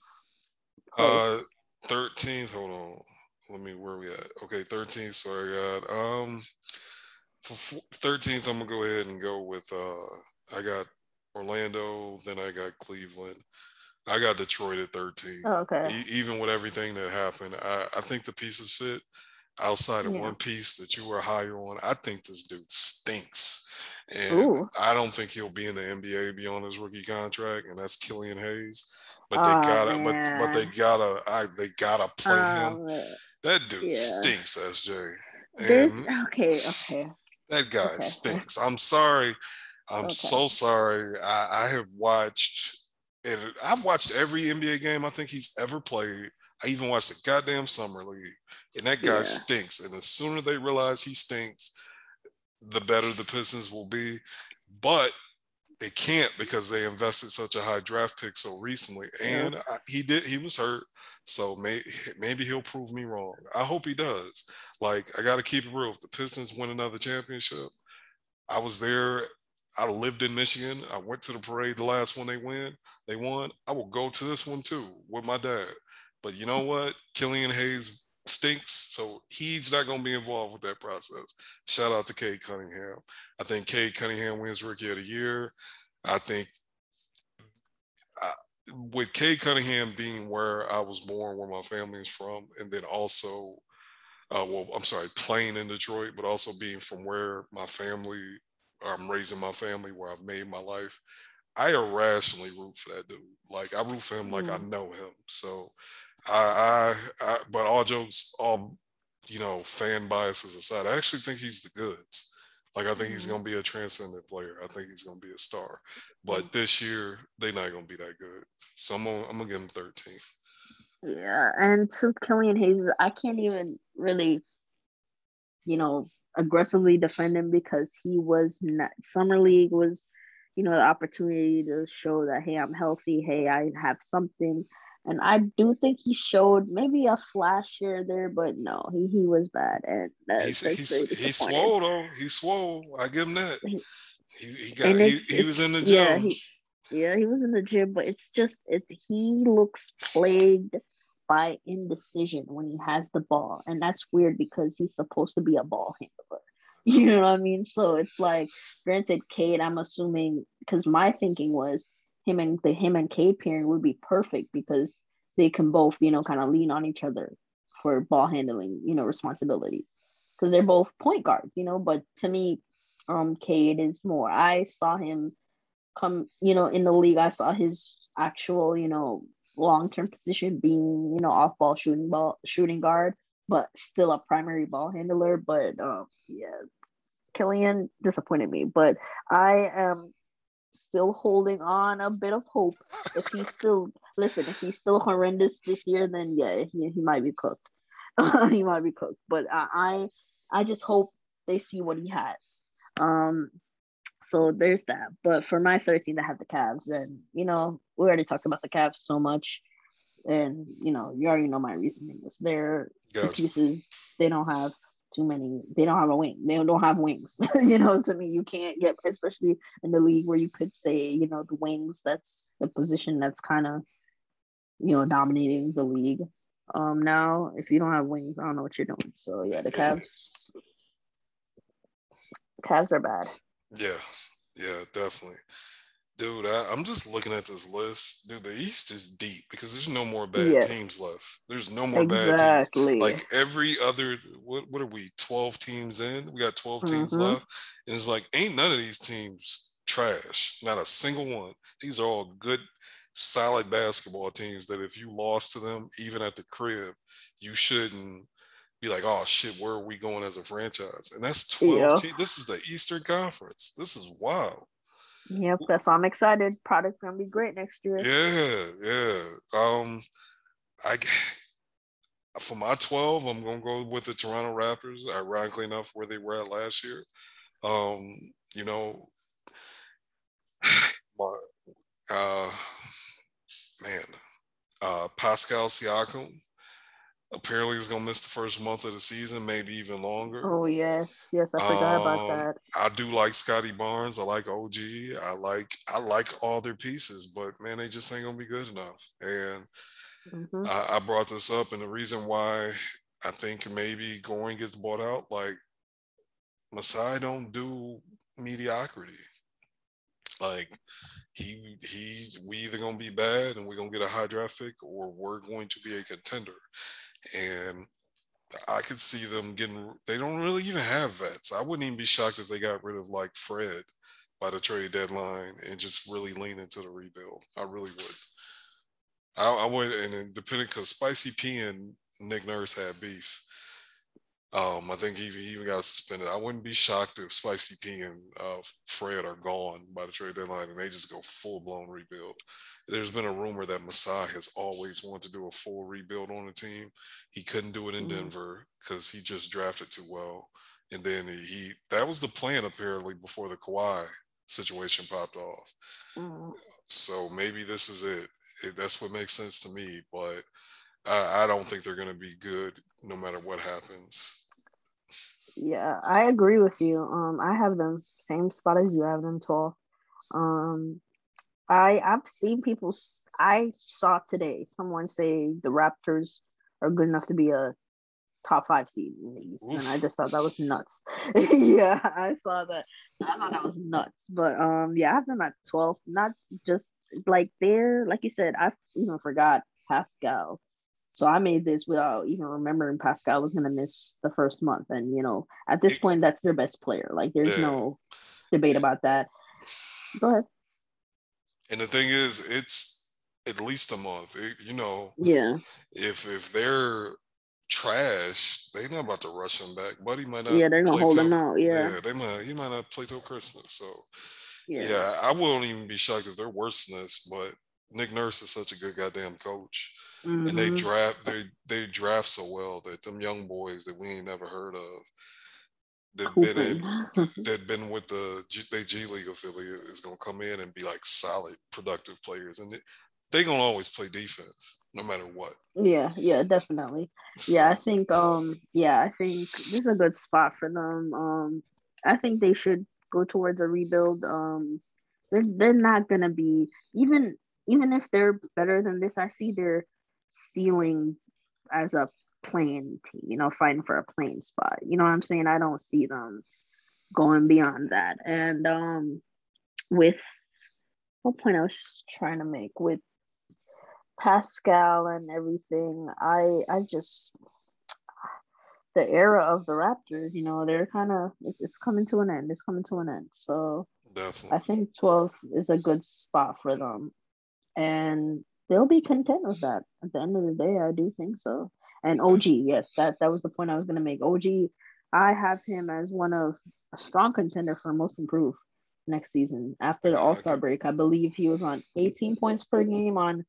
S1: Uh 13th, hold on. Let me where we at? Okay, 13th. So I got um for 13th, I'm gonna go ahead and go with uh I got Orlando, then I got Cleveland, I got Detroit at 13.
S2: Oh, okay.
S1: E- even with everything that happened, I, I think the pieces fit. Outside of yeah. one piece that you were higher on, I think this dude stinks. And Ooh. I don't think he'll be in the NBA beyond his rookie contract, and that's Killian Hayes. But they oh, gotta, but, but, they gotta, I, they gotta play him. That dude yeah. stinks, SJ.
S2: This, okay, okay.
S1: That guy okay. stinks. I'm sorry. I'm okay. so sorry. I, I have watched and I've watched every NBA game I think he's ever played. I even watched the goddamn summer league, and that guy yeah. stinks. And the sooner they realize he stinks, the better the Pistons will be. But they can't because they invested such a high draft pick so recently, and yeah. he did. He was hurt, so may, maybe he'll prove me wrong. I hope he does. Like I got to keep it real. If the Pistons win another championship, I was there I lived in Michigan. I went to the parade, the last one they win, they won. I will go to this one too with my dad. But you know what? Killian Hayes stinks, so he's not going to be involved with that process. Shout out to Cade Cunningham. I think Cade Cunningham wins Rookie of the Year. I think uh, with Cade Cunningham being where I was born, where my family is from, and then also, uh, well, I'm sorry, playing in Detroit, but also being from where my family, I'm raising my family, where I've made my life. I irrationally root for that dude. Like I root for him mm. like I mm. know him. So I, I, I, but all jokes, all you know, fan biases aside, I actually think he's the goods. Like I think he's mm-hmm. to be a transcendent player. I think he's to be a star. But mm. this year they're not to be that good. So I'm gonna, I'm gonna give him 13.
S2: Yeah, and to Killian Hayes, I can't even really, you know, aggressively defend him because he was not summer league was, you know, the opportunity to show that hey, I'm healthy. Hey, I have something and I do think he showed maybe a flash here there, but no, he, he was bad. And that's, he's,
S1: he's, he's swole though. He's swole. I give him that. He, he got he, he was in the gym.
S2: Yeah he, yeah, he was in the gym, but it's just it he looks plagued by indecision when he has the ball. And that's weird because he's supposed to be a ball handler. [LAUGHS] You know what I mean? So it's like, granted, Cade, I'm assuming because my thinking was him and the him and Cade pairing would be perfect because they can both, you know, kind of lean on each other for ball handling, you know, responsibilities. Because they're both point guards, you know. But to me, um, Cade is more. I saw him come, you know, in the league. I saw his actual, you know, long term position being, you know, off ball shooting ball shooting guard, but still a primary ball handler. But um, yeah, Killian disappointed me. But I am still holding on a bit of hope. If he's still listen, if he's still horrendous this year, then yeah, he, he might be cooked. [LAUGHS] he might be cooked. But I, I I just hope they see what he has. Um, so there's that. But for my 13, I have the Cavs, and you know we already talked about the Cavs so much, and you know you already know my reasoning is their excuses they don't have too many. They don't have a wing. They don't have wings. [LAUGHS] you know, to me, you can't get, especially in the league where you could say, you know, the wings. That's the position that's kind of, you know, dominating the league. Um, now if you don't have wings, I don't know what you're doing. So yeah, the Cavs. Cavs are bad.
S1: Yeah, yeah, definitely dude, I, am just looking at this list. Dude, the East is deep because there's no more bad yes. teams left. There's no more exactly. bad teams. Like every other, what what are we? Twelve teams in. We got 12 teams mm-hmm. left, and it's like ain't none of these teams trash. Not a single one. These are all good, solid basketball teams. That if you lost to them, even at the crib, you shouldn't be like, oh shit, where are we going as a franchise? And that's 12 yeah. teams. This is the Eastern Conference. This is wild.
S2: Yep, that's why I'm excited. Product's gonna be great next year.
S1: Yeah, yeah. Um, I for my 12, I'm gonna go with the Toronto Raptors. Ironically enough, where they were at last year. Um, you know, [SIGHS] my, uh, man, uh, Pascal Siakam apparently he's gonna miss the first month of the season, maybe even longer.
S2: Oh yes, yes, I forgot um, about that. I
S1: do like Scottie Barnes. I like OG. I like I like all their pieces, but man, they just ain't gonna be good enough. And mm-hmm. I, I, brought this up, and the reason why I think maybe Goran gets bought out, like Masai don't do mediocrity. Like he he we either gonna be bad and we're gonna get a high draft pick or we're going to be a contender and I could see them getting. They don't really even have vets. I wouldn't even be shocked if they got rid of like Fred by the trade deadline and just really lean into the rebuild. I really would. I, I would, and depending because Spicy P and Nick Nurse had beef. Um, I think he, he even got suspended. I wouldn't be shocked if Spicy P and uh, Fred are gone by the trade deadline and they just go full blown rebuild. There's been a rumor that Masai has always wanted to do a full rebuild on the team. He couldn't do it in mm-hmm. Denver because he just drafted too well. And then he that was the plan apparently before the Kawhi situation popped off. Mm-hmm. So maybe this is it. it. That's what makes sense to me, but I, I don't think they're going to be good no matter what happens.
S2: Yeah, I agree with you. Um, I have them same spot as you have them 12. Um, I I've seen people. I saw today someone say the Raptors are good enough to be a top five seed in the East, and I just thought that was nuts. [LAUGHS] yeah, I saw that. I thought that was nuts. But um, yeah, I have them at twelve. Not just like they're like you said. I even forgot Pascal. So I made this without even remembering Pascal was gonna miss the first month, and you know at this point that's their best player. Like there's yeah. no debate about that. Go ahead.
S1: And the thing is, it's at least a month. It, you know.
S2: Yeah.
S1: If if they're trash, they not about to rush him back. Buddy might not.
S2: Yeah, they're gonna hold till, him out. Yeah.
S1: Yeah, they might. He might not play till Christmas. So. Yeah. yeah, I wouldn't even be shocked if they're worse than this. But Nick Nurse is such a good goddamn coach, mm-hmm. and they mm-hmm. draft they they draft so well that them young boys that we ain't never heard of that been in, [LAUGHS] that been with the G, they G League affiliate is gonna come in and be like solid, productive players, and they, are gonna always play defense no matter what.
S2: Yeah, yeah, definitely. So, yeah, I think um yeah, I think this is a good spot for them. Um I think they should go towards a rebuild. Um they're they're not gonna be even even if they're better than this, I see their ceiling as a play-in team, you know, fighting for a play-in spot. You know what I'm saying? I don't see them going beyond that. And um with what point I was trying to make with Pascal and everything, I I just the era of the Raptors, you know, they're kind of it's coming to an end. It's coming to an end. So Definitely. I think 12 is a good spot for them. And they'll be content with that. At the end of the day, I do think so. And OG, yes, that that was the point I was gonna make. OG, I have him as one of a strong contender for most improved next season. After the All Star break, I believe he was on 18 points per game on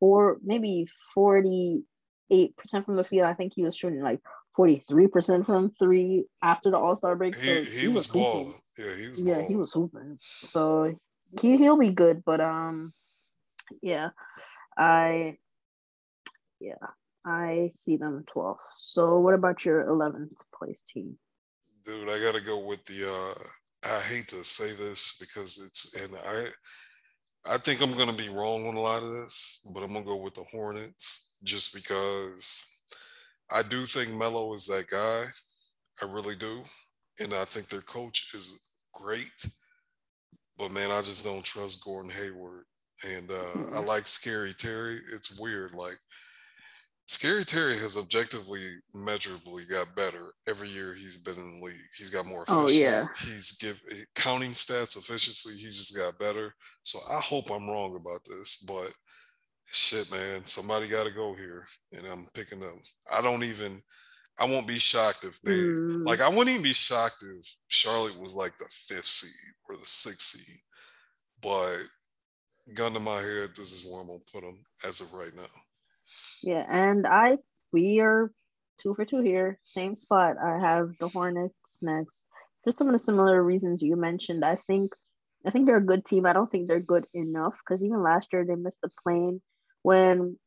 S2: four, maybe 48 percent from the field. I think he was shooting like 43 percent from three after the All Star break.
S1: So he, he, he, was, was balling. Yeah, he was.
S2: Yeah, balling. he was hooping. So he he'll be good, but um, yeah, I yeah, I see them 12th. So what about your 11th place team?
S1: Dude, I got to go with the uh I hate to say this because it's and I I think I'm to be wrong on a lot of this, but I'm to go with the Hornets just because I do think Melo is that guy. I really do. And I think their coach is great. But man, I just don't trust Gordon Hayward. And uh, mm-hmm. I like Scary Terry. It's weird. Like Scary Terry has objectively, measurably got better every year he's been in the league. He's got more efficient. Oh, yeah. He's give counting stats efficiency. He's just got better. So I hope I'm wrong about this, but shit, man, somebody got to go here, and I'm picking them. I don't even. I won't be shocked if they mm. like. I wouldn't even be shocked if Charlotte was like the fifth seed or the sixth seed. But gun to my head, this is where I'm gonna put them as of right now.
S2: Yeah, and I we are two for two here, same spot. I have the Hornets next. For some of the similar reasons you mentioned, I think I think they're a good team. I don't think they're good enough because even last year they missed the play-in when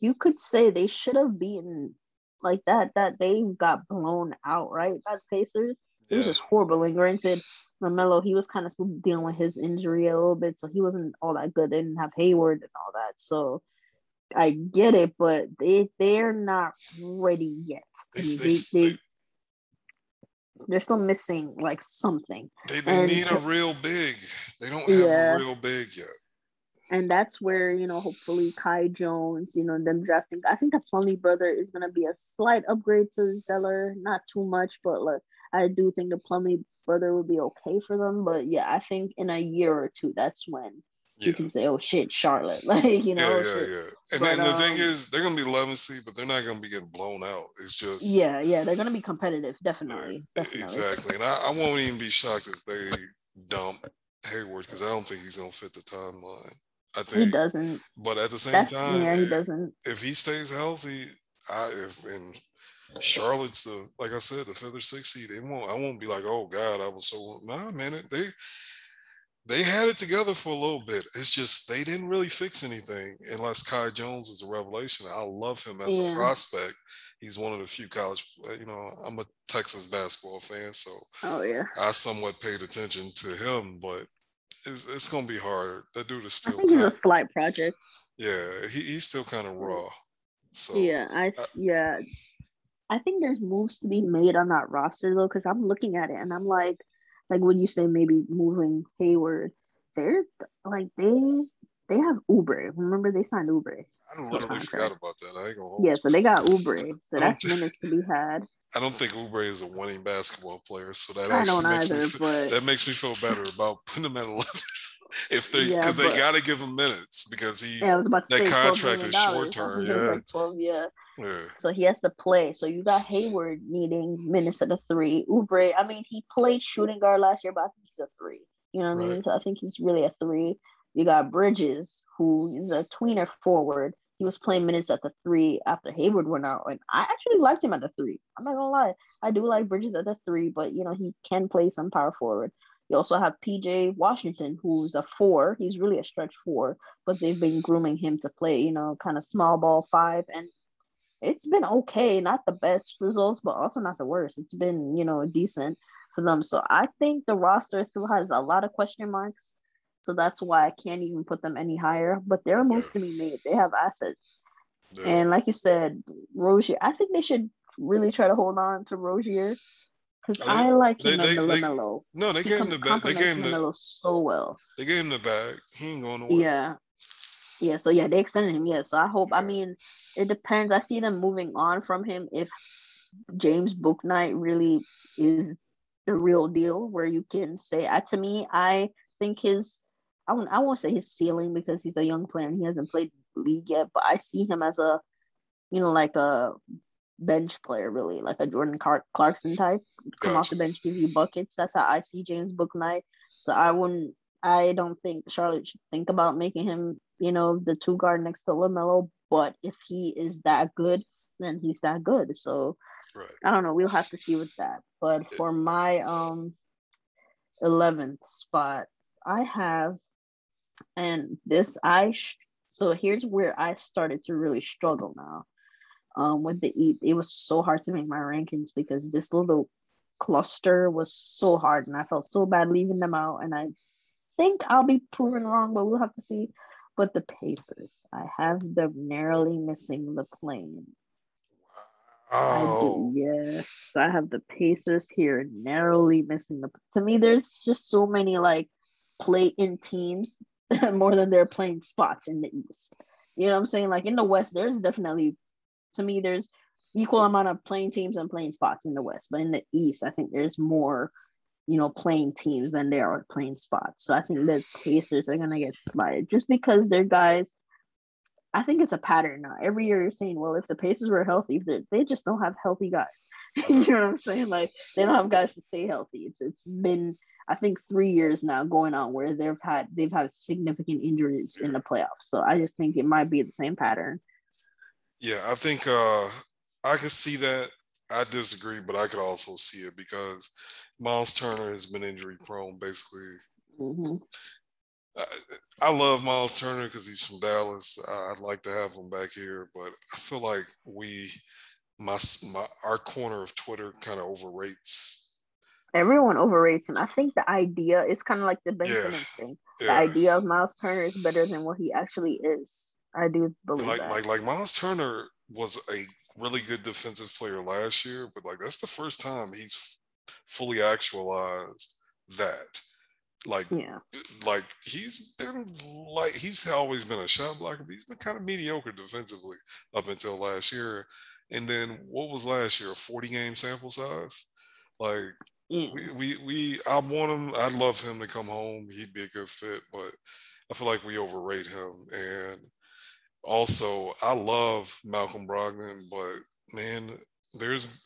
S2: you could say they should have beaten like that. That they got blown out right by the Pacers. It was just horrible. And granted, LaMelo, he was kind of still dealing with his injury a little bit, so he wasn't all that good. They didn't have Hayward and all that. So I get it, but they they're not ready yet. They, they, they, they're still missing like something.
S1: They, they and, need a real big. They don't have yeah. a real big yet.
S2: And that's where, you know, hopefully Kai Jones, you know, them drafting. I think the Plumlee brother is gonna be a slight upgrade to Zeller, not too much, but like I do think the Plumlee brother would be okay for them. But yeah, I think in a year or two, that's when yeah. you can say, "Oh shit, Charlotte!" [LAUGHS] Like you know.
S1: Yeah, yeah, yeah. And but, then the um, thing is, they're gonna be 11 seed, but they're not gonna be getting blown out. It's just
S2: yeah, yeah, they're gonna be competitive, definitely, definitely.
S1: Exactly, and I, I, won't even be shocked if they dump Hayward because I don't think he's gonna fit the timeline. I think
S2: he doesn't.
S1: But at the same That's, time,
S2: yeah, he doesn't.
S1: If he stays healthy, I if and Charlotte's the like I said, the feather sixth seed. They won't. I won't be like, oh God, I was so nah, man. They they had it together for a little bit. It's just they didn't really fix anything unless Kai Jones is a revelation. I love him as yeah. a prospect. He's one of the few college, uh, you know, I'm a Texas basketball fan, so
S2: oh yeah,
S1: I somewhat paid attention to him, but it's, it's gonna be hard. That dude is still.
S2: I think he's a slight project.
S1: Yeah, he, he's still kind of raw. So
S2: yeah, I, I yeah, I think there's moves to be made on that roster though, because I'm looking at it and I'm like, like would you say maybe moving Hayward? They're like they they have Oubre. Remember they signed Oubre.
S1: I don't literally forgot about that. I ain't gonna
S2: yeah, so they got Oubre. So that's think, minutes to be had. [LAUGHS]
S1: I don't think Oubre is a winning basketball player, so that I actually makes either, me feel, but... that makes me feel better about putting him at eleven. [LAUGHS] if they because yeah, they got to give him minutes because he
S2: yeah, I was about to
S1: that
S2: say
S1: contract is short term. Yeah.
S2: Like 12, yeah. So he has to play. So you got Hayward needing minutes at the three. Oubre, I mean, he played shooting guard last year, but I think he's a three. You know what right. I mean? So I think he's really a three. You got Bridges, who is a tweener forward. He was playing minutes at the three after Hayward went out, and I actually liked him at the three. I'm not gonna lie, I do like Bridges at the three, but you know he can play some power forward. You also have PJ Washington, who's a four. He's really a stretch four, but they've been grooming him to play, you know, kind of small ball five. And it's been okay. Not the best results, but also not the worst. It's been, you know, decent for them. So I think the roster still has a lot of question marks. So that's why I can't even put them any higher. But there are moves to be made. They have assets. Yeah. And like you said, Rozier, I think they should really try to hold on to Rozier because I, like him they, they.
S1: No, they he gave him the bag. They gave him
S2: the so well.
S1: They gave him the bag. He ain't going nowhere.
S2: Yeah, yeah. So yeah, they extended him. Yeah. So I hope. I mean, it depends. I see them moving on from him if James Bouknight really is the real deal, where you can say, uh, to me, I think his. I won't, I won't say his ceiling because he's a young player and he hasn't played league yet, but I see him as a, you know, like a bench player, really, like a Jordan Clarkson type. Come gotcha. off the bench, give you buckets. That's how I see James Bouknight. So I wouldn't. I don't think Charlotte should think about making him, you know, the two guard next to LaMelo. But if he is that good, then he's that good. So right. I don't know. We'll have to see with that. But for my um eleventh spot, I have, and this I. Sh- so here's where I started to really struggle now um, with the eat. It was so hard to make my rankings because this little cluster was so hard and I felt so bad leaving them out. And I think I'll be proven wrong, but we'll have to see. But the Pacers, I have them narrowly missing the play-in.
S1: Oh.
S2: I do, oh. yes. I have the Pacers here narrowly missing the. To me, there's just so many like play in teams [LAUGHS] more than they're play-in spots in the East. You know what I'm saying? Like in the West, there's definitely to me, there's equal amount of play-in teams and play-in spots in the West, but in the East, I think there's more, you know, play-in teams than they are play-in spots. So I think the Pacers are gonna get slided just because their guys. I think it's a pattern now. Every year you're saying, well, if the Pacers were healthy, they just don't have healthy guys. [LAUGHS] you know what I'm saying? Like they don't have guys to stay healthy. It's it's been I think three years now going on where they've had they've had significant injuries in the playoffs. So I just think it might be the same pattern
S1: yeah, I think uh, I could see that. I disagree, but I could also see it because Miles Turner has been injury prone basically. Mm-hmm. I, I, love Miles Turner because he's from Dallas. I'd like to have him back here, but I feel like we, my, my our corner of Twitter kind of overrates.
S2: Everyone overrates him. I think the idea is kind of like the Ben yeah. Thing. Yeah. The idea of Miles Turner is better than what he actually is. I do believe
S1: like
S2: that.
S1: like like Miles Turner was a really good defensive player last year, but like that's the first time he's fully actualized that. Like
S2: yeah,
S1: like he's been like he's always been a shot blocker, but he's been kind of mediocre defensively up until last year. And then what was last year? A 40 game sample size? Like we, we we I want him, I'd love him to come home. He'd be a good fit, but I feel like we overrate him. And also, I love Malcolm Brogdon, but man, there's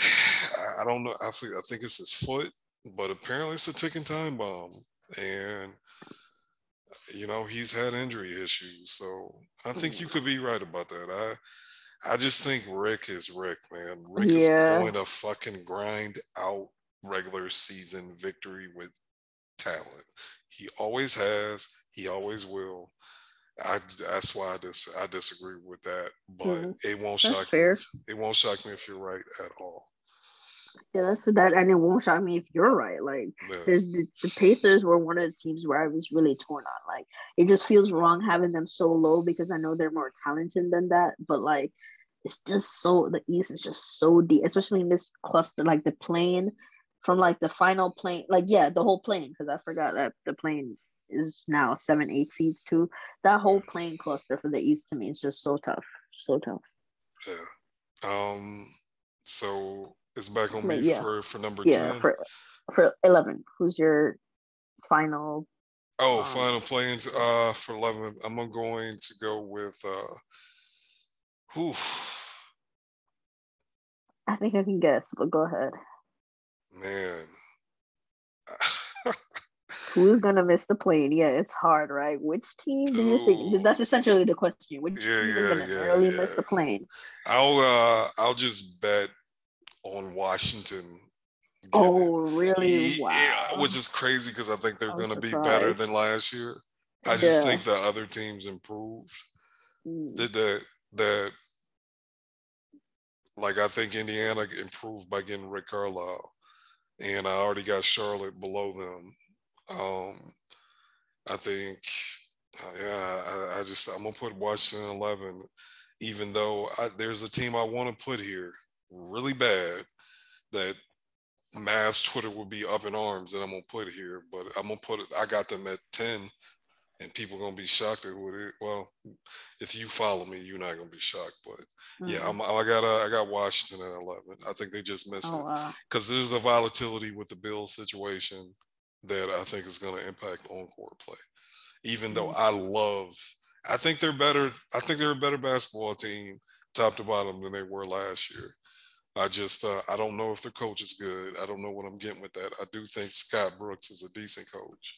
S1: I don't know. I think I think it's his foot, but apparently it's a ticking time bomb, and you know he's had injury issues. So I think you could be right about that. I I just think Rick is Rick, man. Rick yeah. is going to fucking grind out regular season victory with talent. He always has. He always will. I that's why I dis I disagree with that, but mm-hmm. it won't that's shock fair. me. It won't shock me if you're right at all.
S2: Yeah, that's what that, and it won't shock me if you're right. Like yeah. the, the Pacers were one of the teams where I was really torn on. Like it just feels wrong having them so low because I know they're more talented than that, but like it's just so the East is just so deep, especially in this cluster, like the play-in from like the final play-in, like yeah, the whole play-in because I forgot that the play-in is now seven, eight seats too. That whole play-in cluster for the East to me is just so tough, so tough.
S1: Yeah. Um. So it's back on me yeah. for for number
S2: yeah, 10. for for eleven. Who's your final?
S1: Oh, um, final plans. Uh, for eleven, I'm going to go with uh. Whew.
S2: I think I can guess, but go ahead.
S1: Man. [LAUGHS]
S2: Who's gonna miss the play-in? Yeah, it's hard, right? Which team do you think? That's essentially the question. Which yeah, team yeah, is gonna yeah, really yeah. miss the play-in?
S1: I'll uh, I'll just bet on Washington.
S2: Oh, really? He, wow.
S1: Yeah, which is crazy because I think they're going to be better than last year. I just think the other teams improved. Mm. Did that that like I think Indiana improved by getting Rick Carlisle, and I already got Charlotte below them. Um, I think, uh, yeah, I, I, just I'm gonna put Washington 11, even though I, there's a team I want to put here really bad that Mavs Twitter would be up in arms that I'm gonna put here, but I'm gonna put it. I got them at 10, and people gonna be shocked at what it. Well, if you follow me, you're not gonna be shocked, but mm-hmm. yeah, I'm, I got uh, I got Washington at 11. I think they just missed oh, it because wow. there's the volatility with the Bills situation that I think is gonna impact on court play. Even mm-hmm. though I love, I think they're better. I think they're a better basketball team, top to bottom, than they were last year. I just uh, I don't know if their coach is good. I don't know what I'm getting with that. I do think Scott Brooks is a decent coach,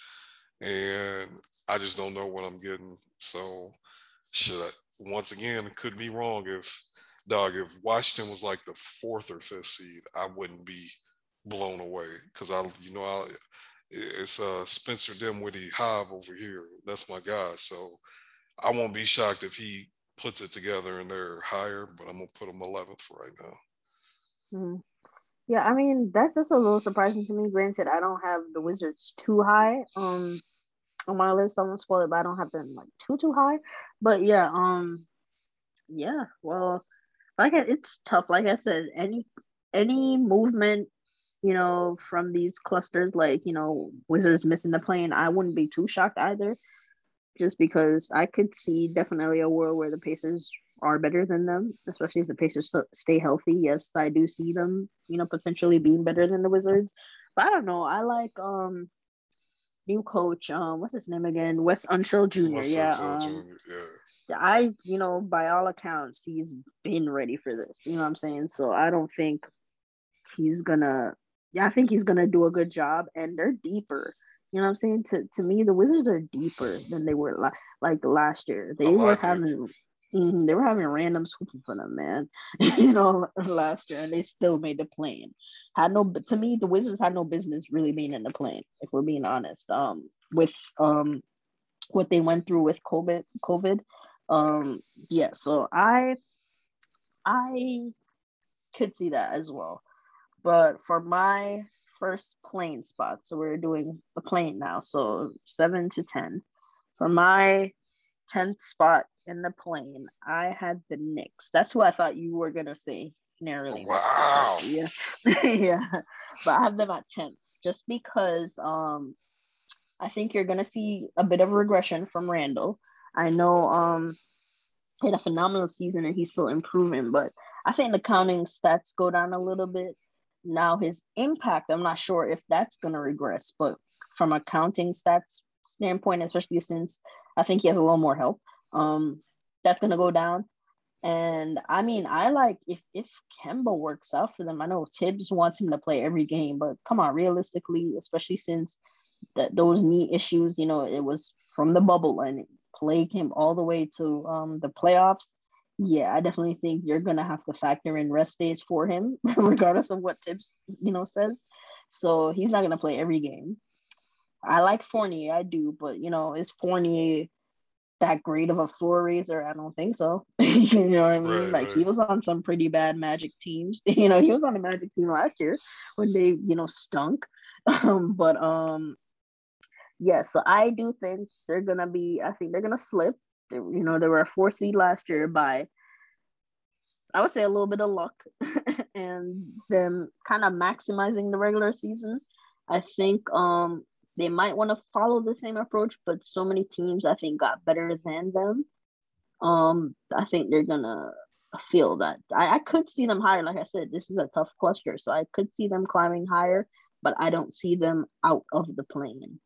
S1: and I just don't know what I'm getting. So should I once again could be wrong if dog if Washington was like the fourth or fifth seed, I wouldn't be blown away because I you know I it's uh Spencer Dinwiddie Hive over here. That's my guy. So I won't be shocked if he puts it together and they're higher, but I'm gonna put him 11th for right now.
S2: Mm. Yeah, I mean that's just a little surprising to me. Granted, I don't have the Wizards too high um on my list. I won't spoil it, but I don't have them like too too high. But yeah, um, yeah. Well, like it's tough. Like I said, any any movement, you know, from these clusters, like you know, Wizards missing the play-in, I wouldn't be too shocked either. Just because I could see definitely a world where the Pacers are better than them, especially if the Pacers stay healthy. Yes, I do see them, you know, potentially being better than the Wizards. But I don't know. I like um new coach. Um, what's his name again? Wes Unseld Jr. Wes yeah. um, Jr. Yeah. I, you know, by all accounts, he's been ready for this. You know what I'm saying? So I don't think he's gonna. Yeah, I think he's gonna do a good job, and they're deeper. You know what I'm saying? To to me, the Wizards are deeper than they were like like last year. They were having Mm-hmm. They were having random swooping for them, man. [LAUGHS] you know, last year, and they still made the play-in. Had no, to me, the Wizards had no business really being in the play-in. If we're being honest, um, with um, what they went through with COVID, COVID, um, yeah. So I, I could see that as well. But for my first play-in spot, so we're doing a play-in now. So seven to ten. For my 10th spot in the play-in, I had the Knicks. That's what I thought you were gonna say. Narrowly.
S1: Wow. [LAUGHS]
S2: Yeah. [LAUGHS] yeah. But I have them at 10th just because um I think you're gonna see a bit of regression from Randle. I know um he had a phenomenal season and he's still improving, but I think the counting stats go down a little bit. Now his impact, I'm not sure if that's gonna regress, but from a counting stats standpoint, especially since I think he has a little more help. Um, that's gonna go down. And I mean, I like if if Kemba works out for them. I know Thibs wants him to play every game, but come on, realistically, especially since that those knee issues, you know, it was from the bubble and it plagued him all the way to um, the playoffs. Yeah, I definitely think you're gonna have to factor in rest days for him, [LAUGHS] regardless of what Thibs you know, says. So he's not gonna play every game. I like Fournier, I do, but you know, is Fournier that great of a floor raiser? I don't think so. [LAUGHS] you know what I mean? Right, like right. he was on some pretty bad Magic teams. [LAUGHS] you know, he was on the Magic team last year when they, you know, stunk. Um, but um, yeah, so I do think they're gonna be. I think they're gonna slip. You know, they were a four seed last year by, I would say, a little bit of luck, [LAUGHS] and them kind of maximizing the regular season. I think um they might want to follow the same approach, but so many teams I think got better than them. Um, I think they're gonna feel that. I, I could see them higher. Like I said, this is a tough cluster, so I could see them climbing higher, but I don't see them out of the play-in.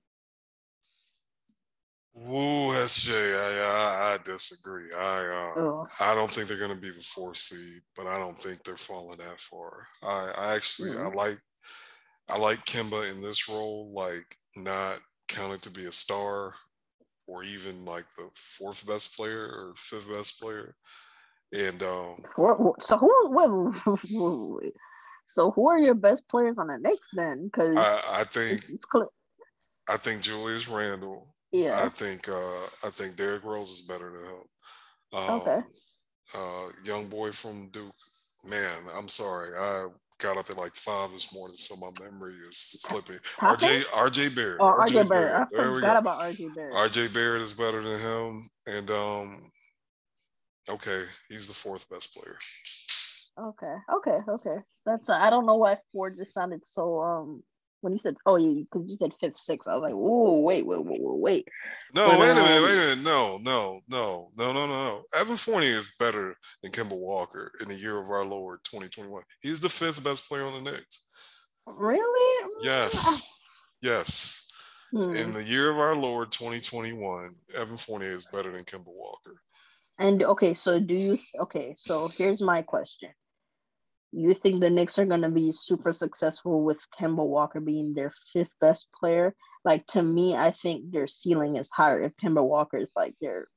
S1: Woo, SJ, I, I, I disagree. I uh, oh. I don't think they're going to be the four seed, but I don't think they're falling that far. I, I actually mm-hmm. I like I like Kemba in this role, like not counted to be a star or even like the fourth best player or fifth best player. And um,
S2: so who? so who are your best players on the Knicks then? Because
S1: I, I, think it's, I think Julius Randle. Yeah. I think uh, I think Derrick Rose is better than him. Um, okay. Uh, young boy from Duke. Man, I'm sorry. I got up at like five this morning, so my memory is slipping. RJ RJ Barrett.
S2: Oh, RJ, Barrett. Barrett. I there forgot about RJ Barrett.
S1: RJ Barrett is better than him, and um, okay, he's the fourth best player.
S2: Okay, okay, okay. That's uh, I don't know why four just sounded so um when you said, oh, yeah, because you said fifth, sixth, I was like, whoa, wait, wait, wait, wait.
S1: No, but, wait um, a minute, wait a minute. No, no, no, no, no, no. Evan Fournier is better than Kemba Walker in the year of our Lord 2021. He's the fifth best player on the Knicks.
S2: Really?
S1: Yes. Yes. Hmm. In the year of our Lord 2021, Evan Fournier is better than Kemba Walker.
S2: And okay, so do you okay, so here's my question you think the Knicks are going to be super successful with Kemba Walker being their fifth best player? Like to me, I think their ceiling is higher if Kemba Walker is like their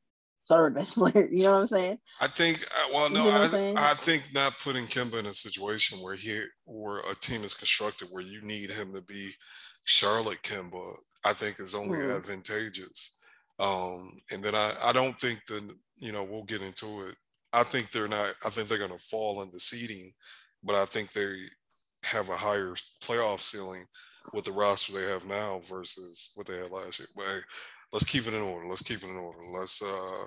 S2: third best [LAUGHS] player. You know what I'm saying?
S1: I think. Uh, well, no, I, I, think not putting Kemba in a situation where he where a team is constructed where you need him to be Charlotte Kemba. I think is only mm. advantageous. Um, and then I, I don't think that you know we'll get into it. I think they're not. I think they're going to fall in the seeding but I think they have a higher playoff ceiling with the roster they have now versus what they had last year. But hey, let's keep it in order. Let's keep it in order. Let's uh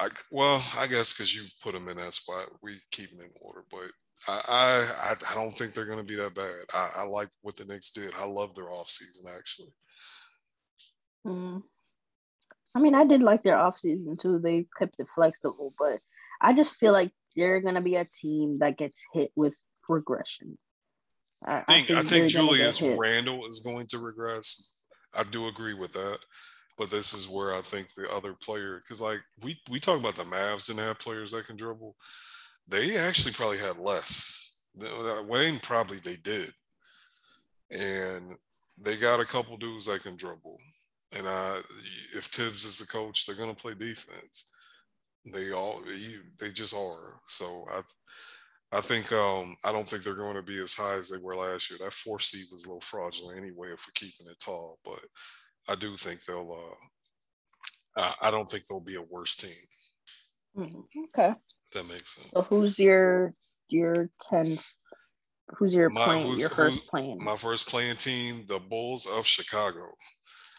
S1: I well, I guess because you put them in that spot, we keep it in order. But I I, I don't think they're going to be that bad. I, I like what the Knicks did. I love their offseason actually.
S2: Mm. I mean, I did like their offseason too. They kept it flexible, but I just feel like they're going to be a team that gets hit with regression.
S1: I, I think I think, Julius Randle is going to regress. I do agree with that, but this is where I think the other player, because like we we talk about the Mavs and have players that can dribble, they actually probably had less. Wayne probably they did, and they got a couple dudes that can dribble. And uh, if Thibs is the coach, they're going to play defense. They all they just are. So I I think um, I don't think they're going to be as high as they were last year. That four seed was a little fraudulent anyway if we're keeping it tall, but I do think they'll. Uh, I, don't think they'll be a worse team.
S2: Mm, okay.
S1: That makes sense.
S2: So who's your your ten? Who's your my, play-in, who's, your first play-in?
S1: My first play-in team, the Bulls of Chicago.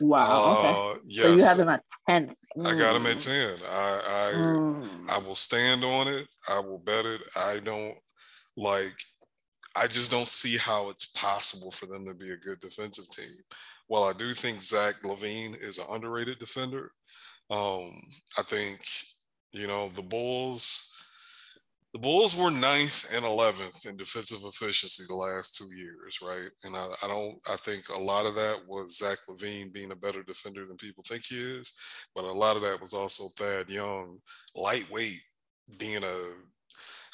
S2: Wow. Okay. Uh, yes. So you have him at 10.
S1: I got him at 10. I I, mm. I will stand on it. I will bet it. I don't like I just don't see how it's possible for them to be a good defensive team. While I do think Zach LaVine is an underrated defender, um, I think, you know, the Bulls the Bulls were ninth and 11th in defensive efficiency the last two years, right? And I, I, don't, I think a lot of that was Zach LaVine being a better defender than people think he is, but a lot of that was also Thad Young, lightweight, being a.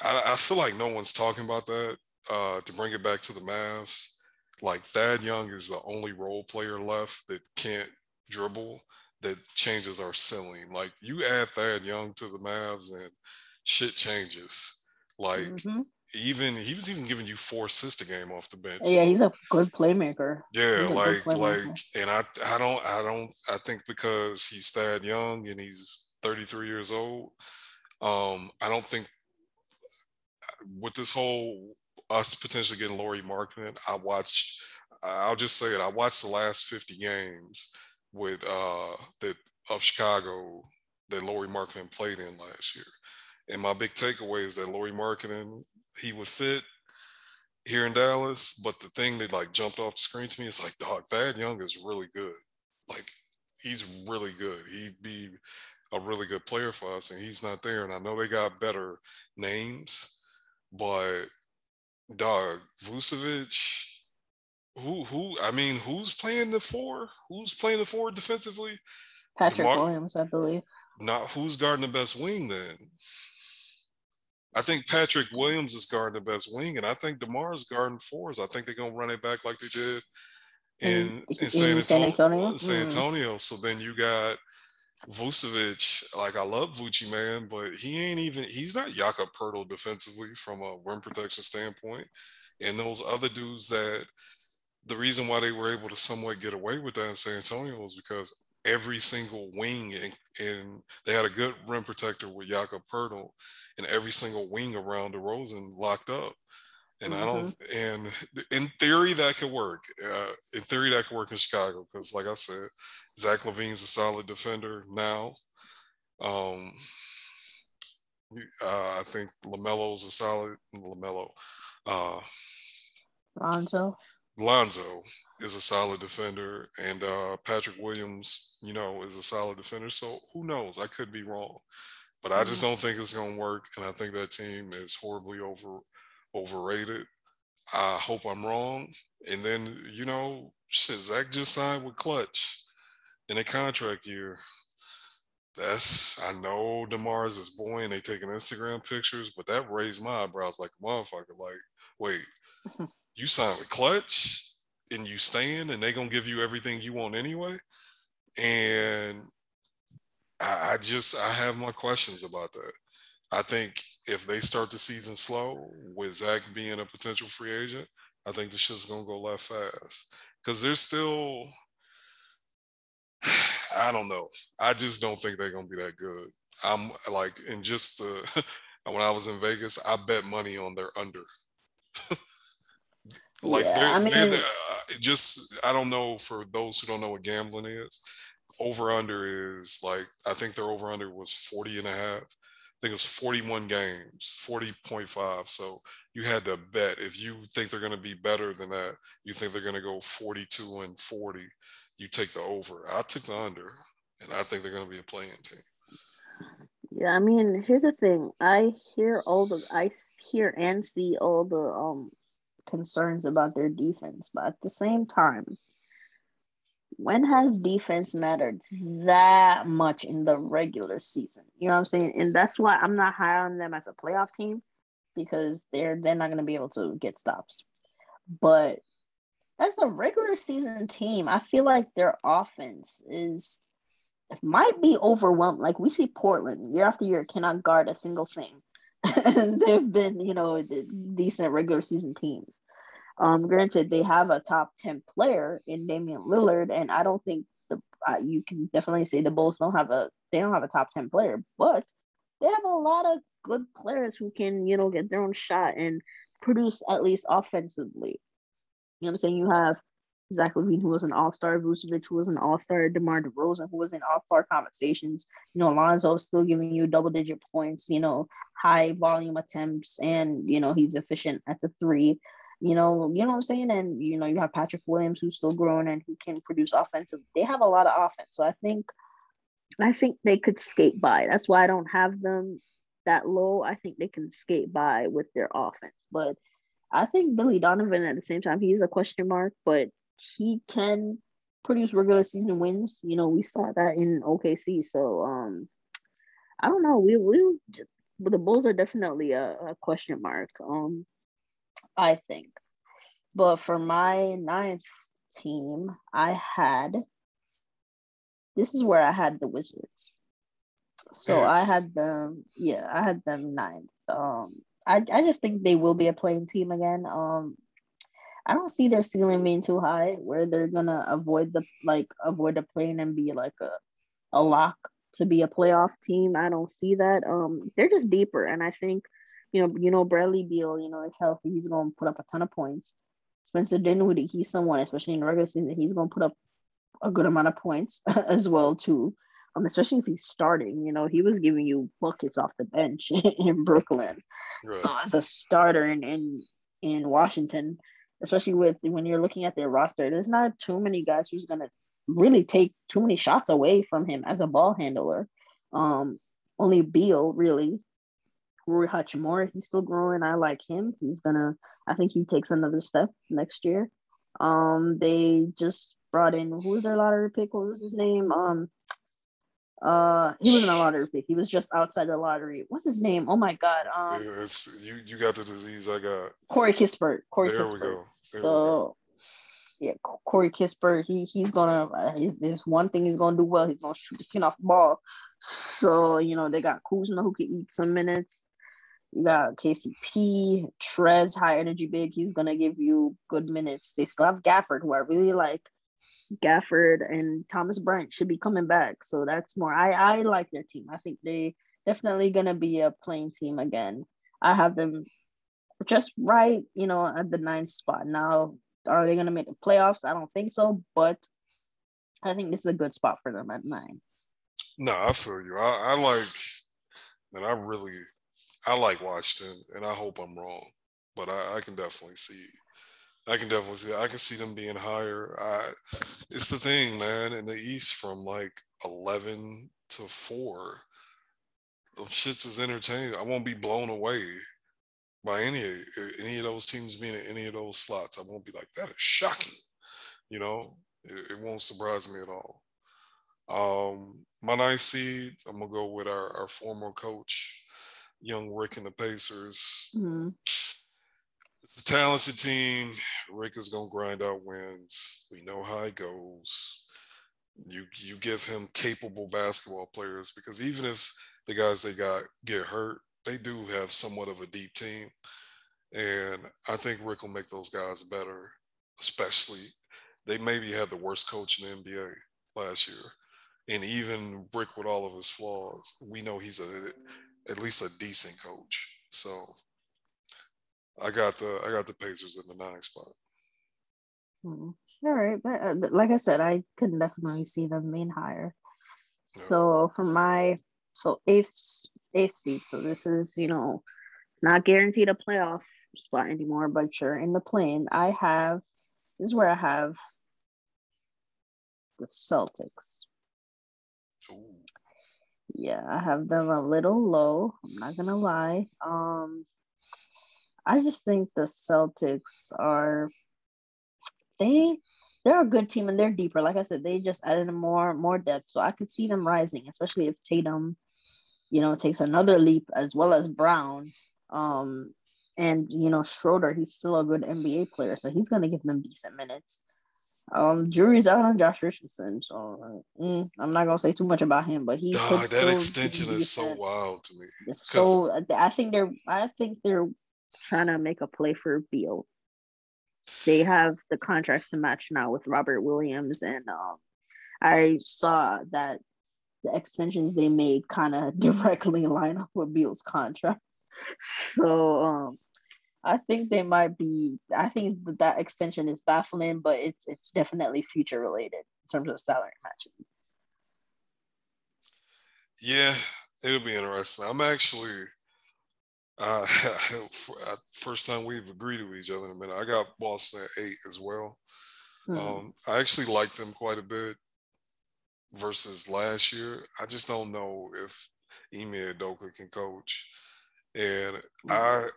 S1: I, I feel like no one's talking about that. Uh, to bring it back to the Mavs, like Thad Young is the only role player left that can't dribble that changes our ceiling. Like you add Thad Young to the Mavs and shit changes. Like mm-hmm. even he was even giving you four assists a game off the bench.
S2: Yeah, he's a good playmaker.
S1: Yeah, like playmaker. like, and I I don't I don't I think because he's that young and he's 33 years old. Um, I don't think with this whole us potentially getting Lauri Markkanen, I watched. I'll just say it. I watched the last 50 games with uh that of Chicago that Lauri Markkanen played in last year. And my big takeaway is that Lauri Markkanen, he would fit here in Dallas. But the thing that like jumped off the screen to me is like, dog, Thad Young is really good. Like he's really good. He'd be a really good player for us, and he's not there. And I know they got better names, but dog, Vucevic, who who I mean, who's playing the four? Who's playing the four defensively?
S2: Patrick DeMar- Williams, I believe.
S1: Not who's guarding the best wing then? I think Patrick Williams is guarding the best wing, and I think DeMar's guarding fours. I think they're gonna run it back like they did in, in, in San, Antonio, San Antonio. San hmm. Antonio. Mm. So then you got Vucevic. Like I love Vucci, man, but he ain't even. He's not Jakob Poeltl defensively from a rim protection standpoint. And those other dudes that the reason why they were able to somewhat get away with that in San Antonio was because every single wing and, and they had a good rim protector with Jakob Poeltl and every single wing around DeRozan locked up. And mm-hmm. I don't, mm-hmm. and in theory that could work. Uh, in theory that could work in Chicago because, like I said, Zach LaVine's a solid defender now. Um, uh, I think LaMelo's a solid LaMelo. Uh,
S2: Lonzo.
S1: Lonzo is a solid defender, and uh, Patrick Williams, you know, is a solid defender. So who knows? I could be wrong, but I just mm-hmm. don't think it's going to work. And I think that team is horribly over overrated. I hope I'm wrong. And then you know, shit, Zach just signed with Klutch in a contract year. That's I know DeMar's is boy and they taking Instagram pictures, but that raised my eyebrows like a motherfucker. Like, wait, [LAUGHS] you signed with Klutch? And you stand and they're gonna give you everything you want anyway. And I, I just I have my questions about that. I think if they start the season slow with Zach being a potential free agent, I think the shit's gonna go left fast. Cause there's still [SIGHS] I don't know. I just don't think they're gonna be that good. I'm like, and just uh, [LAUGHS] when I was in Vegas, I bet money on their under. [LAUGHS] like yeah, I mean, they're, just I don't know for those who don't know what gambling is. Over under is like I think their over under was 40 and a half. I think it was 41 games, 40.5. So you had to bet if you think they're going to be better than that, you think they're going to go 42 and 40, you take the over. I took the under, and I think they're going to be a play-in team.
S2: Yeah, I mean, here's the thing. I hear all the I hear and see all the um concerns about their defense, but at the same time, when has defense mattered that much in the regular season? You know what I'm saying? And that's why I'm not high on them as a playoff team because they're they're not going to be able to get stops. But as a regular season team, I feel like their offense is might be overwhelmed. Like we see Portland year after year cannot guard a single thing. And [LAUGHS] they've been, you know, decent regular season teams. Um, granted, they have a top 10 player in Damian Lillard, and I don't think the uh, you can definitely say the Bulls don't have a they don't have a top 10 player, but they have a lot of good players who can, you know, get their own shot and produce at least offensively. You know I'm saying? You have Zach LaVine, who was an all-star, Vucevic, who was an all-star, DeMar DeRozan, who was in all-star conversations. You know, Alonzo is still giving you double-digit points, you know, high volume attempts, and, you know, he's efficient at the three. You know, you know what I'm saying? And, you know, you have Patrick Williams, who's still growing and who can produce offensive. They have a lot of offense. So I think, I think they could skate by. That's why I don't have them that low. I think they can skate by with their offense. But I think Billy Donovan at the same time, he's a question mark, but he can produce regular season wins. You know, we saw that in OKC. So um, I don't know. We we but the Bulls are definitely a, a question mark. Um, I think. But for my ninth team, I had. This is where I had the Wizards. So I had them. Yeah, I had them ninth. Um, I, I just think they will be a play-in team again. Um, I don't see their ceiling being too high where they're gonna avoid the like avoid the play-in and be like a a lock to be a playoff team. I don't see that. Um, they're just deeper, and I think you know you know Bradley Beal, you know, if healthy, he's gonna put up a ton of points. Spencer Dinwiddie, he's someone, especially in the regular season, he's gonna put up a good amount of points [LAUGHS] as well too. Um, especially if he's starting, you know, he was giving you buckets off the bench [LAUGHS] in Brooklyn. Right. So as a starter in, in in Washington, especially with when you're looking at their roster, there's not too many guys who's gonna really take too many shots away from him as a ball handler. Um, only Beal really. Rui Hachimura, he's still growing. I like him. He's gonna. I think he takes another step next year. Um, they just brought in who was their lottery pick? What was his name? Um, uh, he wasn't a [SIGHS] lottery pick. He was just outside the lottery. What's his name? Oh my god. Um,
S1: it's, you you got the disease. I got
S2: Corey Kispert. Corey
S1: there
S2: Kispert.
S1: we go.
S2: There so yeah, Corey Kispert, he he's gonna uh, there's one thing he's gonna do well. He's gonna shoot the skin off the ball. So you know they got Kuzma who can eat some minutes. You got KCP, Trez, high energy big. He's gonna give you good minutes. They still have Gafford, who I really like. Gafford and Thomas Bryant should be coming back. So that's more. I I like their team. I think they definitely gonna be a play-in team again. I have them just right, you know, at the ninth spot. Now, are they gonna make the playoffs? I don't think so, but I think this is a good spot for them at nine.
S1: No, I feel you. I, I like, and I really, I like Washington, and I hope I'm wrong, but I, I can definitely see I can definitely see. I can see them being higher. I, it's the thing, man. In the East, from like eleven to four, those shits is entertaining. I won't be blown away by any any of those teams being in any of those slots. I won't be like that is shocking. You know, it, it won't surprise me at all. Um, my ninth seed, I'm gonna go with our, our former coach, young Rick and the Pacers. Mm-hmm. It's a talented team. Rick is gonna grind out wins. We know how it goes. You you give him capable basketball players because even if the guys they got get hurt, they do have somewhat of a deep team. And I think Rick will make those guys better, especially they maybe had the worst coach in the NBA last year. And even Rick with all of his flaws, we know he's a at least a decent coach. So I got the I got the Pacers in the nine spot.
S2: Hmm. All right, but uh, like I said, I could definitely see them being higher. Yeah. So for my so eighth eighth seed, so this is you know not guaranteed a playoff spot anymore, but you're in the play-in. I have this is where I have the Celtics. Ooh. Yeah, I have them a little low. I'm not gonna lie. Um, I just think the Celtics are they they're a good team and they're deeper. Like I said, they just added more more depth, so I could see them rising, especially if Tatum, you know, takes another leap as well as Brown. Um, and you know Schroeder, he's still a good NBA player, so he's gonna give them decent minutes. Um, jury's out on Josh Richardson, so mm, I'm not gonna say too much about him, but he.
S1: that extension is so wild to me.
S2: So I think they're, I think they're trying to make a play for Beal. They have the contracts to match now with Robert Williams, and um, I saw that the extensions they made kind of [LAUGHS] directly line up with Beal's contract. So um, I think they might be. I think that, that extension is baffling, but it's it's definitely future related in terms of salary matching.
S1: Yeah, it'll be interesting. I'm actually [LAUGHS] uh, first time we've agreed to each other in a minute. I got Boston at eight as well. Mm-hmm. Um, I actually like them quite a bit versus last year. I just don't know if Ime Udoka can coach. And mm-hmm. I,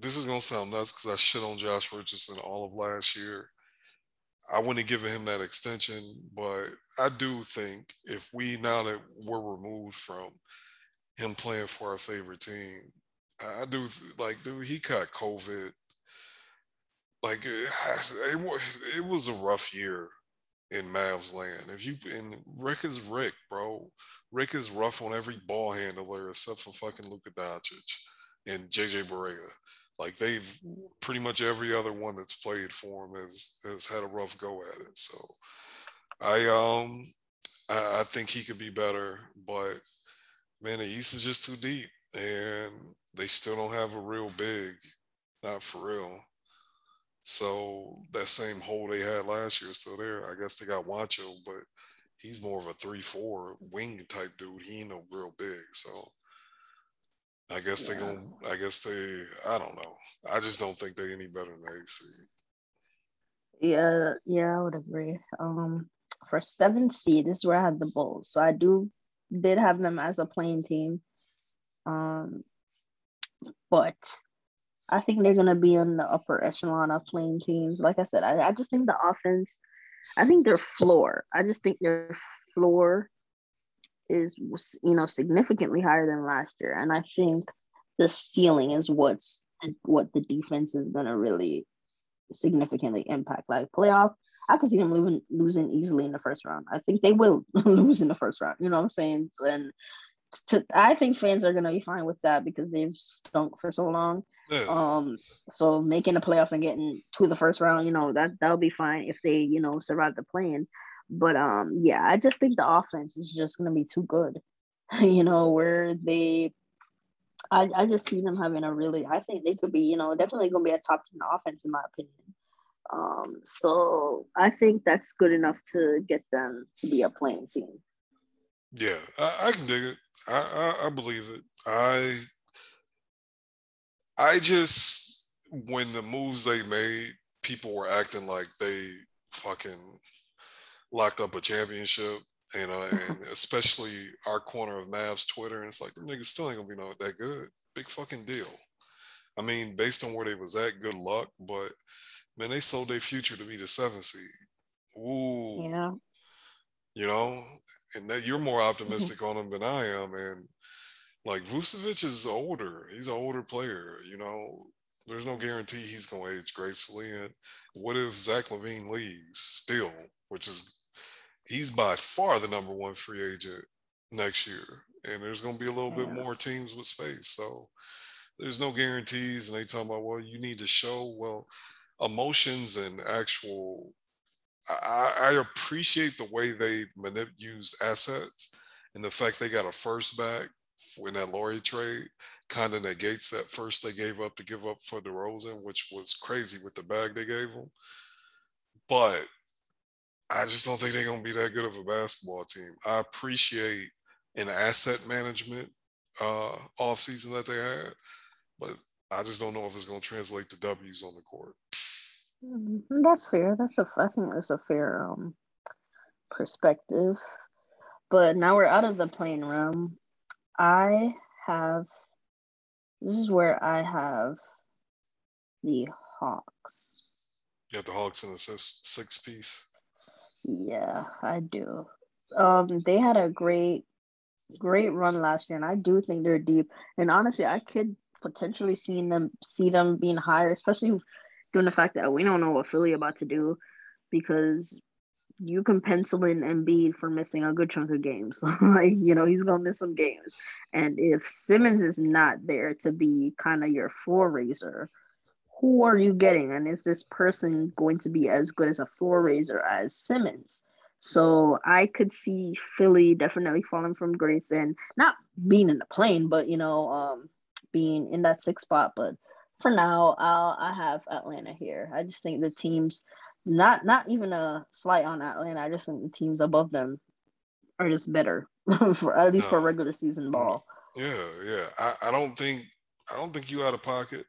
S1: this is gonna sound nuts because I shit on Josh Richardson all of last year. I wouldn't have given him that extension, but I do think if we now that we're removed from him playing for our favorite team, I do like, dude, he caught COVID. Like it, it, it was a rough year in Mavs land. If you and Rick is Rick, bro. Rick is rough on every ball handler except for fucking Luka Doncic. and JJ Barea. Like they've pretty much every other one that's played for him has has had a rough go at it. So I um I, I think he could be better, but man, the East is just too deep, and they still don't have a real big, not for real. So that same hole they had last year is still there. I guess they got Juancho, but he's more of a three-four wing type dude. He ain't no real big. So I guess yeah. they gonna. I guess they I don't know. I just don't think they're any better than AC.
S2: Yeah, yeah, I would agree. Um for seven seed, this is where I had the Bulls. So I do did have them as a play-in team. Um but I think they're gonna be in the upper echelon of play-in teams. Like I said, I, I just think the offense, I think their floor, I just think their floor is you know significantly higher than last year. And I think the ceiling is what's what the defense is gonna really significantly impact. Like playoff, I could see them losing losing easily in the first round. I think they will [LAUGHS] lose in the first round. You know what I'm saying? And to, I think fans are gonna be fine with that because they've stunk for so long. Yeah. Um, so making the playoffs and getting to the first round, you know, that that'll be fine if they, you know, survive the play-in. But um, yeah, I just think the offense is just gonna be too good. [LAUGHS] you know, where they I, I just see them having a really I think they could be, you know, definitely gonna be a top 10 offense in my opinion. Um, so I think that's good enough to get them to be a play-in team.
S1: Yeah, I, I can dig it. I, I, I believe it. I I just when the moves they made, people were acting like they fucking locked up a championship. You know, and [LAUGHS] especially our corner of Mavs Twitter, and it's like them niggas still ain't gonna be no that good. Big fucking deal. I mean, based on where they was at, good luck. But man, they sold their future to be the seventh seed. Ooh.
S2: Yeah.
S1: You know, and that you're more optimistic on them than I am. And like Vucevic is older. He's an older player. You know, there's no guarantee he's going to age gracefully. And what if Zach LaVine leaves still, which is he's by far the number one free agent next year, and there's going to be a little yeah. bit more teams with space. So there's no guarantees. And they talk about well, you need to show well emotions and actual. I, I appreciate the way they manip use assets and the fact they got a first back when that Lauri trade kind of negates that first they gave up to give up for DeRozan, which was crazy with the bag they gave him. But I just don't think they're going to be that good of a basketball team. I appreciate an asset management uh, off season that they had, but I just don't know if it's going to translate to W's on the court.
S2: Mm-hmm. That's fair. That's a I think that's a fair um, perspective. But now we're out of the play-in realm. I have this is where I have the Hawks.
S1: You have the Hawks in the six, six piece.
S2: Yeah, I do. Um, they had a great, great run last year, and I do think they're deep. And honestly, I could potentially see them see them being higher, especially given the fact that we don't know what Philly about to do, because you can pencil in Embiid for missing a good chunk of games. [LAUGHS] like, you know, he's gonna miss some games. And if Simmons is not there to be kind of your floor raiser, who are you getting? And is this person going to be as good as a floor raiser as Simmons? So I could see Philly definitely falling from grace and not being in the play-in, but you know, um, being in that sixth spot. But for now, I'll I have Atlanta here. I just think the teams not not even a slight on Atlanta. I just think the teams above them are just better [LAUGHS] for at least no. for regular season ball.
S1: Yeah, yeah. I, I don't think I don't think you out of pocket.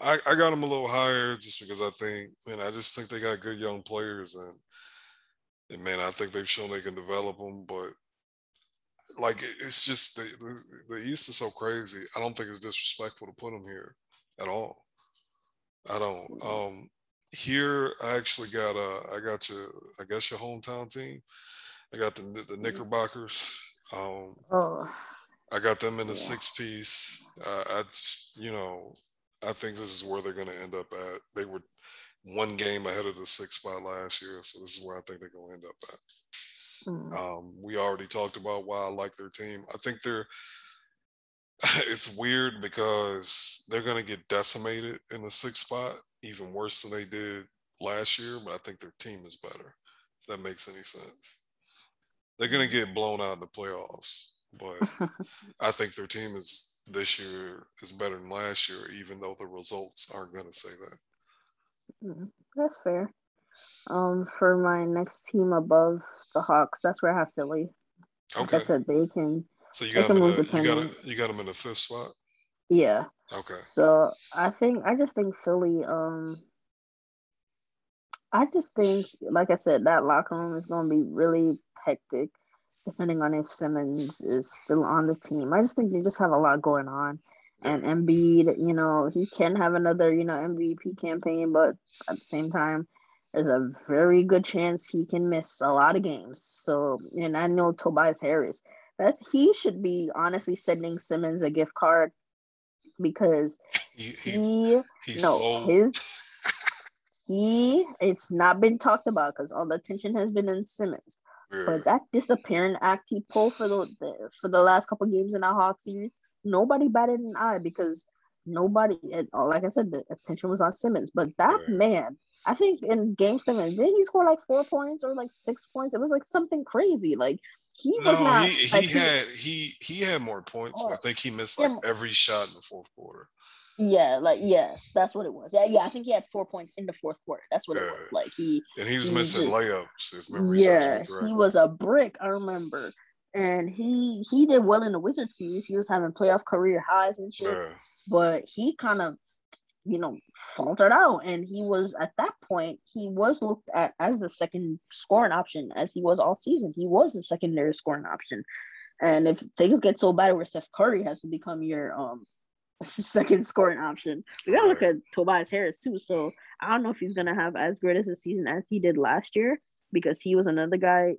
S1: I, I got them a little higher just because I think, man, I just think they got good young players and and man, I think they've shown they can develop them. But like, it's just the, the East is so crazy. I don't think it's disrespectful to put them here at all. I don't. Um, here I actually got a, I got your I guess your hometown team. I got the the mm-hmm. Knickerbockers. Um, oh. I got them in the yeah. six piece. Uh, I you know I think this is where they're going to end up at. They were one game ahead of the sixth spot last year, so this is where I think they're going to end up at. Mm. Um, we already talked about why I like their team. I think they're [LAUGHS] it's weird because they're going to get decimated in the sixth spot, even worse than they did last year. But I think their team is better. If that makes any sense. They're going to get blown out in the playoffs, but [LAUGHS] I think their team is this year is better than last year, even though the results aren't going to say that.
S2: Mm, that's fair. Um, for my next team above the Hawks, that's where I have Philly. Okay. Like I said, they can.
S1: So you got them. In the, you got you got them in the fifth spot.
S2: Yeah.
S1: Okay.
S2: So I think I just think Philly. Um, I just think, like I said, that locker room is going to be really hectic, depending on if Simmons is still on the team. I just think they just have a lot going on. And Embiid, you know, he can have another, you know, MVP campaign, but at the same time, there's a very good chance he can miss a lot of games. So, and I know Tobias Harris, that's he should be honestly sending Simmons a gift card because he, he, he no his he it's not been talked about because all the attention has been in Simmons. Yeah. But that disappearing act he pulled for the, the for the last couple games in the Hawk series, nobody batted an eye because nobody, uh, like I said, the attention was on Simmons. But that yeah. man I think in game seven, did he score like four points or like six points? It was like something crazy. Like he was no, not.
S1: He, he had he he had more points, but I think he missed like every shot in the fourth quarter.
S2: Yeah, like yes, that's what it was. Yeah, yeah, I think he had four points in the fourth quarter. That's what yeah. it was. Like he
S1: and he was he missing layups. If memory
S2: yeah, he was a brick. I remember, and he he did well in the Wizard series. He was having playoff career highs and shit. Yeah. But he kind of you know, faltered out. And he was at that point, he was looked at as the second scoring option, as he was all season. He was the secondary scoring option. And if things get so bad where Steph Curry has to become your um [LAUGHS] second scoring option, we gotta look at Tobias Harris too. So I don't know if he's gonna have as great as a season as he did last year because he was another guy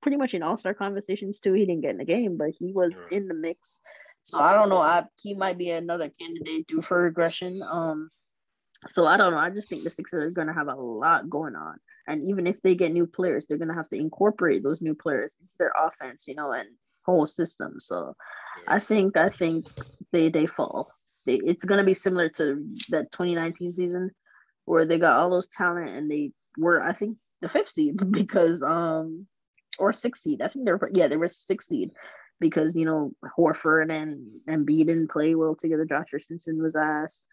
S2: pretty much in all-star conversations too. He didn't get in the game, but he was in the mix so I don't know. I he might be another candidate due for regression. Um, so I don't know. I just think the Sixers are going to have a lot going on, and even if they get new players, they're going to have to incorporate those new players into their offense, you know, and whole system. So I think I think they they fall. They, it's going to be similar to that 2019 season where they got all those talent and they were I think the fifth seed [LAUGHS] because um or sixth seed. I think they were yeah they were sixth seed because you know Horford and and B didn't play well together. Josh Richardson was asked,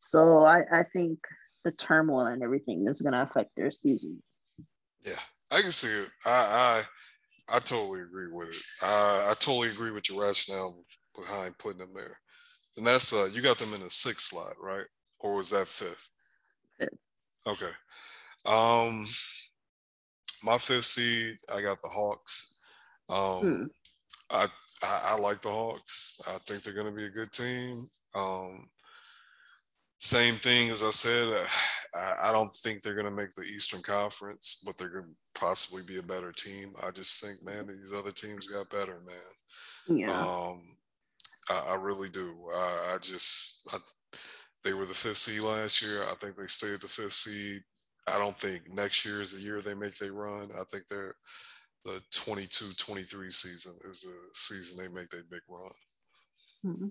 S2: so I I think the turmoil and everything is going to affect their season.
S1: Yeah, I can see it. I I I totally agree with it. I I totally agree with your rationale behind putting them there. And that's uh you got them in the sixth slot, right? Or was that fifth? Fifth. Okay. Um my fifth seed, I got the Hawks. Um hmm. I, I, I like the Hawks. I think they're going to be a good team. Um, same thing as I said. Uh, I, I don't think they're going to make the Eastern Conference, but they're going to possibly be a better team. I just think, man, these other teams got better, man. Yeah. Um, I, I really do. I, I just, I, they were the fifth seed last year. I think they stayed the fifth seed. I don't think next year is the year they make they run. I think they're the 22-23 season is the season they make their big run. Mm-hmm.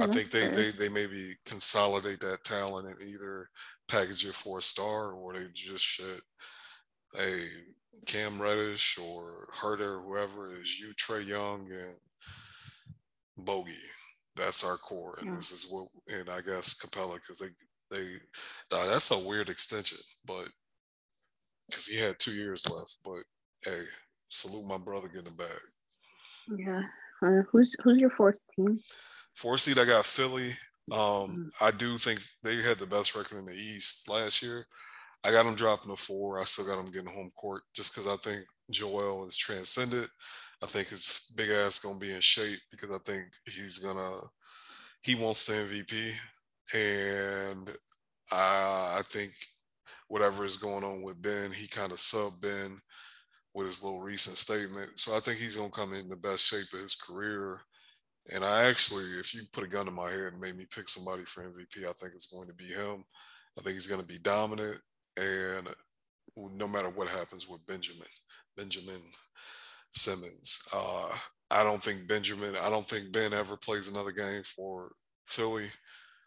S1: Okay, I think they, they they maybe consolidate that talent and either package it for a star or they just should a Cam Reddish or Huerter, whoever is you, Trae Young and Bogey. That's our core, and yeah. this is what, and I guess Capela because they they that's a weird extension, but because he had two years left. But hey, salute my brother getting bag.
S2: Yeah. Uh, who's who's your fourth team?
S1: Fourth seed, I got Philly. Um, mm. I do think they had the best record in the East last year. I got them dropping a four. I still got them getting home court just because I think Joel is transcended. I think his big ass gonna be in shape because I think he's gonna he wants the MVP, and I, I think whatever is going on with Ben, he kind of sub Ben with his little recent statement. So I think he's going to come in the best shape of his career. And I actually, if you put a gun in my head and made me pick somebody for MVP, I think it's going to be him. I think he's going to be dominant. And no matter what happens with Benjamin, Benjamin Simmons, uh, I don't think Benjamin, I don't think Ben ever plays another game for Philly.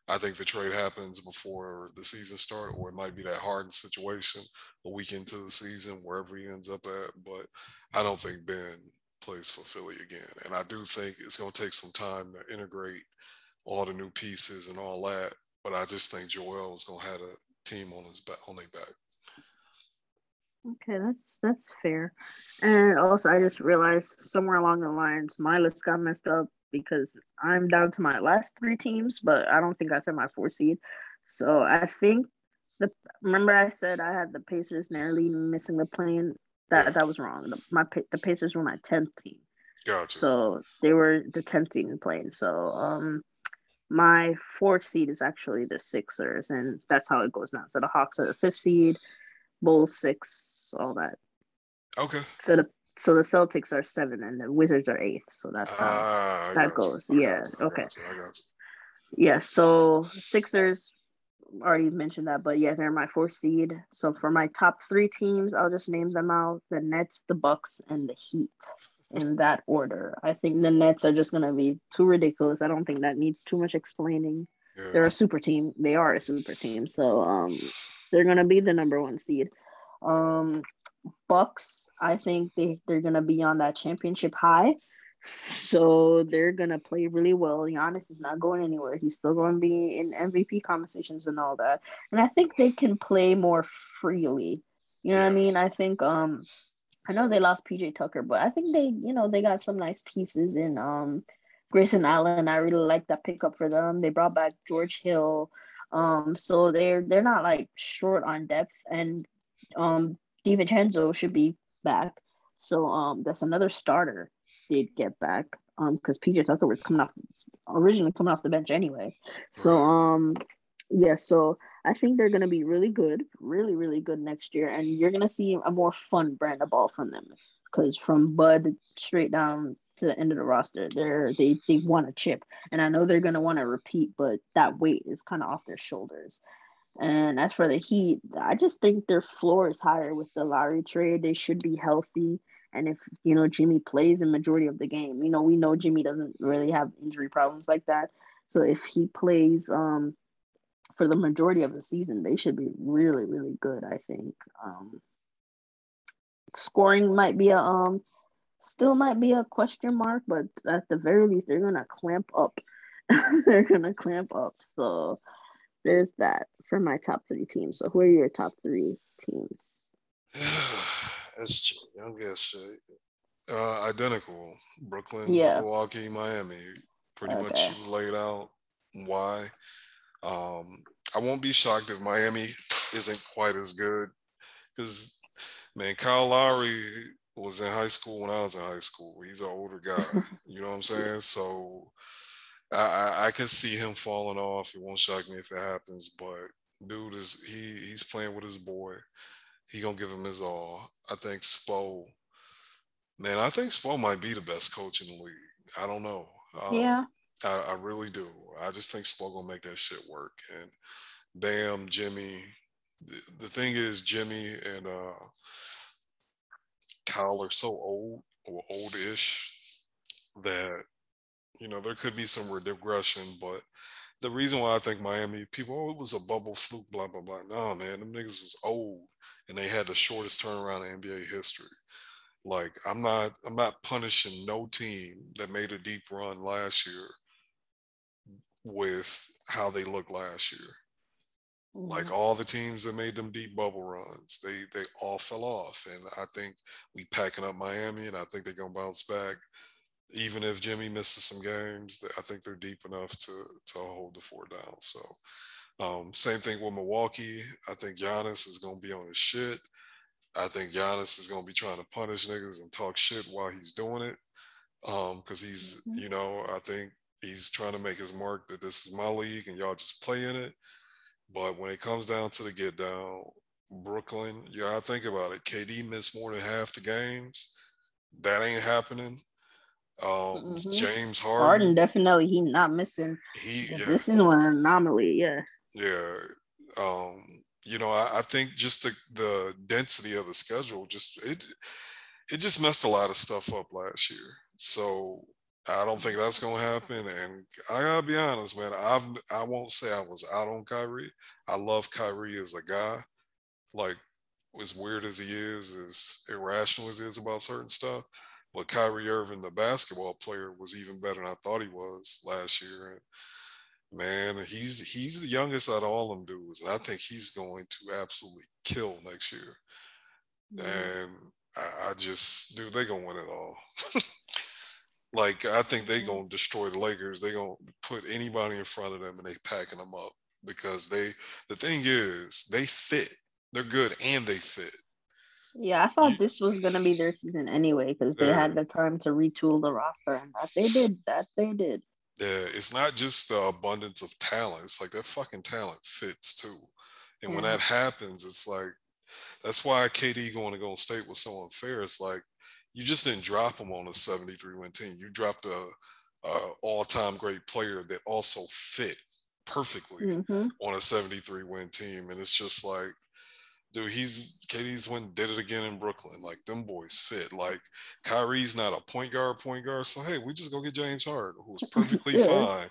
S1: I think the trade happens before the season starts, or it might be that Harden situation a week into the season, wherever he ends up at. But I don't think Ben plays for Philly again. And I do think it's going to take some time to integrate all the new pieces and all that. But I just think Joel is going to have a team on his back, on their back.
S2: Okay, that's that's fair. And also, I just realized somewhere along the lines, my list got messed up because I'm down to my last three teams, but I don't think I said my four seed. So I think the remember I said I had the Pacers narrowly missing the play-in. That that was wrong. The, my the Pacers were my tenth team.
S1: Gotcha.
S2: So they were the tenth team playing. So um, my fourth seed is actually the Sixers, and that's how it goes now. So the Hawks are the fifth seed, Bulls six, all that.
S1: Okay.
S2: So the so the Celtics are seven and the Wizards are eighth. So that's how uh, that goes. Yeah. Okay. Yeah. So Sixers already mentioned that, but yeah, they're my fourth seed. So for my top three teams, I'll just name them out: the Nets, the Bucks, and the Heat. In that order, I think the Nets are just gonna be too ridiculous. I don't think that needs too much explaining. Yeah. They're a super team. They are a super team. So um, they're gonna be the number one seed. Um, Bucks, I think they they're gonna be on that championship high. So they're gonna play really well. Giannis is not going anywhere. He's still going to be in MVP conversations and all that. And I think they can play more freely. You know what I mean? I think um I know they lost PJ Tucker, but I think they, you know, they got some nice pieces in um Grayson Allen. I really like that pickup for them. They brought back George Hill. Um, so they're they're not like short on depth and um DiVincenzo should be back. So um that's another starter they'd get back. Um because PJ Tucker was coming off originally coming off the bench anyway. So um yeah, so I think they're gonna be really good, really, really good next year, and you're gonna see a more fun brand of ball from them. Because from Bud straight down to the end of the roster. They're they they want a chip, and I know they're gonna want to repeat, but that weight is kind of off their shoulders. And as for the Heat, I just think their floor is higher with the Lowry trade. They should be healthy. And if you know Jimmy plays the majority of the game, you know we know Jimmy doesn't really have injury problems like that. So if he plays um, for the majority of the season, they should be really really good. I think um, scoring might be a um, still might be a question mark, but at the very least, they're gonna clamp up. [LAUGHS] they're gonna clamp up. So there's that for my top three teams. So who are your top three teams? [SIGHS]
S1: That's young guess uh, identical. Brooklyn,
S2: yeah.
S1: Milwaukee, Miami. Pretty okay. much laid out why. Um, I won't be shocked if Miami isn't quite as good because man, Kyle Lowry was in high school when I was in high school. He's an older guy. [LAUGHS] you know what I'm saying? So I, I, I can see him falling off. It won't shock me if it happens, but dude is he he's playing with his boy. He gonna give him his all. I think Spo, man, I think Spo might be the best coach in the league. I don't know.
S2: Um, yeah.
S1: I, I, really do. I just think Spo gonna make that shit work. And Bam, Jimmy. The, the thing is, Jimmy and uh Kyle are so old or oldish that you know there could be some regression, but the reason why I think Miami people, oh, it was a bubble fluke, blah blah blah. No, man, them niggas was old and they had the shortest turnaround in NBA history. Like I'm not I'm not punishing no team that made a deep run last year with how they looked last year. Mm-hmm. Like all the teams that made them deep bubble runs, they they all fell off. And I think we packing up Miami, and I think they're gonna bounce back. Even if Jimmy misses some games, I think they're deep enough to to hold the four down. So um, same thing with Milwaukee. I think Giannis is gonna be on his shit. I think Giannis is gonna be trying to punish niggas and talk shit while he's doing it. Um, because he's, mm-hmm. you know, I think he's trying to make his mark that this is my league and y'all just play in it. But when it comes down to the get down, Brooklyn, you gotta think about it. KD missed more than half the games. That ain't happening. Um, mm-hmm. James Harden,
S2: Harden definitely he not missing. He yeah. this is one anomaly, yeah.
S1: Yeah. Um, you know, I, I, think just the the density of the schedule just it it just messed a lot of stuff up last year. So I don't think that's gonna happen. And I gotta be honest, man. I've I won't say I was out on Kyrie. I love Kyrie as a guy. Like as weird as he is, as irrational as he is about certain stuff. But Kyrie Irving, the basketball player, was even better than I thought he was last year. And man, he's he's the youngest out of all them dudes, and I think he's going to absolutely kill next year. Mm-hmm. And I, I, just, dude, they're gonna win it all. [LAUGHS] like I think they're gonna destroy the Lakers. They're gonna put anybody in front of them, and they packing them up because they. The thing is, they fit. They're good and they fit.
S2: Yeah, I thought this was gonna be their season anyway because they yeah. had the time to retool the roster, and that they did. That they did.
S1: Yeah, it's not just the abundance of talent; it's like that fucking talent fits too. And yeah. when that happens, it's like that's why KD going to Golden State was so unfair. It's like you just didn't drop him on a 73 win team. You dropped a, a all-time great player that also fit perfectly mm-hmm. on a 73 win team, and it's just like dude, he's KD's went did it again in Brooklyn. Like them boys fit. Like Kyrie's not a point guard, point guard. So hey, we just go get James Harden, who's perfectly [LAUGHS] yeah. fine.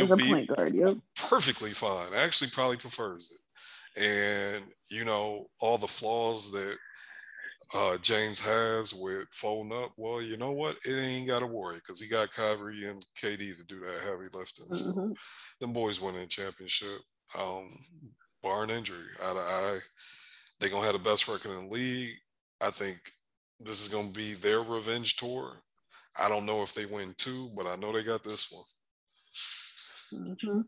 S2: As a point guard, yep.
S1: Perfectly fine. Actually, probably prefers it. And you know all the flaws that uh, James has with folding up. Well, you know what? It ain't got to worry because he got Kyrie and KD to do that heavy lifting. So mm-hmm. them boys winning championship. Um, barring injury. I, I they're gonna have the best record in the league. I think this is gonna be their revenge tour. I don't know if they win two, but I know they got this
S2: one. Mm-hmm.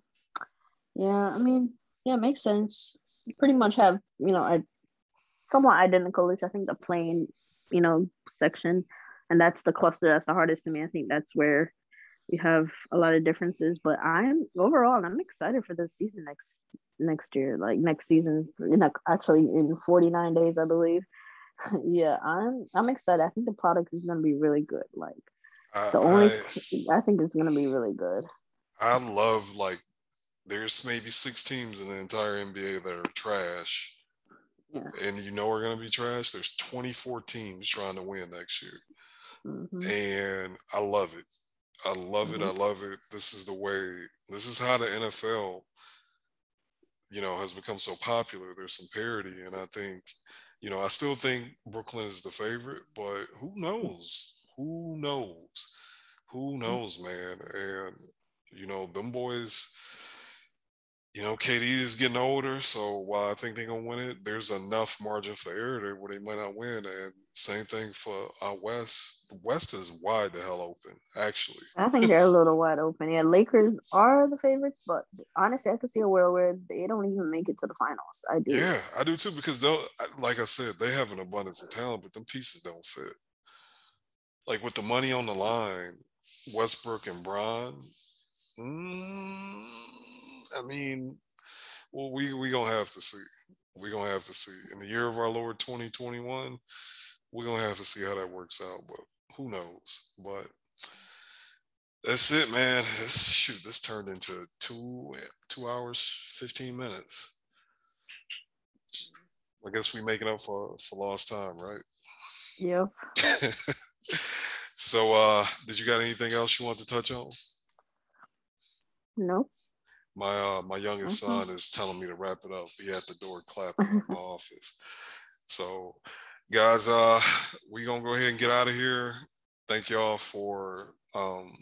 S2: Yeah, I mean, yeah, it makes sense. You pretty much have, you know, a somewhat identical, which I think the play-in, you know, section, and that's the cluster that's the hardest to me. I think that's where we have a lot of differences. But I'm overall, I'm excited for the season next next year, like next season, in a, actually in 49 days, I believe. [LAUGHS] yeah, I'm I'm excited. I think the product is gonna be really good. Like uh, the only I, I think it's gonna be really good.
S1: I love like there's maybe six teams in the entire NBA that are trash. Yeah. And you know we're gonna be trash. There's 24 teams trying to win next year. Mm-hmm. And I love it. I love mm-hmm. it. I love it. This is the way, this is how the NFL you know, has become so popular. There's some parity, and I think, you know, I still think Brooklyn is the favorite, but who knows? Who knows? Who mm. knows, man? And you know, them boys. You know, KD is getting older, so while I think they're gonna win it, there's enough margin for error there where they might not win. And same thing for out west. West is wide the hell open, actually.
S2: I think [LAUGHS] they're a little wide open. Yeah, Lakers are the favorites, but honestly, I could see a world where they don't even make it to the finals. I do.
S1: Yeah, I do too, because they'll, like I said, they have an abundance of talent, but them pieces don't fit. Like with the money on the line, Westbrook and Bron. Mm, I mean, well, we we gonna have to see. We gonna have to see. In the year of our Lord 2021, we're gonna have to see how that works out, but who knows? But that's it, man. This, shoot, this turned into two two hours, fifteen minutes. I guess we make it up for for lost time, right?
S2: Yep. [LAUGHS]
S1: so, uh, did you got anything else you want to touch on?
S2: No.
S1: My uh, my youngest mm-hmm. son is telling me to wrap it up. He at the door clapping in my office. So guys uh we gonna go ahead and get out of here. Thank y'all for um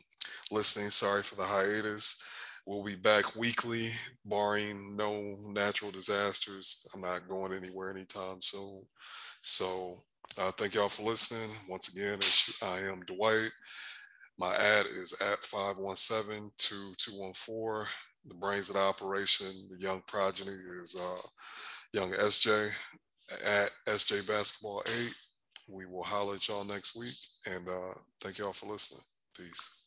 S1: listening. Sorry for the hiatus. We'll be back weekly barring no natural disasters. I'm not going anywhere anytime soon. So uh, thank y'all for listening. Once again i am dwight. My ad is at 517-2214 the brains of the operation the young progeny is uh young sj at SJ Basketball 8. We will holler at y'all next week. And uh, thank y'all for listening. Peace.